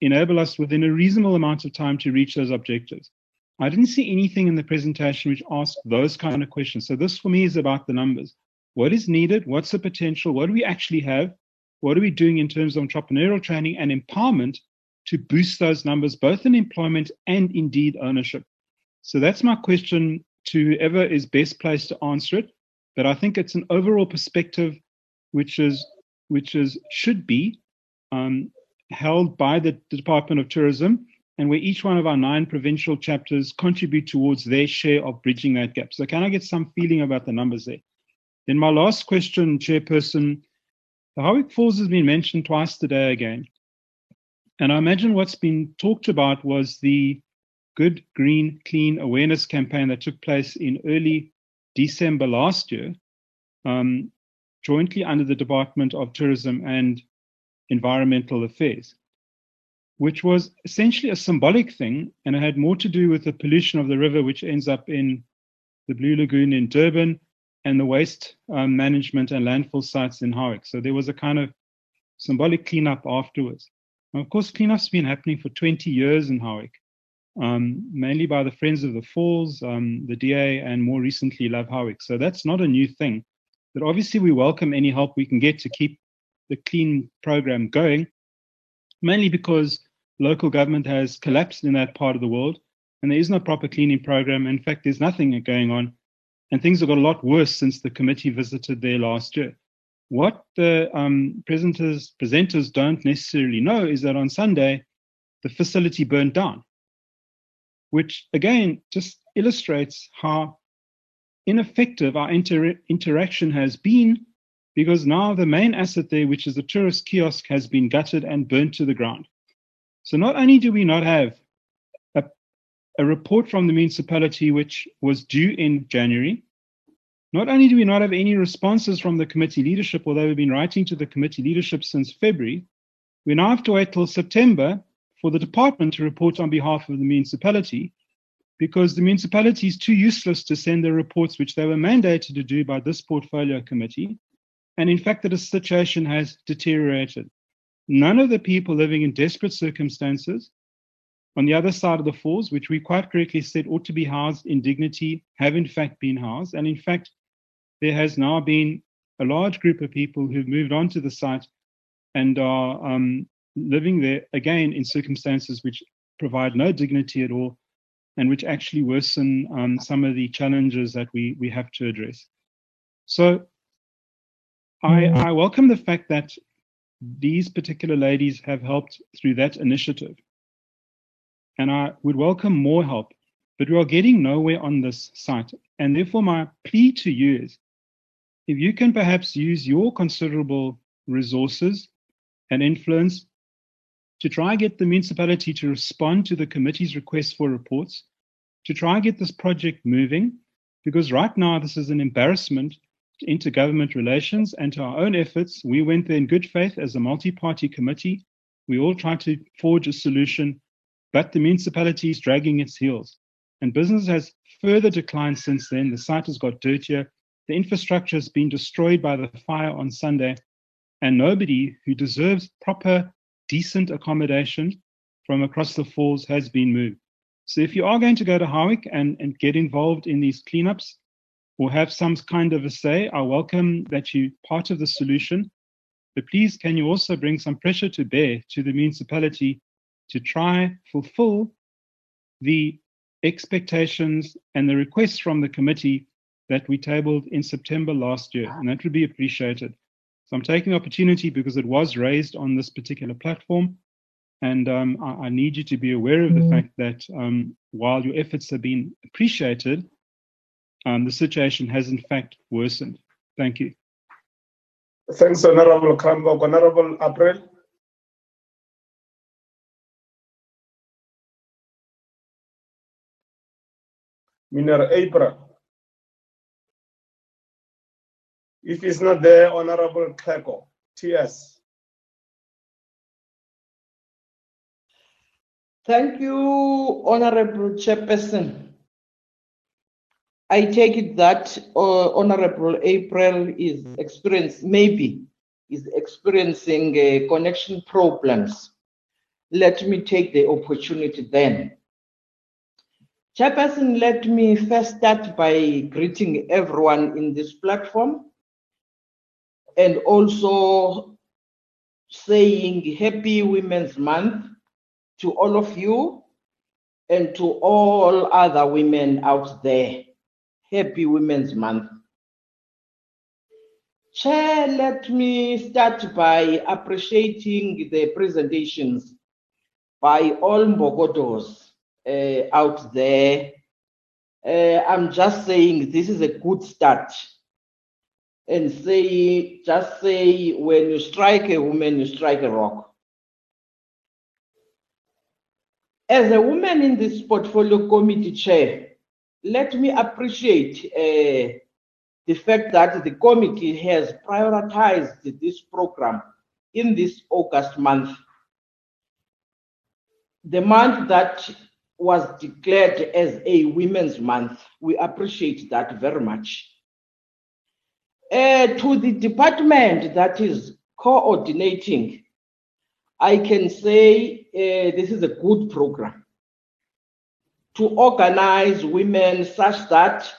enable us within a reasonable amount of time to reach those objectives? I didn't see anything in the presentation which asked those kind of questions. So this for me is about the numbers. What is needed? What's the potential? What do we actually have? What are we doing in terms of entrepreneurial training and empowerment to boost those numbers, both in employment and indeed ownership? So that's my question to whoever is best placed to answer it. But I think it's an overall perspective which is which is should be um, held by the Department of Tourism and where each one of our nine provincial chapters contribute towards their share of bridging that gap. So can I get some feeling about the numbers there? Then my last question, Chairperson, the Howick Falls has been mentioned twice today again. And I imagine what's been talked about was the Good Green Clean awareness campaign that took place in early December last year, um, jointly under the Department of Tourism and Environmental Affairs, which was essentially a symbolic thing and it had more to do with the pollution of the river, which ends up in the Blue Lagoon in Durban and the waste um, management and landfill sites in Howick. So there was a kind of symbolic cleanup afterwards. Of course, cleanup's been happening for 20 years in Howick, um, mainly by the Friends of the Falls, um, the DA, and more recently Love Howick. So that's not a new thing. But obviously, we welcome any help we can get to keep the clean program going, mainly because local government has collapsed in that part of the world and there is no proper cleaning program. In fact, there's nothing going on and things have got a lot worse since the committee visited there last year. What the um, presenters, presenters don't necessarily know is that on Sunday, the facility burned down, which again just illustrates how ineffective our inter interaction has been because now the main asset there, which is the tourist kiosk, has been gutted and burnt to the ground. So not only do we not have a report from the municipality which was due in January. Not only do we not have any responses from the committee leadership, although we've been writing to the committee leadership since February, we now have to wait till September for the department to report on behalf of the municipality because the municipality is too useless to send the reports which they were mandated to do by this portfolio committee. And in fact, the situation has deteriorated. None of the people living in desperate circumstances on the other side of the falls, which we quite correctly said ought to be housed in dignity, have in fact been housed. And in fact, there has now been a large group of people who've moved on to the site and are um, living there again in circumstances which provide no dignity at all and which actually worsen um, some of the challenges that we, we have to address. So I, I welcome the fact that these particular ladies have helped through that initiative and I would welcome more help, but we are getting nowhere on this site. And therefore, my plea to you is if you can perhaps use your considerable resources and influence to try and get the municipality to respond to the committee's request for reports, to try and get this project moving, because right now this is an embarrassment to intergovernment relations and to our own efforts. We went there in good faith as a multi party committee. We all tried to forge a solution but the municipality is dragging its heels. And business has further declined since then. The site has got dirtier. The infrastructure has been destroyed by the fire on Sunday. And nobody who deserves proper, decent accommodation from across the falls has been moved. So if you are going to go to Howick and, and get involved in these cleanups or have some kind of a say, I welcome that you part of the solution. But please, can you also bring some pressure to bear to the municipality to try fulfill the expectations and the requests from the committee that we tabled in September last year, and that would be appreciated. So I'm taking the opportunity because it was raised on this particular platform, and um, I, I, need you to be aware of the mm. fact that um, while your efforts have been appreciated, um, the situation has in fact worsened. Thank you. Thanks, Honorable Krambok. Honorable April. Miner April. If it's not there, Honorable Kleko, TS. Thank you, Honorable Chairperson. I take it that uh, Honorable April is experiencing, maybe, is experiencing uh, connection problems. Let me take the opportunity then. Chairperson, let me first start by greeting everyone in this platform and also saying Happy Women's Month to all of you and to all other women out there. Happy Women's Month. Chair, let me start by appreciating the presentations by all Mbokodos uh, out there. Uh, I'm just saying this is a good start. And say, just say, when you strike a woman, you strike a rock. As a woman in this portfolio committee chair, let me appreciate uh, the fact that the committee has prioritized this program in this August month, the month that was declared as a Women's Month. We appreciate that very much. Uh, to the department that is coordinating, I can say uh, this is a good program to organize women such that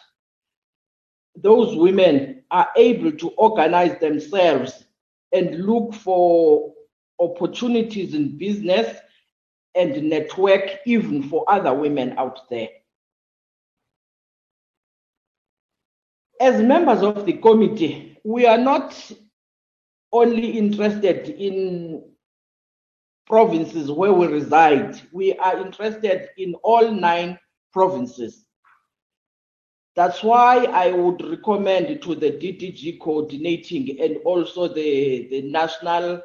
those women are able to organize themselves and look for opportunities in business and network even for other women out there. As members of the committee, we are not only interested in provinces where we reside. We are interested in all nine provinces. That's why I would recommend to the DDG coordinating and also the, the national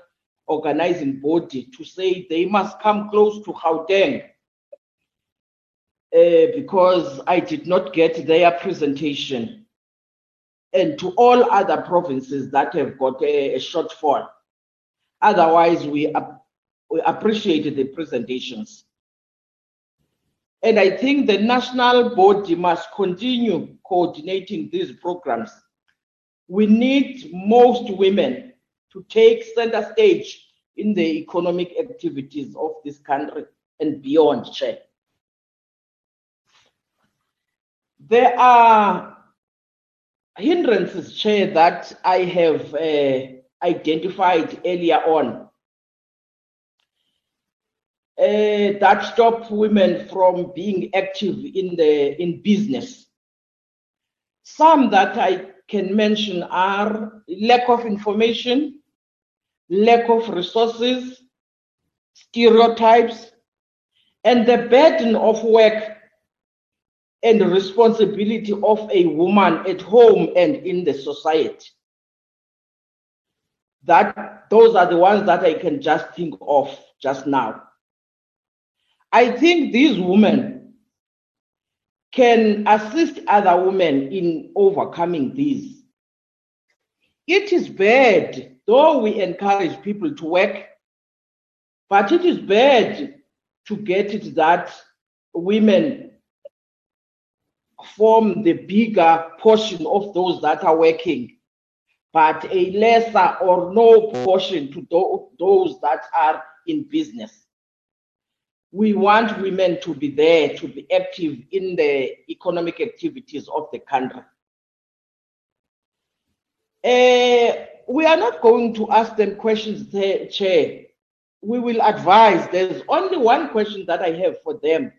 organizing body to say they must come close to Gauteng uh, because I did not get their presentation and to all other provinces that have got a, a shortfall. Otherwise, we we appreciate the presentations. And I think the national body must continue coordinating these programs. We need most women to take center stage in the economic activities of this country and beyond. There are hindrances, Chair, that I have uh, identified earlier on uh, that stop women from being active in the in business. Some that I can mention are lack of information, lack of resources, stereotypes, and the burden of work and the responsibility of a woman at home and in the society. That those are the ones that I can just think of just now. I think these women can assist other women in overcoming these. It is bad, though we encourage people to work, but it is bad to get it that women form the bigger portion of those that are working, but a lesser or no portion to those that are in business we want women to be there, to be active in the economic activities of the country. Uh, we are not going to ask them questions, Chair. We will advise. There's only one question that I have for them.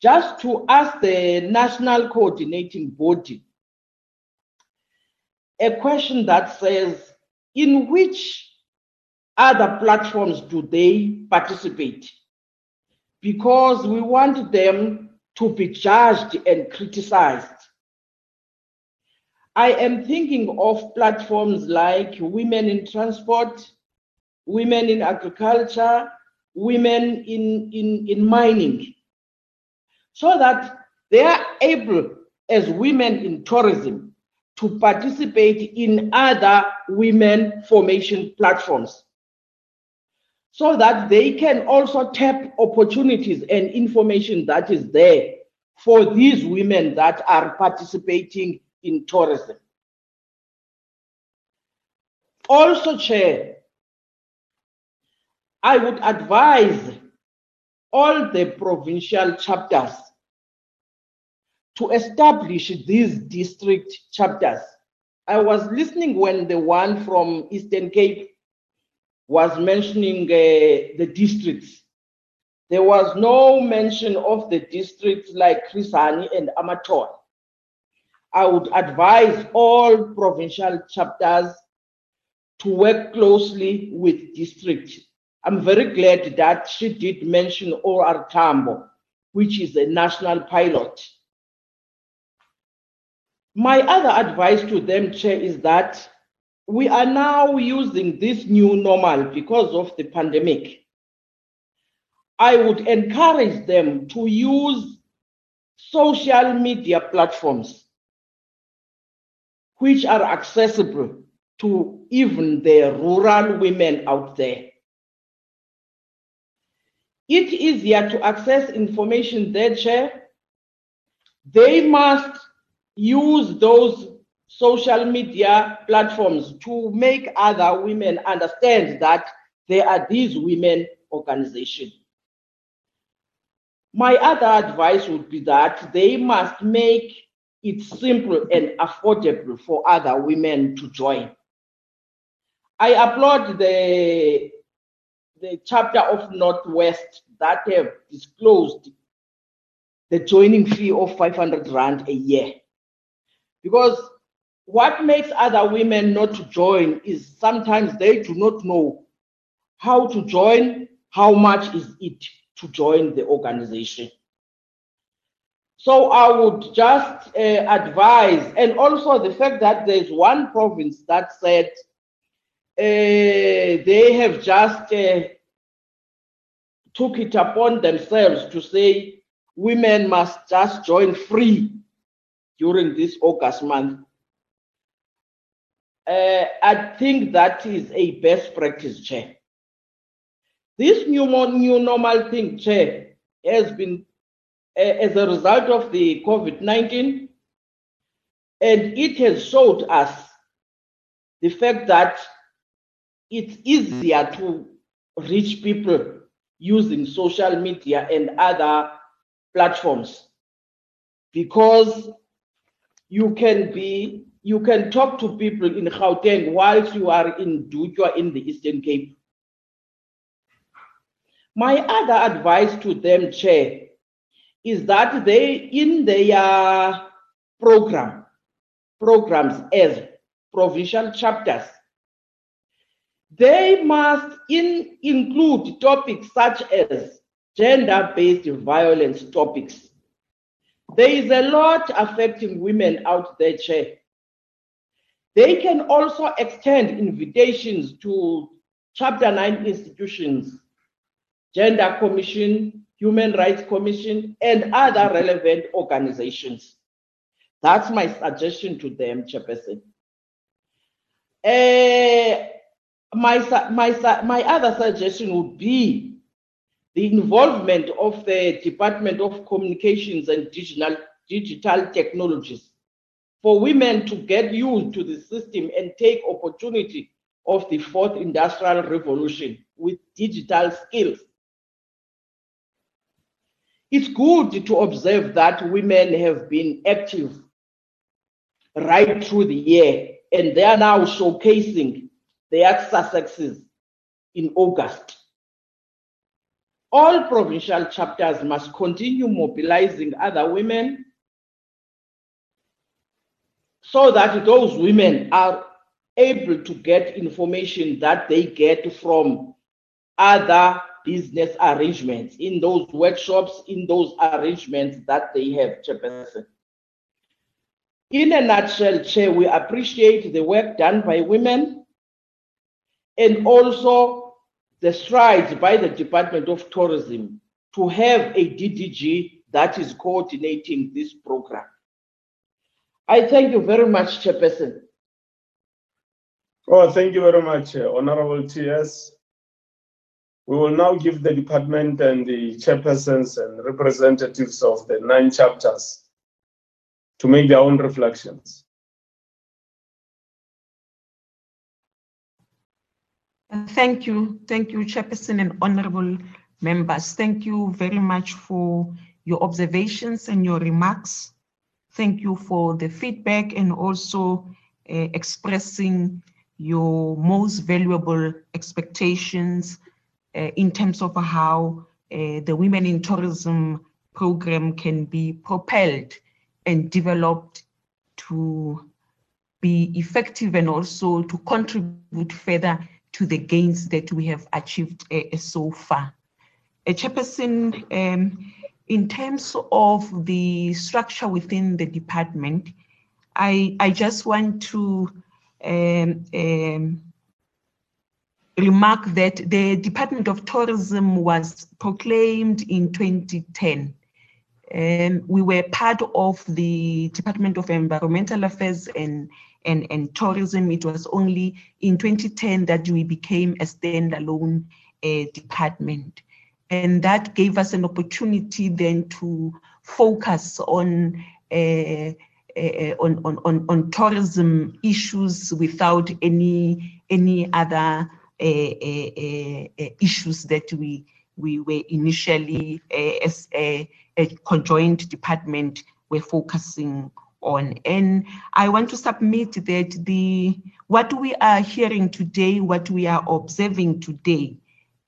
Just to ask the national coordinating body a question that says, in which other platforms do they participate? Because we want them to be judged and criticized. I am thinking of platforms like Women in Transport, Women in Agriculture, Women in, in, in Mining, so that they are able, as women in tourism, to participate in other women formation platforms so that they can also tap opportunities and information that is there for these women that are participating in tourism. Also, Chair, I would advise all the provincial chapters to establish these district chapters. I was listening when the one from Eastern Cape was mentioning uh, the districts. There was no mention of the districts like Chris Hani and Amathole. I would advise all provincial chapters to work closely with districts. I'm very glad that she did mention OR Tambo, which is a national pilot. My other advice to them, Chair, is that we are now using this new normal because of the pandemic. I would encourage them to use social media platforms which are accessible to even the rural women out there. It's easier to access information there, Chair. They must use those social media platforms to make other women understand that there are these women organizations. My other advice would be that they must make it simple and affordable for other women to join. I applaud the, the chapter of Northwest that have disclosed the joining fee of 500 Rand a year. Because what makes other women not to join is sometimes they do not know how to join, how much is it to join the organization. So I would just uh, advise, and also the fact that there's one province that said they have just uh, took it upon themselves to say women must just join free during this August month. Uh, I think that is a best practice, Chair. This new, new normal thing, Chair, has been uh, as a result of the COVID 19, and it has showed us the fact that it's easier to reach people using social media and other platforms because you can be you can talk to people in Gauteng whilst you are in Dutywa in the Eastern Cape. My other advice to them, Chair, is that they in their program programs as provincial chapters they must in, include topics such as gender-based violence topics there is a lot affecting women out there, Chair. They can also extend invitations to Chapter 9 institutions, Gender Commission, Human Rights Commission, and other relevant organizations. That's my suggestion to them, Chairperson. Uh, my, my, my other suggestion would be the involvement of the Department of Communications and Digital, Digital Technologies for women to get used to the system and take opportunity of the fourth industrial revolution with digital skills. It's good to observe that women have been active right through the year and they are now showcasing their successes in August. all provincial chapters must continue mobilizing other women so that those women are able to get information that they get from other business arrangements in those workshops, in those arrangements that they have, Chairperson. In a nutshell, Chair, we appreciate the work done by women and also the strides by the Department of Tourism to have a DDG that is coordinating this program. I thank you very much, Chairperson. Oh, thank you very much, uh, Honorable TS. We will now give the department and the chairpersons and representatives of the nine chapters to make their own reflections. Thank you. Thank you, Chairperson and honorable members. Thank you very much for your observations and your remarks. Thank you for the feedback and also uh, expressing your most valuable expectations uh, in terms of how uh, the Women in Tourism program can be propelled and developed to be effective and also to contribute further to the gains that we have achieved uh, so far. Uh, Chairperson, um, in terms of the structure within the department, I, I just want to um, um, remark that the Department of Tourism was proclaimed in 2010. Um, we were part of the Department of Environmental Affairs and, and, and Tourism. It was only in 2010 that we became a standalone uh, department. And that gave us an opportunity then to focus on uh, uh, on, on, on, tourism issues without any any other uh, uh, uh issues that we we were initially as a, a, conjoint department were focusing on. And I want to submit that the what we are hearing today, what we are observing today,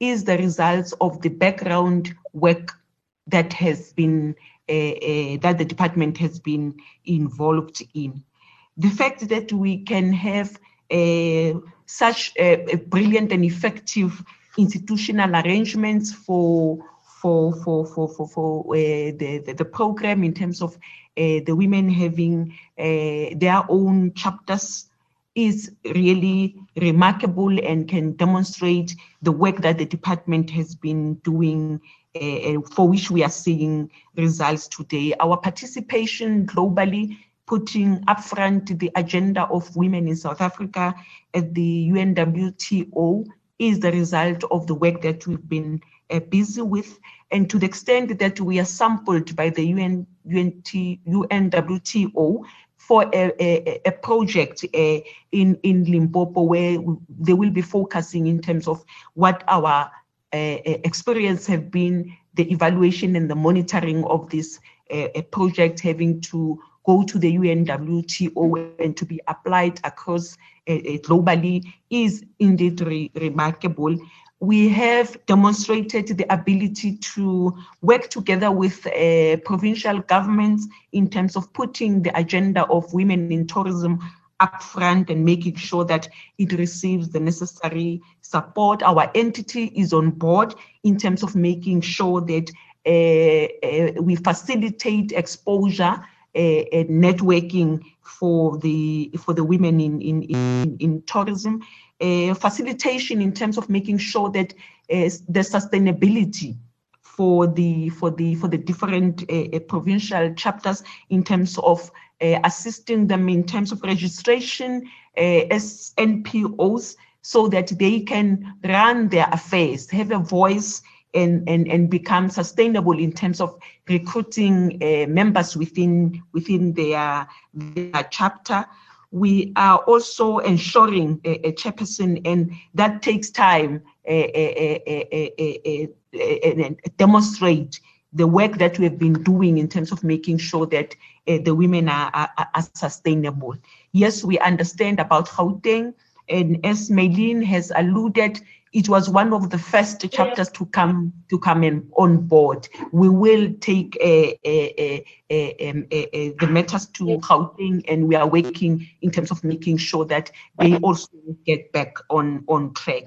is the results of the background work that has been uh, uh, that the department has been involved in. The fact that we can have uh, such a, a, brilliant and effective institutional arrangements for for for for for, for the, the, the program in terms of Uh, the women having uh, their own chapters is really remarkable and can demonstrate the work that the department has been doing uh, uh, for which we are seeing results today. Our participation globally, putting upfront the agenda of women in South Africa at the UNWTO is the result of the work that we've been uh, busy with. And to the extent that we are sampled by the UN, UNT, UNWTO for a, a, a project uh, in, in Limpopo where they will be focusing in terms of what our uh, experience have been the evaluation and the monitoring of this uh, project having to go to the UNWTO and to be applied across uh, globally is indeed re remarkable. We have demonstrated the ability to work together with uh, provincial governments in terms of putting the agenda of women in tourism upfront and making sure that it receives the necessary support. Our entity is on board in terms of making sure that uh, uh, we facilitate exposure uh, and networking for the for the women in in in, in tourism. Uh, facilitation in terms of making sure that uh, the sustainability for the for the for the different uh, provincial chapters in terms of uh, assisting them in terms of registration uh, as NPOs so that they can run their affairs, have a voice and, and, and become sustainable in terms of recruiting uh, members within, within their, their chapter. We are also ensuring a, a chairperson, and that takes time, eh, eh, eh, and demonstrate the work that we have been doing in terms of making sure that uh, the women are, are, are, sustainable. Yes, we understand about Gauteng, and as Maylene has alluded, it was one of the first chapters to come to come in on board. We will take a, a, a, the matters to Gauteng, and we are working in terms of making sure that they also get back on on track.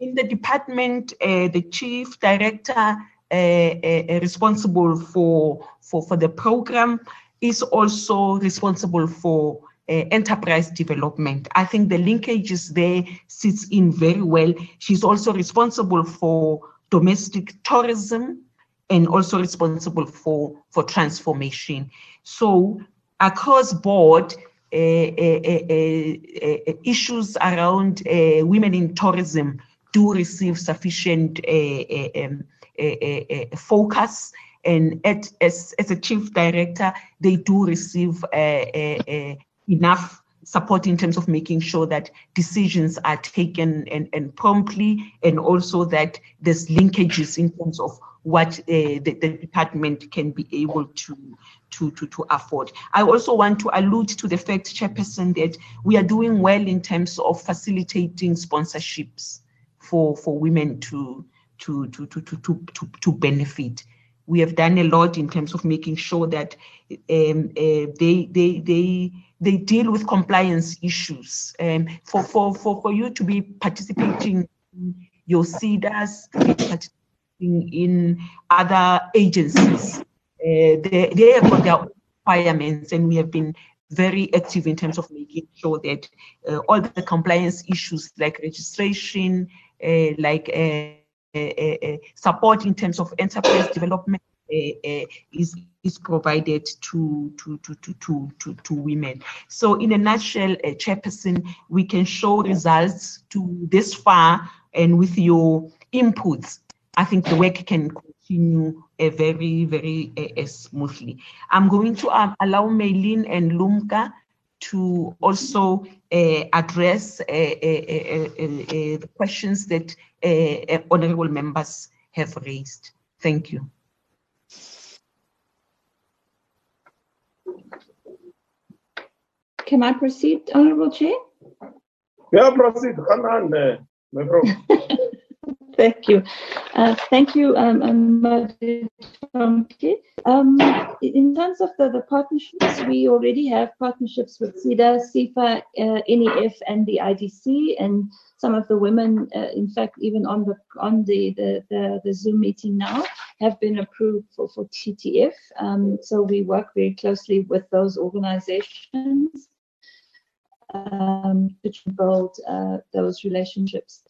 In the department, uh, the chief director uh, uh, responsible for, for for the program is also responsible for uh, enterprise development. I think the linkages there sits in very well. She's also responsible for domestic tourism and also responsible for, for transformation. So across board, uh, uh, issues around women in tourism do receive sufficient um, focus and at, as, as a chief director, they do receive enough support in terms of making sure that decisions are taken and, and promptly, and also that there's linkages in terms of what uh, the, the, department can be able to, to, to, to afford. I also want to allude to the fact, Chairperson, that we are doing well in terms of facilitating sponsorships for, for women to, to, to, to, to, to, to benefit we have done a lot in terms of making sure that um, uh, they they they they deal with compliance issues. Um, for, for, for, for you to be participating in your SEDAs, participating in other agencies, uh, they, they have got their requirements, and we have been very active in terms of making sure that uh, all the compliance issues like registration, uh, like uh, support in terms of enterprise development is is provided to to to to to to, to women. So in a nutshell, uh, chairperson, we can show results to this far, and with your inputs, I think the work can continue uh, very very uh, smoothly. I'm going to um, allow Maylene and Lumka to also uh, address uh, uh, the questions that honorable members have raised. Thank you. Can I proceed, Honorable Chair? Yeah, proceed. Come on, no problem. Thank you. Uh, thank you, um, um, um, in terms of the, the partnerships, we already have partnerships with SEDA, SEFA, uh, NEF, and the IDC, and some of the women, uh, in fact, even on the on the, the, the, the, Zoom meeting now, have been approved for, for TTF. Um, so we work very closely with those organizations um, to build uh, those relationships.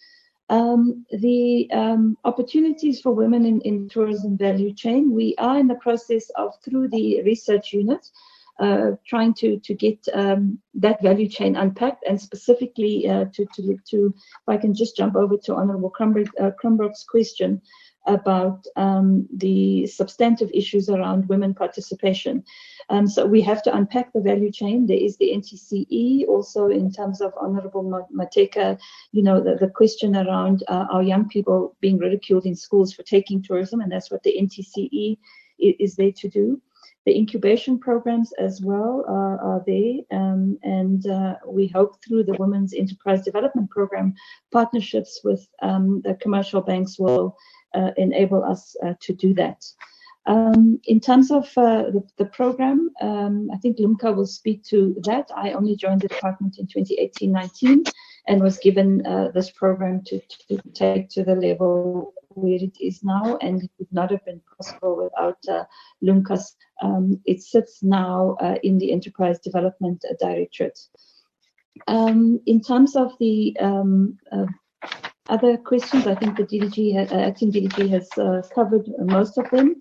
Um, the um, opportunities for women in, in tourism value chain, we are in the process of, through the research unit, uh, trying to, to get um, that value chain unpacked and specifically uh, to, to, to, if I can just jump over to Honorable uh, Cranbrook's question, about um, the substantive issues around women participation. Um, so we have to unpack the value chain. There is the NTCE also in terms of Honorable Mateka, you know, the, the question around uh, our young people being ridiculed in schools for taking tourism, and that's what the NTCE is there to do. The incubation programs as well uh, are there, um, and uh, we hope through the Women's Enterprise Development Program, partnerships with um, the commercial banks will uh, enable us uh, to do that. Um, in terms of uh, the, the, program, um, I think Lumka will speak to that. I only joined the department in 2018-19 and was given uh, this program to, to, take to the level where it is now, and it would not have been possible without uh, Lumka's. Um, it sits now uh, in the Enterprise Development Directorate. Um, in terms of the um, other questions, I think the DDG, uh, acting DDG has uh, covered most of them.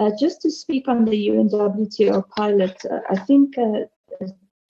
Uh, just to speak on the UNWTO pilot, uh, I think uh,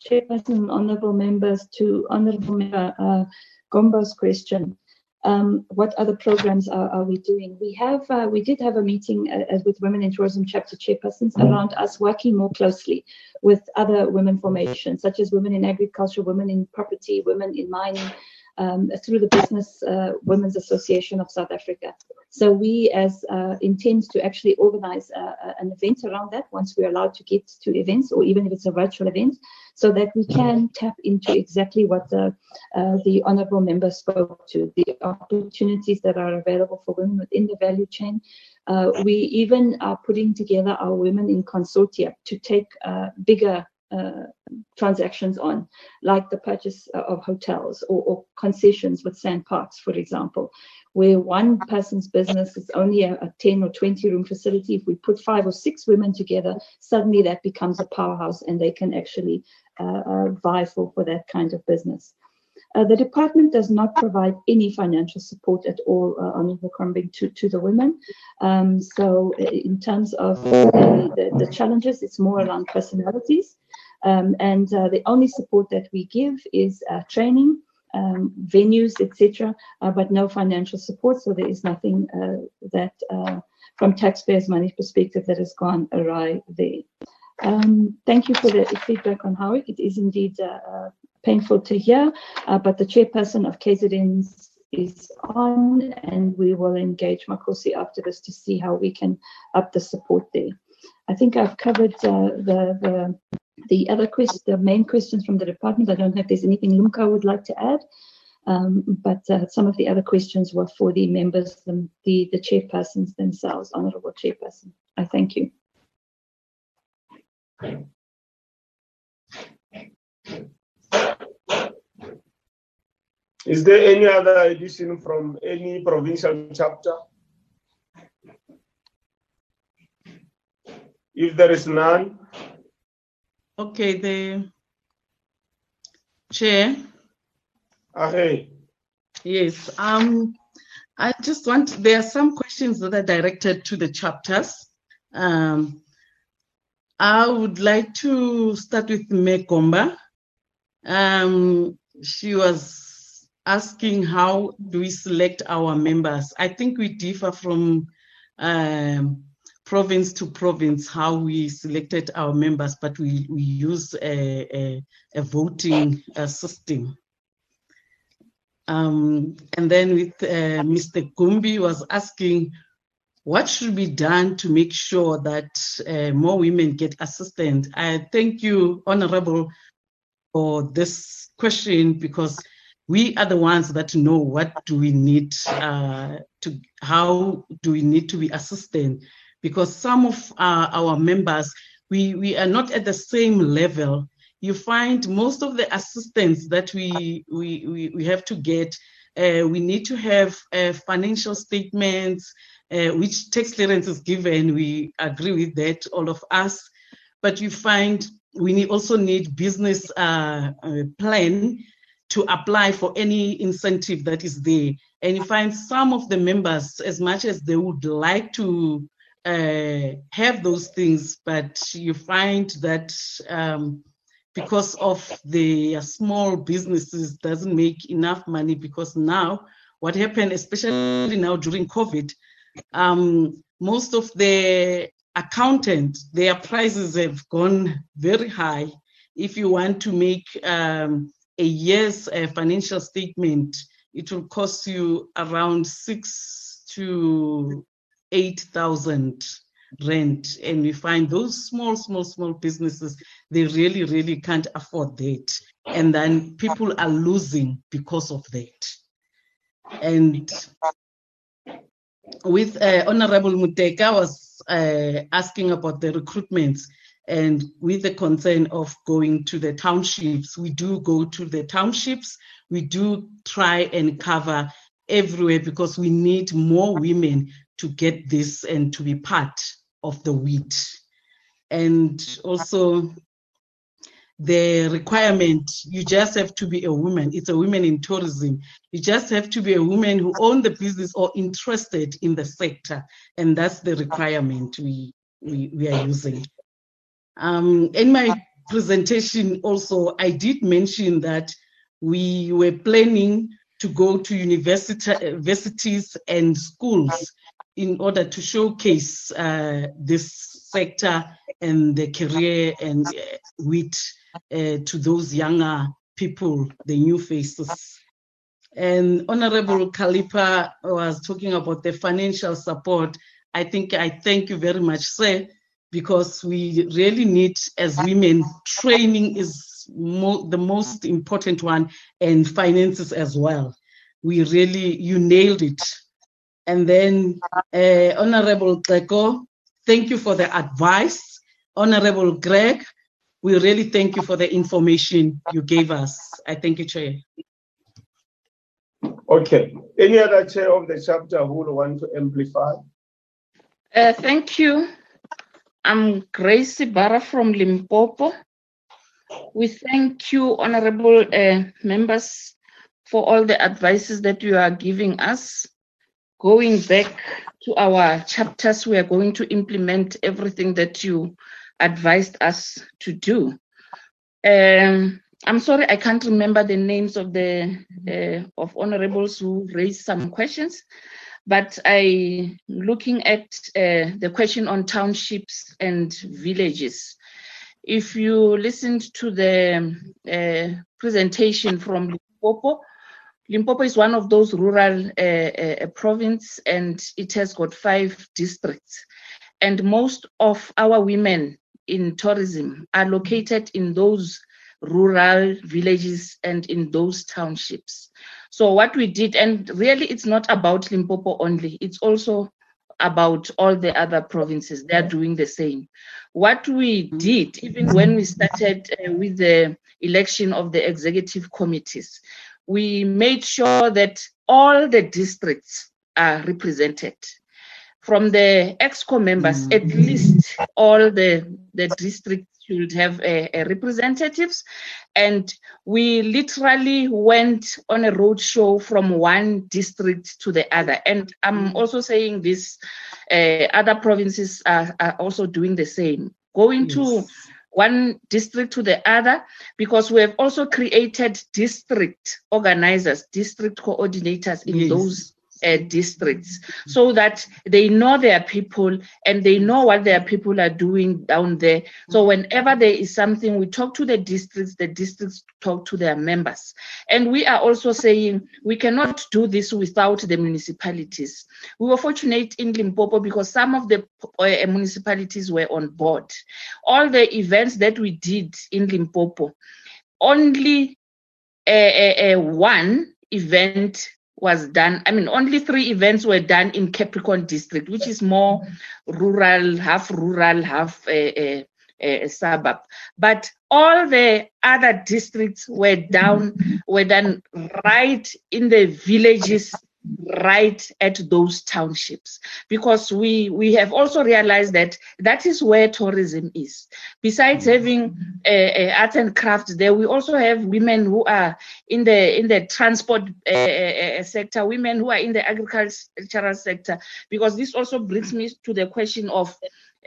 Chairperson, honourable members, to honourable member uh, Gombo's question, um, what other programs are, are, we doing? We have, uh, we did have a meeting uh, with Women in Tourism chapter chairpersons mm. around us working more closely with other women formations, such as women in agriculture, women in property, women in mining, um, through the Business uh, Women's Association of South Africa. So we as uh, intend to actually organize uh, an event around that once we're allowed to get to events or even if it's a virtual event so that we can tap into exactly what the, uh, the honorable member spoke to, the opportunities that are available for women within the value chain. Uh, we even are putting together our women in consortia to take uh, bigger uh, transactions on, like the purchase of hotels or, or, concessions with SANParks, for example, where one person's business is only a, a 10 or 20 room facility. If we put five or six women together, suddenly that becomes a powerhouse and they can actually uh, uh, vie for, for that kind of business. Uh, the department does not provide any financial support at all uh, on Overcrombing to, to the women. Um, so in terms of the, the, the, challenges, it's more around personalities. Um, and uh, the only support that we give is uh, training, um, venues, etc., uh, but no financial support. So there is nothing uh, that, uh, from taxpayers' money perspective, that has gone awry there. Um, thank you for the feedback on Howick. It is indeed uh, painful to hear, but the chairperson of KZN is on, and we will engage Makosi after this to see how we can up the support there. I think I've covered the, the the other questions, the main questions from the department, I don't know if there's anything Lumka would like to add, um, but uh, some of the other questions were for the members, the, the, the chairpersons themselves, Honourable Chairperson. I thank you. Is there any other addition from any provincial chapter? If there is none, Okay, the chair. Okay. Yes. Um, I just want, there are some questions that are directed to the chapters. Um, I would like to start with Megomba. Um, she was asking how do we select our members? I think we differ from um, province to province how we selected our members, but we, we use a, a, a voting uh, system. Um, and then with uh, Mr. Gumbi was asking what should be done to make sure that uh, more women get assistance. I thank you, Honorable, for this question because we are the ones that know what do we need uh, to, how do we need to be assisted because some of uh, our members, we, we are not at the same level. You find most of the assistance that we, we, we, we have to get, uh, we need to have uh, financial statements, uh, which tax clearance is given. We agree with that, all of us. But you find we need, also need business uh, uh, plan to apply for any incentive that is there. And you find some of the members, as much as they would like to uh, have those things, but you find that um, because of the small businesses doesn't make enough money because now what happened, especially now during COVID, um, most of the accountant, their prices have gone very high. If you want to make um, a year's uh, financial statement, it will cost you around six to 8,000 rent. And we find those small, small, small businesses, they really, really can't afford that. And then people are losing because of that. And with uh, Honorable Muteka was uh, asking about the recruitments and with the concern of going to the townships, we do go to the townships. We do try and cover everywhere because we need more women to get this and to be part of the wheat. And also the requirement, you just have to be a woman. It's a woman in tourism. You just have to be a woman who own the business or interested in the sector. And that's the requirement we, we, we are using. Um, in my presentation also, I did mention that we were planning to go to universities and schools in order to showcase uh, this sector and the career and uh, wit uh, to those younger people, the new faces. And Honorable Kalipa was talking about the financial support. I think I thank you very much, sir, because we really need, as women, training is mo- the most important one, and finances as well. We really, you nailed it. And then, uh, Honorable Grego, thank you for the advice. Honorable Greg, we really thank you for the information you gave us. I thank you, Chair. Okay. Any other chair of the chapter who will want to amplify? Uh, thank you. I'm Gracie Barra from Limpopo. We thank you, honorable uh, members, for all the advices that you are giving us. Going back to our chapters, we are going to implement everything that you advised us to do. Um, I'm sorry, I can't remember the names of the uh, of honorables who raised some questions, but I looking at uh, the question on townships and villages. If you listened to the uh, presentation from Limpopo, Limpopo is one of those rural uh, uh, province and it has got five districts. And most of our women in tourism are located in those rural villages and in those townships. So what we did, and really it's not about Limpopo only, it's also about all the other provinces. They're doing the same. What we did, even when we started uh, with the election of the executive committees, we made sure that all the districts are represented. From the EXCO members, at least all the, the districts should have a, a representatives. And we literally went on a road show from one district to the other. And I'm also saying this, uh, other provinces are, are also doing the same. Going to one district to the other because we have also created district organizers, district coordinators in Yes. those uh, districts so that they know their people and they know what their people are doing down there. So whenever there is something, we talk to the districts, the districts talk to their members. And we are also saying we cannot do this without the municipalities. We were fortunate in Limpopo because some of the uh, municipalities were on board. All the events that we did in Limpopo, only uh, uh, uh, one event was done. I mean, only three events were done in Capricorn district, which is more rural, half rural, half a, a, a suburb. But all the other districts were down, were done right in the villages right at those townships. Because we we have also realized that that is where tourism is. Besides having uh, art and crafts there we also have women who are in the in the transport uh, sector women who are in the agricultural sector. Because this also brings me to the question of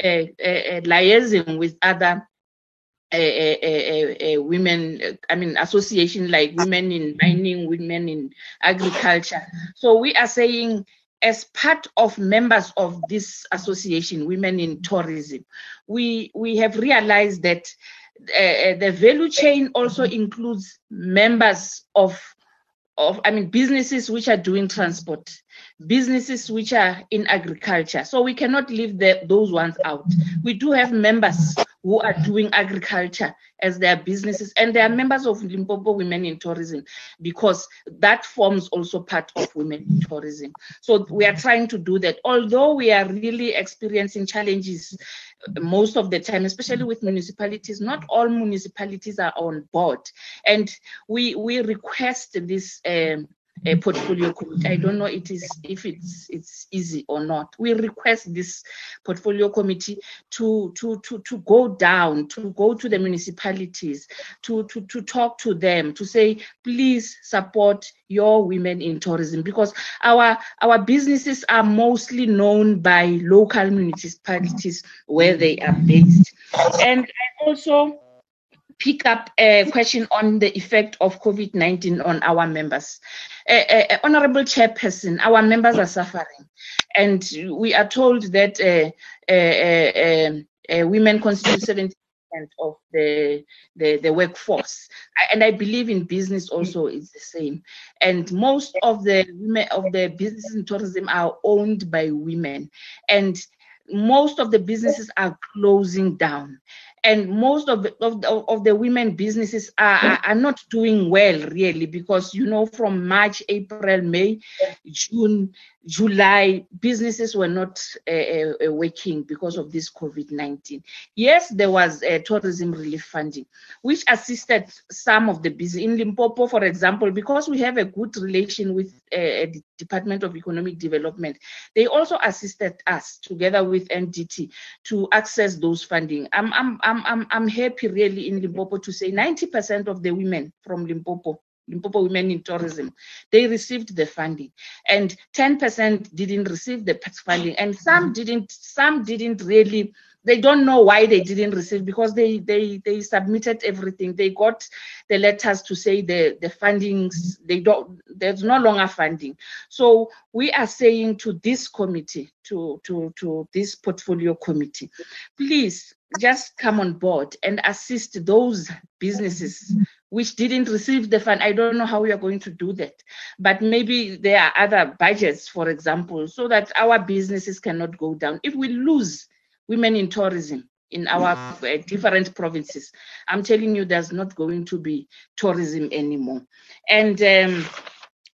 uh, liaising with other uh, uh, uh, uh, women, uh, I mean, association like women in mining, women in agriculture. So we are saying, as part of members of this association, Women in Tourism, we we have realized that uh, the value chain also includes members of of I mean businesses which are doing transport, businesses which are in agriculture. So we cannot leave the, those ones out. We do have members who are doing agriculture as their businesses, and they are members of Limpopo Women in Tourism because that forms also part of women in tourism. So we are trying to do that. Although we are really experiencing challenges uh, most of the time, especially with municipalities, not all municipalities are on board, and we we request this. Um, a portfolio committee. I don't know it is if it's it's easy or not. We request this portfolio committee to to to to go down, to go to the municipalities, to to to talk to them, to say please support your women in tourism because our our businesses are mostly known by local municipalities where they are based. And I also pick up a question on the effect of COVID 19 on our members. Uh, uh, Honorable Chairperson, our members are suffering, and we are told that uh, uh, uh, uh, women constitute seventy percent of the, the, the workforce. And I believe in business also is the same. And most of the women of the business in tourism are owned by women. And most of the businesses are closing down and most of the, of the, of the women businesses are, are, are not doing well really because you know from march april may june July, businesses were not uh, uh, working because of this COVID 19. Yes, there was uh, tourism relief funding, which assisted some of the business. In Limpopo, for example, because we have a good relation with uh, the Department of Economic Development, they also assisted us together with NDT to access those funding. I'm, I'm, I'm, I'm, I'm happy really in Limpopo to say 90% of the women from Limpopo Limpopo Women in Tourism, they received the funding, and 10% didn't receive the funding, and some mm-hmm. didn't. Some didn't really. They don't know why they didn't receive because they they they submitted everything. They got the letters to say the the fundings mm-hmm. they don't. There's no longer funding. So we are saying to this committee, to to to this portfolio committee, please just come on board and assist those businesses mm-hmm. Which didn't receive the fund. I don't know how we are going to do that, but maybe there are other budgets, for example, so that our businesses cannot go down. If we lose women in tourism in our uh, different provinces, I'm telling you, there's not going to be tourism anymore. And um,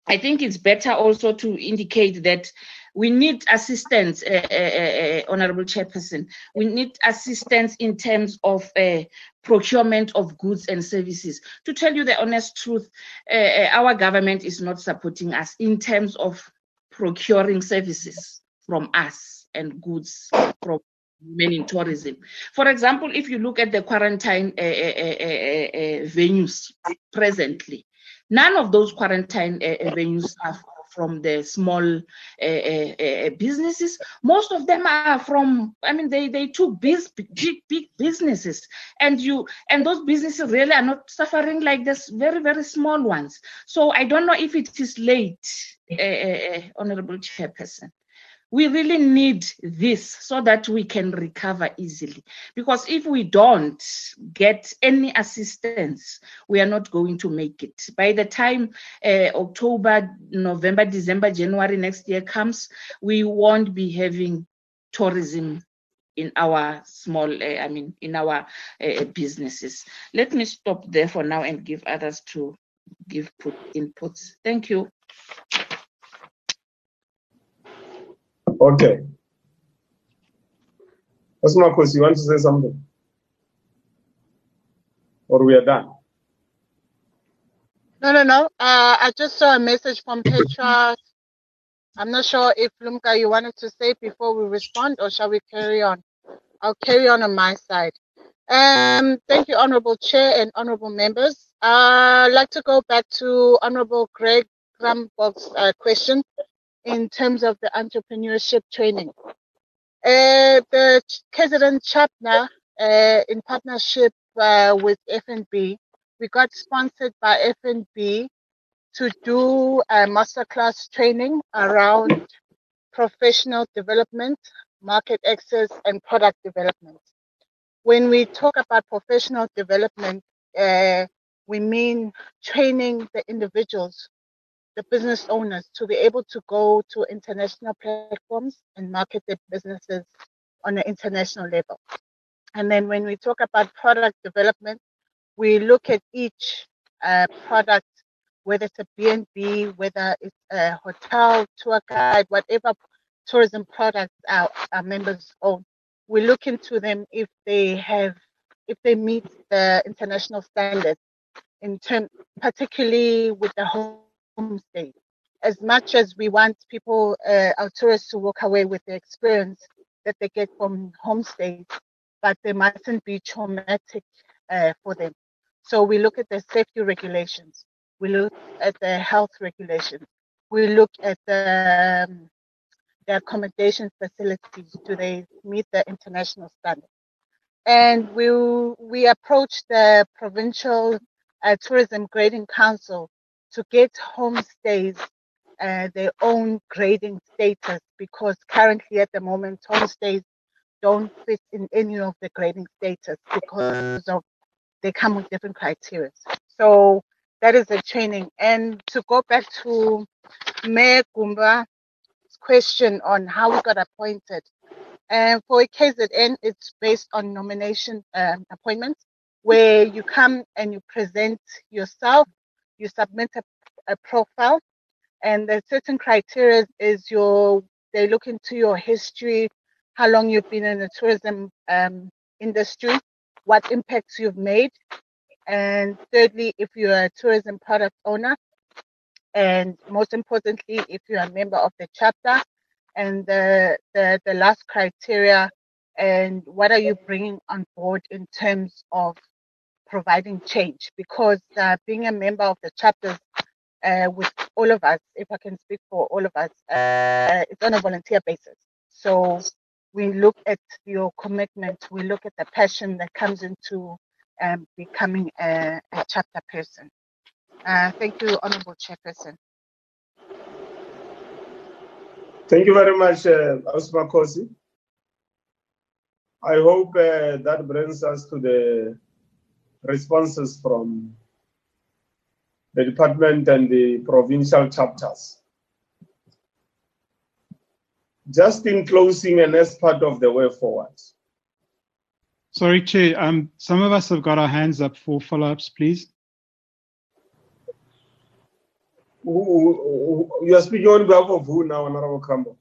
I think it's better also to indicate that we need assistance, uh, uh, uh, Honorable Chairperson. We need assistance in terms of uh, procurement of goods and services. To tell you the honest truth, uh, uh, our government is not supporting us in terms of procuring services from us and goods from women in tourism. For example, if you look at the quarantine venues presently, none of those quarantine venues are from the small uh, uh, businesses. Most of them are from, I mean, they, they took big, big, big businesses and you, and those businesses really are not suffering like this very, very small ones. So I don't know if it is late, Honorable Chairperson we really need this so that we can recover easily. Because if we don't get any assistance, we are not going to make it. By the time uh, October, November, December, January next year comes, we won't be having tourism in our small, uh, I mean, in our uh, businesses. Let me stop there for now and give others to give put inputs. Thank you. Okay. Marcos, you want to say something? Or we are done? No, no, no. Uh, I just saw a message from Petra. I'm not sure if Lumka, you wanted to say before we respond, or shall we carry on? I'll carry on on my side. Um, thank you, Honorable Chair and Honorable members. Uh, I'd like to go back to Honorable Greg Krumbock's uh, question in terms of the entrepreneurship training. Uh, the KZN chapter, uh, in partnership uh, with FNB, we got sponsored by FNB to do a masterclass training around professional development, market access, and product development. When we talk about professional development, uh, we mean training the individuals the business owners to be able to go to international platforms and market their businesses on an international level. And then when we talk about product development, we look at each uh, product, whether it's a B&B, whether it's a hotel, tour guide, whatever tourism products our, our members own. We look into them if they have, if they meet the international standards in term, particularly with the home homestay. As much as we want people, uh, our tourists, to walk away with the experience that they get from homestays, but they mustn't be traumatic uh, for them. So we look at the safety regulations, we look at the health regulations, we look at the, um, the accommodation facilities. Do they meet the international standards? And we we approach the provincial uh, tourism grading council to get homestays uh, their own grading status because currently at the moment homestays don't fit in any of the grading status because of they come with different criteria. So that is the training. And to go back to Mayor Gumba's question on how we got appointed, and for a KZN, it's based on nomination um, appointments, where you come and you present yourself, you submit a, a profile, and the certain criteria is your they look into your history, how long you've been in the tourism um, industry, what impacts you've made, and thirdly, if you're a tourism product owner, and most importantly, if you're a member of the chapter, and the, the, the last criteria, and what are you bringing on board in terms of providing change? Because uh, being a member of the chapters uh, with all of us, if I can speak for all of us, uh, it's on a volunteer basis. So we look at your commitment, we look at the passion that comes into um, becoming a, a chapter person. Uh, thank you, Honorable Chairperson. Thank you very much, uh, Kosi. I hope uh, that brings us to the responses from the department and the provincial chapters. Just in closing and as part of the way forward, Sorry, Chair. Um, some of us have got our hands up for follow-ups, please. who, who, you are speaking on behalf of who now, Honorable Krambo?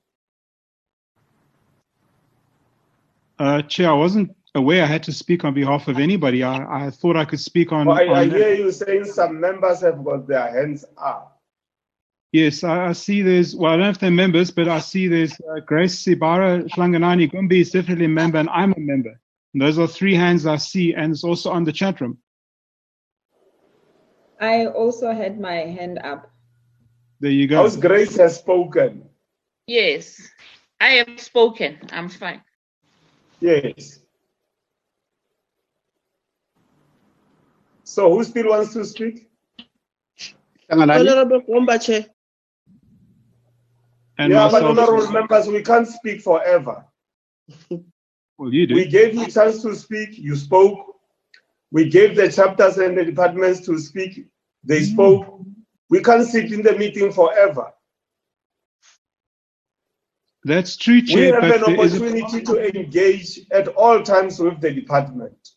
Uh, Chair, I wasn't aware I had to speak on behalf of anybody. I, I thought I could speak on. I, I on- hear you saying some members have got their hands up. Yes, I, I see there's, well, I don't know if they're members, but I see there's uh, Grace Sibara Hlanganani Gumbi is definitely a member, and I'm a member. And those are three hands I see, and it's also on the chat room. I also had my hand up. There you go. House Grace has spoken. Yes, I have spoken. I'm fine. Yes. So who still wants to speak? Honorable Gomba Chair. And yeah, but honorable members, we can't speak forever. Well, you do. We gave you a chance to speak, you spoke. We gave the chapters and the departments to speak, they mm. spoke. We can't sit in the meeting forever. That's true, We have but an there is a- opportunity to engage at all times with the department.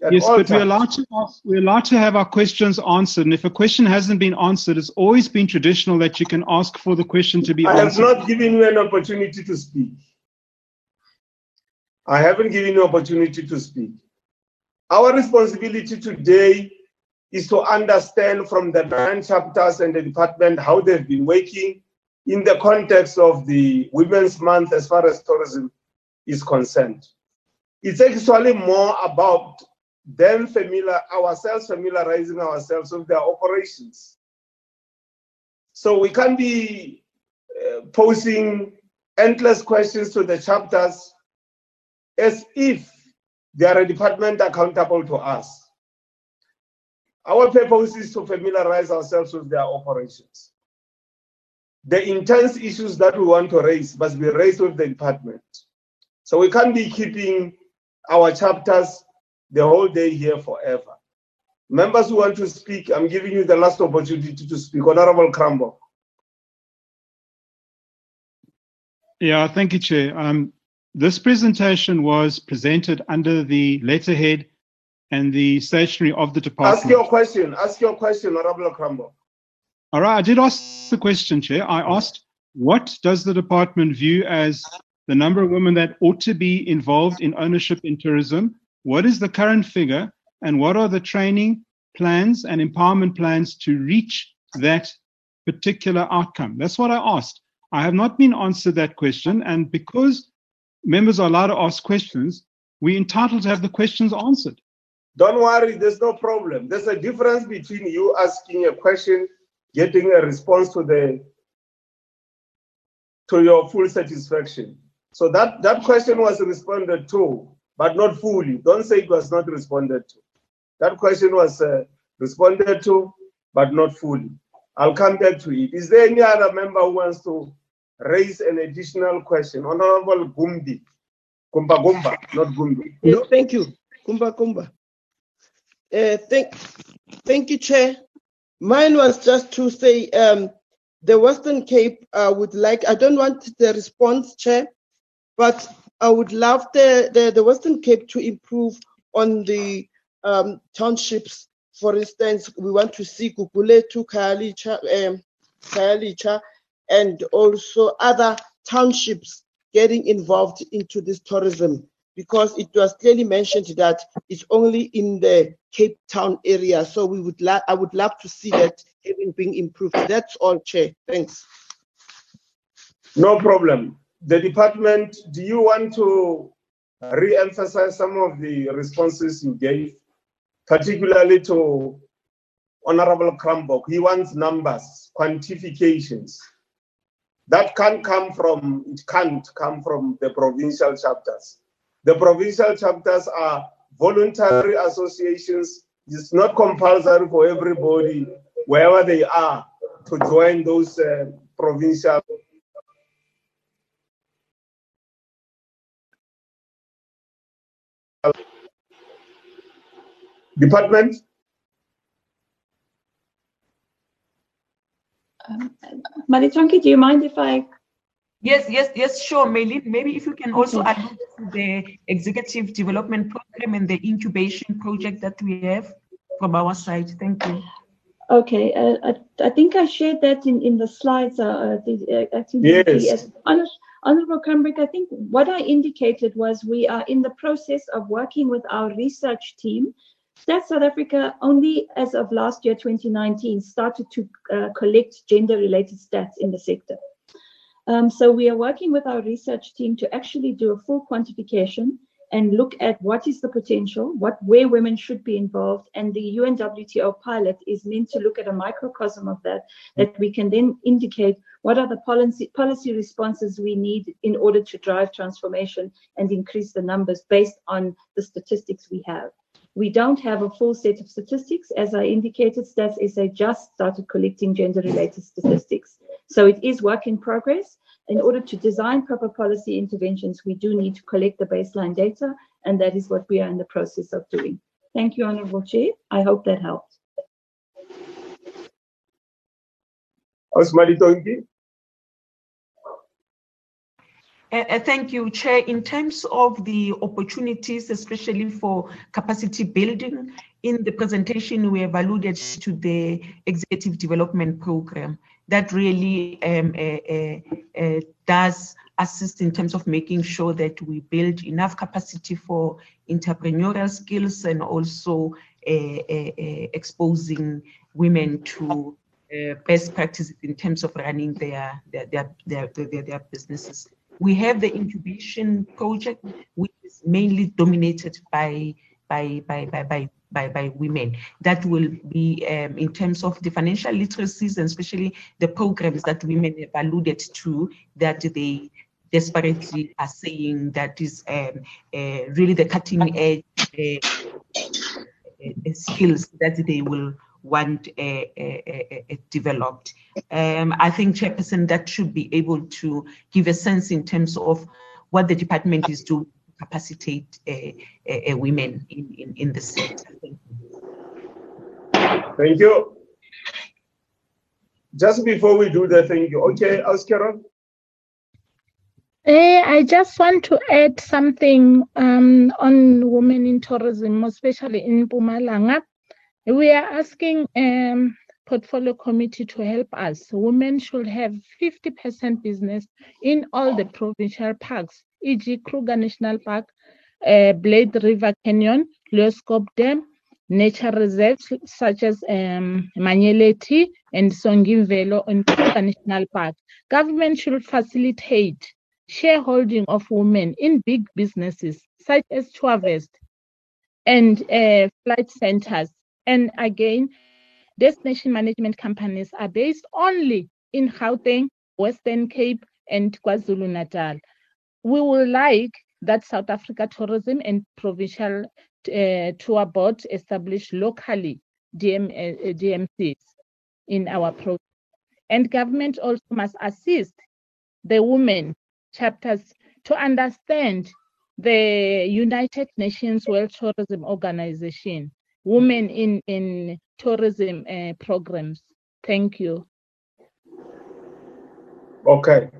Yes, but we're allowed to ask, we're allowed to have our questions answered. And if a question hasn't been answered, it's always been traditional that you can ask for the question to be answered. I have not given you an opportunity to speak. I haven't given you opportunity to speak. Our responsibility today is to understand from the nine chapters and the department how they've been working in the context of the Women's Month as far as tourism is concerned. It's actually more about them familiar ourselves familiarizing ourselves with their operations. So we can't be uh, posing endless questions to the chapters as if they are a department accountable to us. Our purpose is to familiarize ourselves with their operations. The intense issues that we want to raise must be raised with the department. So we can't be keeping our chapters the whole day here forever. Members who want to speak, I'm giving you the last opportunity to speak. Honorable Crambo. Yeah, thank you, Chair. Um, this presentation was presented under the letterhead and the stationery of the department. Ask your question. Ask your question, Honorable Crambo. All right, I did ask the question, Chair. I asked, what does the department view as the number of women that ought to be involved in ownership in tourism? What is the current figure? And what are the training plans and empowerment plans to reach that particular outcome? That's what I asked. I have not been answered that question. And because members are allowed to ask questions, we're entitled to have the questions answered. Don't worry, there's no problem. There's a difference between you asking a question, getting a response to the to your full satisfaction. So that, that question was responded to, but not fully. Don't say it was not responded to. That question was uh, responded to, but not fully. I'll come back to it. Is there any other member who wants to raise an additional question? Honorable Gumbi. Gumba Gumba, not Gumbi. No, thank you. Gumba Gumba. Uh, thank, thank you, Chair. Mine was just to say um, the Western Cape uh, would like, I don't want the response, Chair, but I would love the, the, the Western Cape to improve on the um, townships. For instance, we want to see Guguletu, Khayelitsha, um, Khayelitsha, and also other townships getting involved into this tourism because it was clearly mentioned that it's only in the Cape Town area. So we would like, I would love to see that having being improved. That's all, Chair. Thanks. No problem. The department, do you want to re-emphasize some of the responses you gave, particularly to Honorable Krumbock? He wants numbers, quantifications. That can't come from, it can't come from the provincial chapters. The provincial chapters are voluntary associations. It's not compulsory for everybody, wherever they are, to join those uh, provincial department. Um, Maritonki, do you mind if I Yes, yes, yes, sure, Maylene. Maybe if you can also add to the executive development program and the incubation project that we have from our side. Thank you. Okay, uh, I, I think I shared that in, in the slides. Uh, the, uh, I think Yes. the, Honor, Honorable Cranbrook, I think what I indicated was we are in the process of working with our research team. Stats South Africa only as of last year, 2019, started to uh, collect gender-related stats in the sector. Um, so we are working with our research team to actually do a full quantification and look at what is the potential, what where women should be involved, and the UNWTO pilot is meant to look at a microcosm of that, that we can then indicate what are the policy policy responses we need in order to drive transformation and increase the numbers based on the statistics we have. We don't have a full set of statistics. As I indicated, Stats SA just started collecting gender-related statistics. So it is work in progress. In order to design proper policy interventions, we do need to collect the baseline data, and that is what we are in the process of doing. Thank you, Honorable Chair. I hope that helped. Tonki. Uh, Thank you, Chair. In terms of the opportunities, especially for capacity building, in the presentation, we have alluded to the Executive Development Program. That really um, uh, uh, does assist in terms of making sure that we build enough capacity for entrepreneurial skills and also exposing women to best practices in terms of running their their their their, their, their businesses. We have the incubation project, which is mainly dominated by by by by by by, by women. That will be um, in terms of the financial literacies and especially the programs that women have alluded to that they desperately are saying that is um, uh, really the cutting edge uh, uh, skills that they will want uh, uh, uh, developed. Um, I think, Chairperson, that should be able to give a sense in terms of what the department is doing to capacitate uh, uh, women in, in, in the sector. Thank you. Thank you. Just before we do the thank you, okay, Oscar. Eh, I just want to add something um, on women in tourism, especially in Mpumalanga. We are asking um, portfolio committee to help us. Women should have 50% business in all the provincial parks, e.g. Kruger National Park, uh, Blyde River Canyon, Loskop Dam, nature reserves such as um, Manyeleti and Songimvelo and Kruger National Park. Government should facilitate shareholding of women in big businesses such as Chuavest and uh, flight centers. And again, destination management companies are based only in Gauteng, Western Cape, and KwaZulu Natal. We would like that South Africa Tourism and Provincial uh, Tour Board establish locally DM, uh, DMCs in our province. And government also must assist the women chapters to understand the United Nations World Tourism Organization, Women in, in Tourism uh, programs. Thank you. Okay.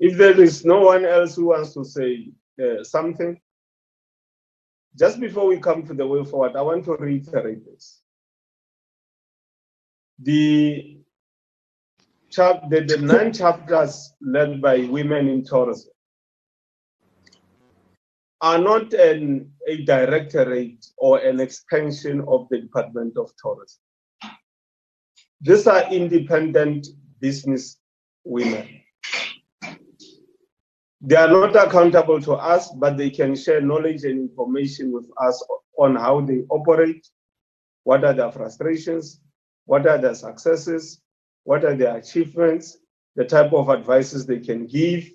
If there is no one else who wants to say uh, something, just before we come to the way forward, I want to reiterate this. The, chap the, the nine chapters led by women in tourism are not an, a directorate or an extension of the Department of Tourism. These are independent business women. They are not accountable to us, but they can share knowledge and information with us on how they operate, what are their frustrations, what are their successes, what are their achievements, the type of advices they can give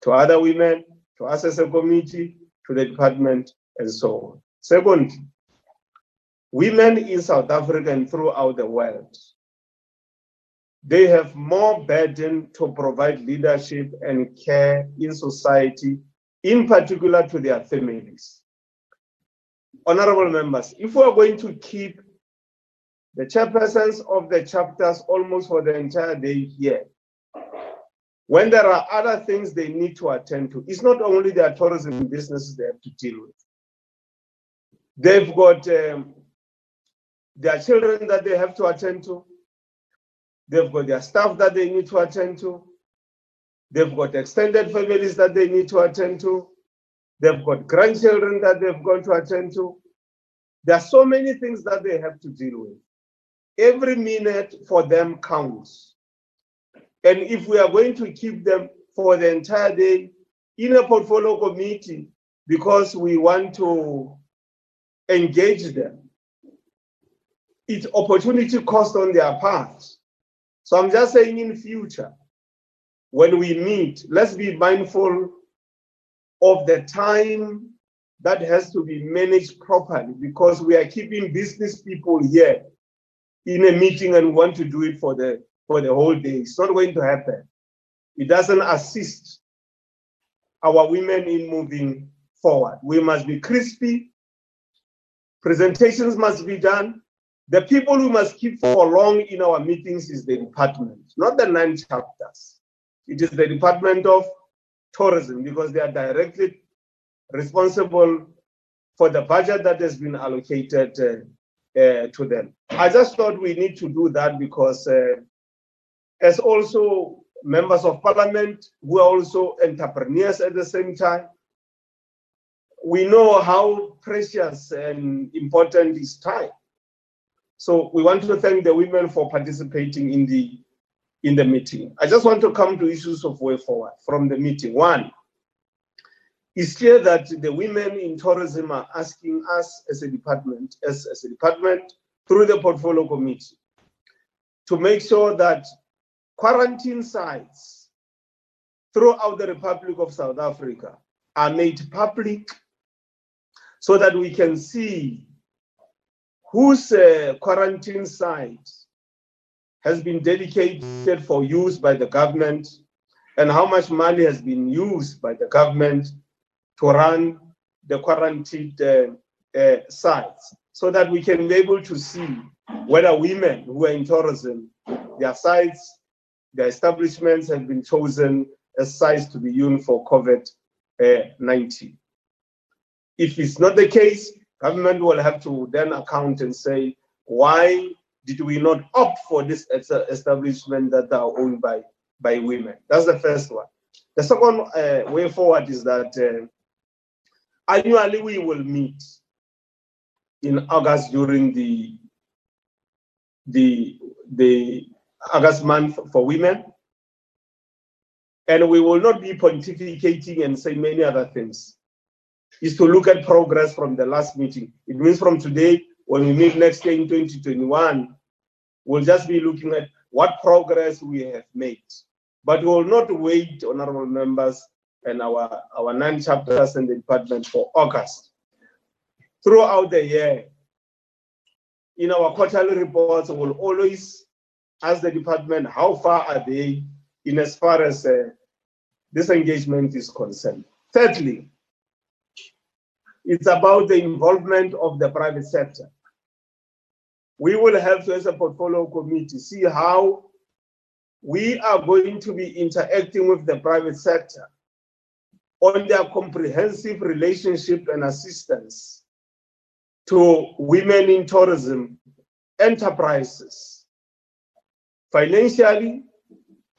to other women, to us as a committee, to the department, and so on. Second, women in South Africa and throughout the world they have more burden to provide leadership and care in society, in particular to their families. Honorable members, if we are going to keep the chairpersons of the chapters almost for the entire day here, when there are other things they need to attend to, it's not only their tourism businesses they have to deal with. They've got um, their children that they have to attend to. They've got their staff that they need to attend to. They've got extended families that they need to attend to. They've got grandchildren that they've got to attend to. There are so many things that they have to deal with. Every minute for them counts. And if we are going to keep them for the entire day in a portfolio committee because we want to engage them, it's opportunity cost on their part. So I'm just saying in future, when we meet, let's be mindful of the time that has to be managed properly because we are keeping business people here in a meeting and want to do it for the for the whole day. It's not going to happen. It doesn't assist our women in moving forward. We must be crispy. Presentations must be done. The people who must keep for long in our meetings is the department, not the nine chapters. It is the Department of Tourism because they are directly responsible for the budget that has been allocated uh, uh, to them. I just thought we need to do that because uh, as also members of parliament who are also entrepreneurs at the same time, we know how precious and important is time. So we want to thank the women for participating in the in the meeting. I just want to come to issues of way forward from the meeting. One, it's clear that the women in tourism are asking us as a department, as, as a department, through the portfolio committee, to make sure that quarantine sites throughout the Republic of South Africa are made public so that we can see whose uh, quarantine site has been dedicated for use by the government and how much money has been used by the government to run the quarantined uh, uh, sites so that we can be able to see whether women who are in tourism, their sites, their establishments have been chosen as sites to be used for COVID-19. If it's not the case, Government will have to then account and say, why did we not opt for this establishment that are owned by, by women? That's the first one. The second uh, way forward is that uh, annually we will meet in August during the the the August month for women. And we will not be pontificating and say many other things is to look at progress from the last meeting. It means from today, when we meet next year in 2021, we'll just be looking at what progress we have made. But we will not wait, honorable members, and our, our nine chapters in the department for August. Throughout the year, in our quarterly reports, we'll always ask the department how far are they in as far as uh, this engagement is concerned. Thirdly, it's about the involvement of the private sector. We will have to, as a portfolio committee, see how we are going to be interacting with the private sector on their comprehensive relationship and assistance to women in tourism enterprises, financially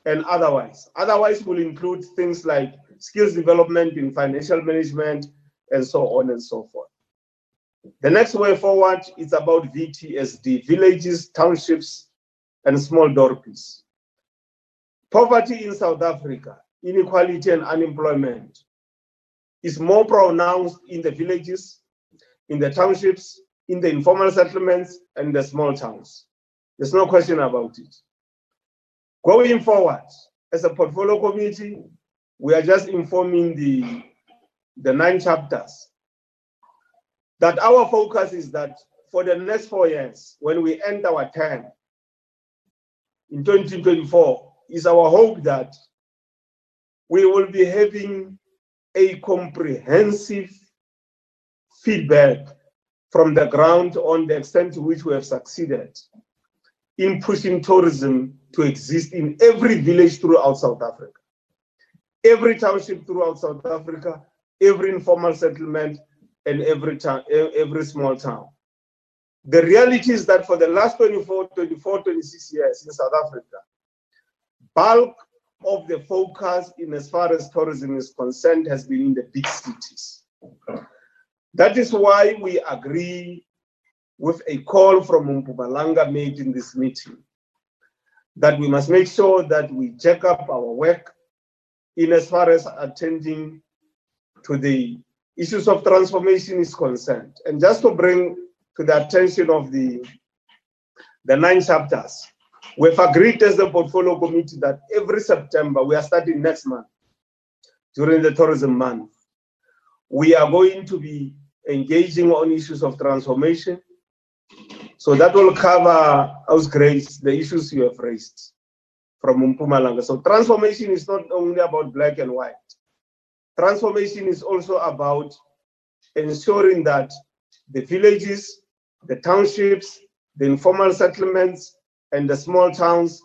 and otherwise. Otherwise will include things like skills development in financial management and so on and so forth. The next way forward is about VTSD, villages, townships, and small dorpies. Poverty in South Africa, inequality and unemployment is more pronounced in the villages, in the townships, in the informal settlements, and the small towns. There's no question about it. Going forward, as a portfolio committee, we are just informing the, the nine chapters that our focus is that for the next four years, when we end our term in 2024, is our hope that we will be having a comprehensive feedback from the ground on the extent to which we have succeeded in pushing tourism to exist in every village throughout South Africa, every township throughout South Africa, every informal settlement, and every town, every small town. The reality is that for the last 24, 24, 26 years in South Africa, bulk of the focus in as far as tourism is concerned has been in the big cities. That is why we agree with a call from Mpumalanga made in this meeting that we must make sure that we check up our work in as far as attending to the issues of transformation is concerned. And just to bring to the attention of the, the nine chapters, we've agreed as the portfolio committee that every September, we are starting next month, during the tourism month, we are going to be engaging on issues of transformation. So that will cover, House Grace, the issues you have raised from Mpumalanga. So transformation is not only about black and white. Transformation is also about ensuring that the villages, the townships, the informal settlements, and the small towns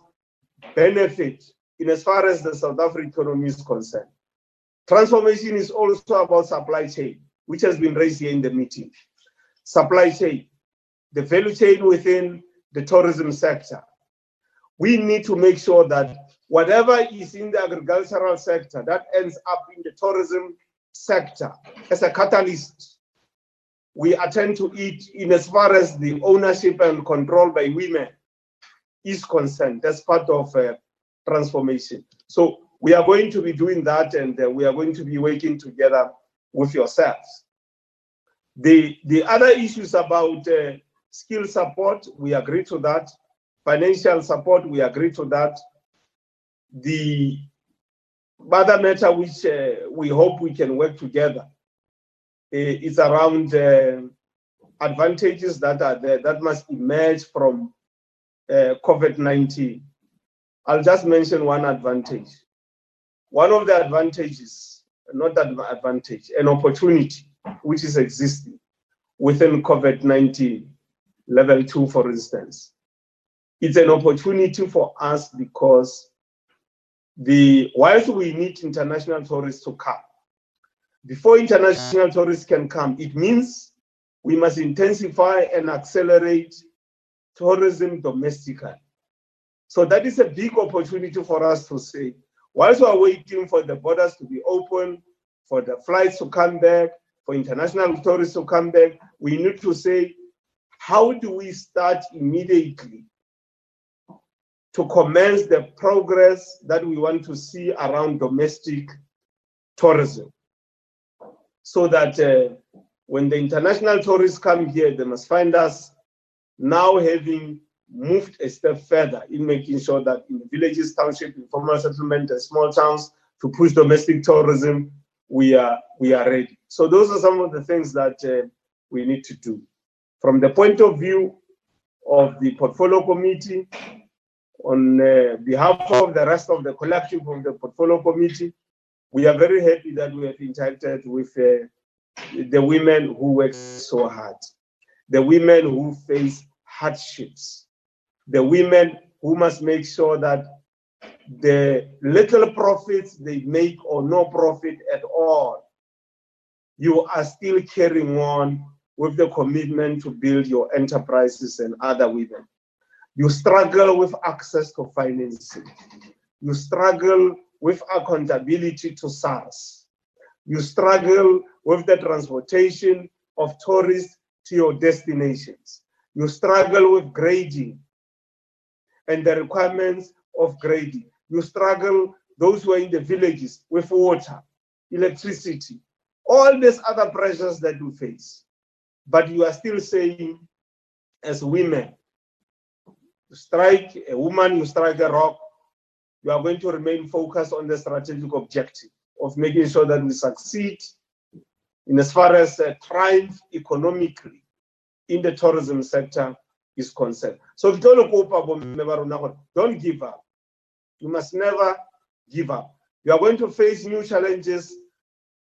benefit in as far as the South African economy is concerned. Transformation is also about supply chain, which has been raised here in the meeting. Supply chain, the value chain within the tourism sector. We need to make sure that whatever is in the agricultural sector that ends up in the tourism sector as a catalyst, we attend to it in as far as the ownership and control by women is concerned. That's part of uh, transformation. So we are going to be doing that and uh, we are going to be working together with yourselves. The, the other issues about uh, skill support, we agree to that. Financial support, we agree to that the other matter which uh, we hope we can work together uh, is around uh, advantages that are there that must emerge from uh, COVID-19. I'll just mention one advantage. One of the advantages, not an advantage, an opportunity which is existing within COVID-19, level two, for instance. It's an opportunity for us because the whilst we need international tourists to come, before international tourists can come, it means we must intensify and accelerate tourism domestically. So that is a big opportunity for us to say, whilst we are waiting for the borders to be open, for the flights to come back, for international tourists to come back, we need to say, how do we start immediately to commence the progress that we want to see around domestic tourism. So that uh, when the international tourists come here, they must find us now having moved a step further in making sure that in the villages, township, informal settlement, and small towns to push domestic tourism, we are we are ready. So those are some of the things that uh, we need to do. From the point of view of the portfolio committee, on uh, behalf of the rest of the collective of the portfolio committee, we are very happy that we have interacted with uh, the women who work so hard, the women who face hardships, the women who must make sure that the little profits they make or no profit at all, you are still carrying on with the commitment to build your enterprises and other women. You struggle with access to financing. You struggle with accountability to SARS. You struggle with the transportation of tourists to your destinations. You struggle with grading and the requirements of grading. You struggle, those who are in the villages, with water, electricity, all these other pressures that you face. But you are still saying, as women, strike a woman, you strike a rock, you are going to remain focused on the strategic objective of making sure that we succeed in as far as uh, triumph economically in the tourism sector is concerned. So don't give up. You must never give up. You are going to face new challenges.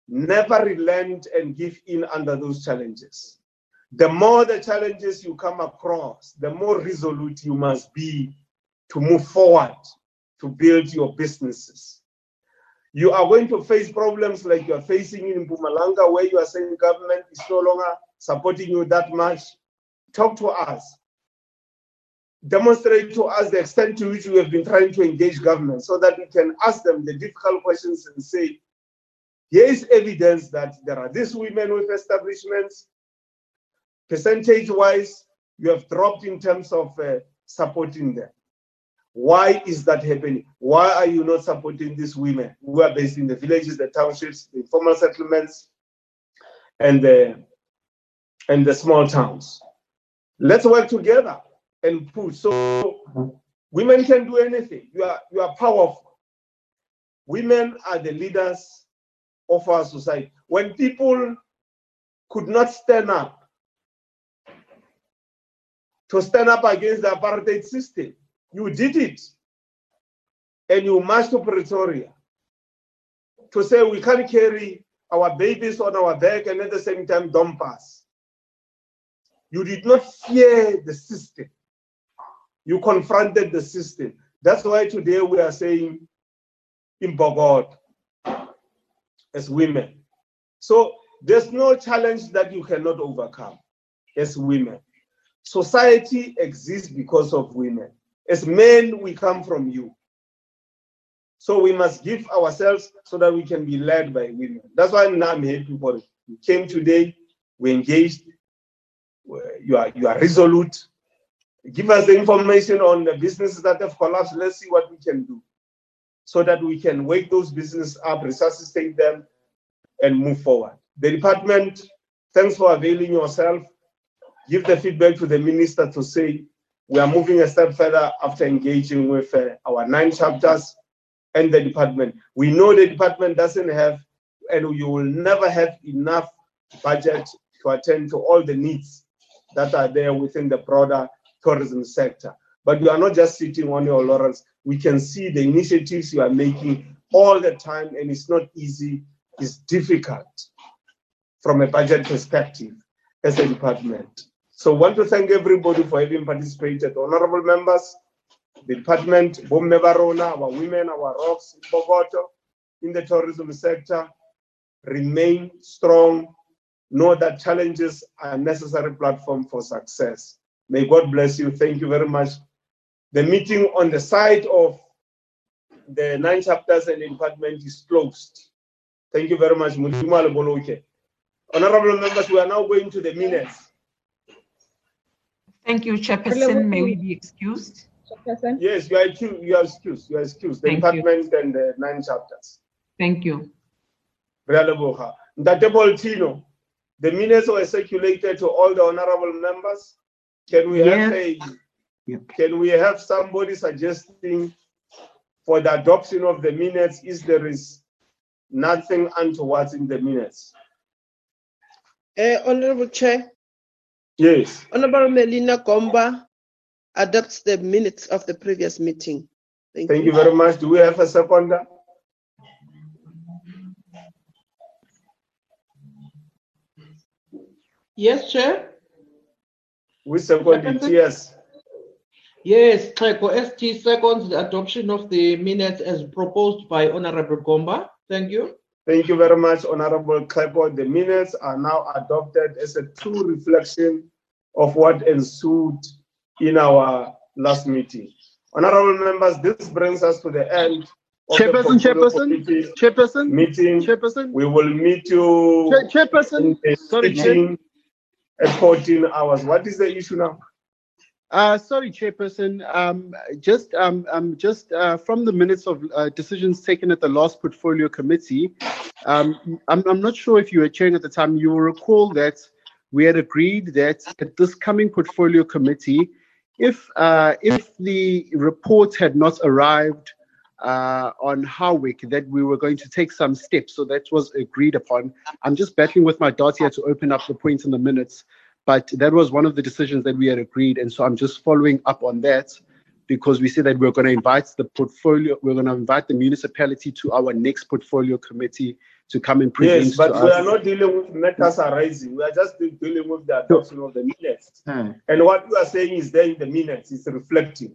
Never relent and give in under those challenges. The more the challenges you come across, the more resolute you must be to move forward to build your businesses. You are going to face problems like you are facing in Mpumalanga, where you are saying government is no longer supporting you that much. Talk to us. Demonstrate to us the extent to which we have been trying to engage government so that we can ask them the difficult questions and say, here is evidence that there are these women with establishments. Percentage wise, you have dropped in terms of uh, supporting them. Why is that happening? Why are you not supporting these women who are based in the villages, the townships, the informal settlements, and the and the small towns? Let's work together and push. So women can do anything. You are you are powerful. Women are the leaders of our society. When people could not stand up to stand up against the apartheid system, you did it. And you marched to Pretoria to say we can't carry our babies on our back and at the same time dump us. You did not fear the system. You confronted the system. That's why today we are saying in Bogot as women. So there's no challenge that you cannot overcome as women. Society exists because of women. As men, we come from you. So we must give ourselves so that we can be led by women. That's why now I'm happy for it. You came today, we engaged, you are, you are resolute. Give us the information on the businesses that have collapsed. Let's see what we can do so that we can wake those businesses up, resuscitate them, and move forward. The department, thanks for availing yourself. Give the feedback to the minister to say we are moving a step further after engaging with uh, our nine chapters and the department. We know the department doesn't have, and you will never have enough budget to attend to all the needs that are there within the broader tourism sector. But you are not just sitting on your laurels. We can see the initiatives you are making all the time, and it's not easy, it's difficult from a budget perspective as a department. So want to thank everybody for having participated. Honorable members, the department, Bomme Barona, our women, our rocks in Bogoto, in the tourism sector, remain strong. Know that challenges are a necessary platform for success. May God bless you. Thank you very much. The meeting on the side of the nine chapters and the department is closed. Thank you very much. Honorable members, we are now going to the minutes. Thank you, Chairperson. May we be excused? Chairperson? Yes, you are excused. You are excused. You are excused. The Thank department and the nine chapters. Thank you. Realeboha. Ndate Boltino, the minutes were circulated to all the honorable members. Can we have a, can we have somebody suggesting for the adoption of the minutes if there is nothing untoward in the minutes? Uh, Honorable Chair, Yes. Honorable Melina Gomba, adopt the minutes of the previous meeting. Thank, Thank you very much. Do we have a seconder? Yes, Chair. We second it, yes. Yes, Xhego ST seconds the adoption of the minutes as proposed by Honorable Gomba. Thank you. Thank you very much, Honorable Klepo. The minutes are now adopted as a true reflection of what ensued in our last meeting. Honorable members, this brings us to the end Chairperson, Chairperson, Chairperson, meeting. Chairperson. We will meet you Chairperson, sorry, Chair- at 14 hours. What is the issue now? Uh, sorry, Chairperson. Um, just, um, um, just uh, from the minutes of uh, decisions taken at the last portfolio committee, um, I'm, I'm not sure if you were chairing at the time. You will recall that we had agreed that at this coming portfolio committee, if uh, if the report had not arrived uh, on Harwick, that we were going to take some steps. So that was agreed upon. I'm just battling with my dot here to open up the points in the minutes but that was one of the decisions that we had agreed and so i'm just following up on that because we said that we're going to invite the portfolio we're going to invite the municipality to our next portfolio committee to come and present Yes, but we us. are not dealing with matters arising. We are just dealing with the adoption of the minutes. Hmm. And what we are saying is there in the minutes, it's reflecting.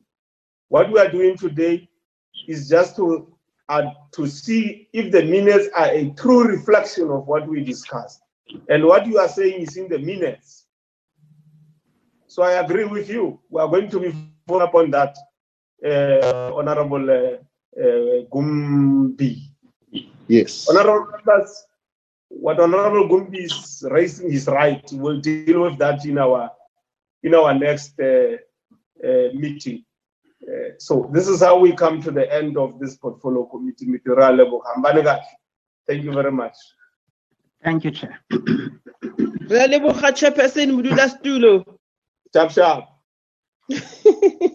What we are doing today is just to uh, to see if the minutes are a true reflection of what we discussed. And what you are saying is in the minutes. So I agree with you. We are going to be following up on that, uh, Honorable uh, uh, Gumbi. Yes. Honorable members, what Honorable Gumbi is raising is right. We'll deal with that in our in our next uh, uh, meeting. Uh, so this is how we come to the end of this portfolio committee meeting. Ra leboga. Hambane kahle. Thank you very much. Thank you, Chair. Re a leboga, Tchau, tchau.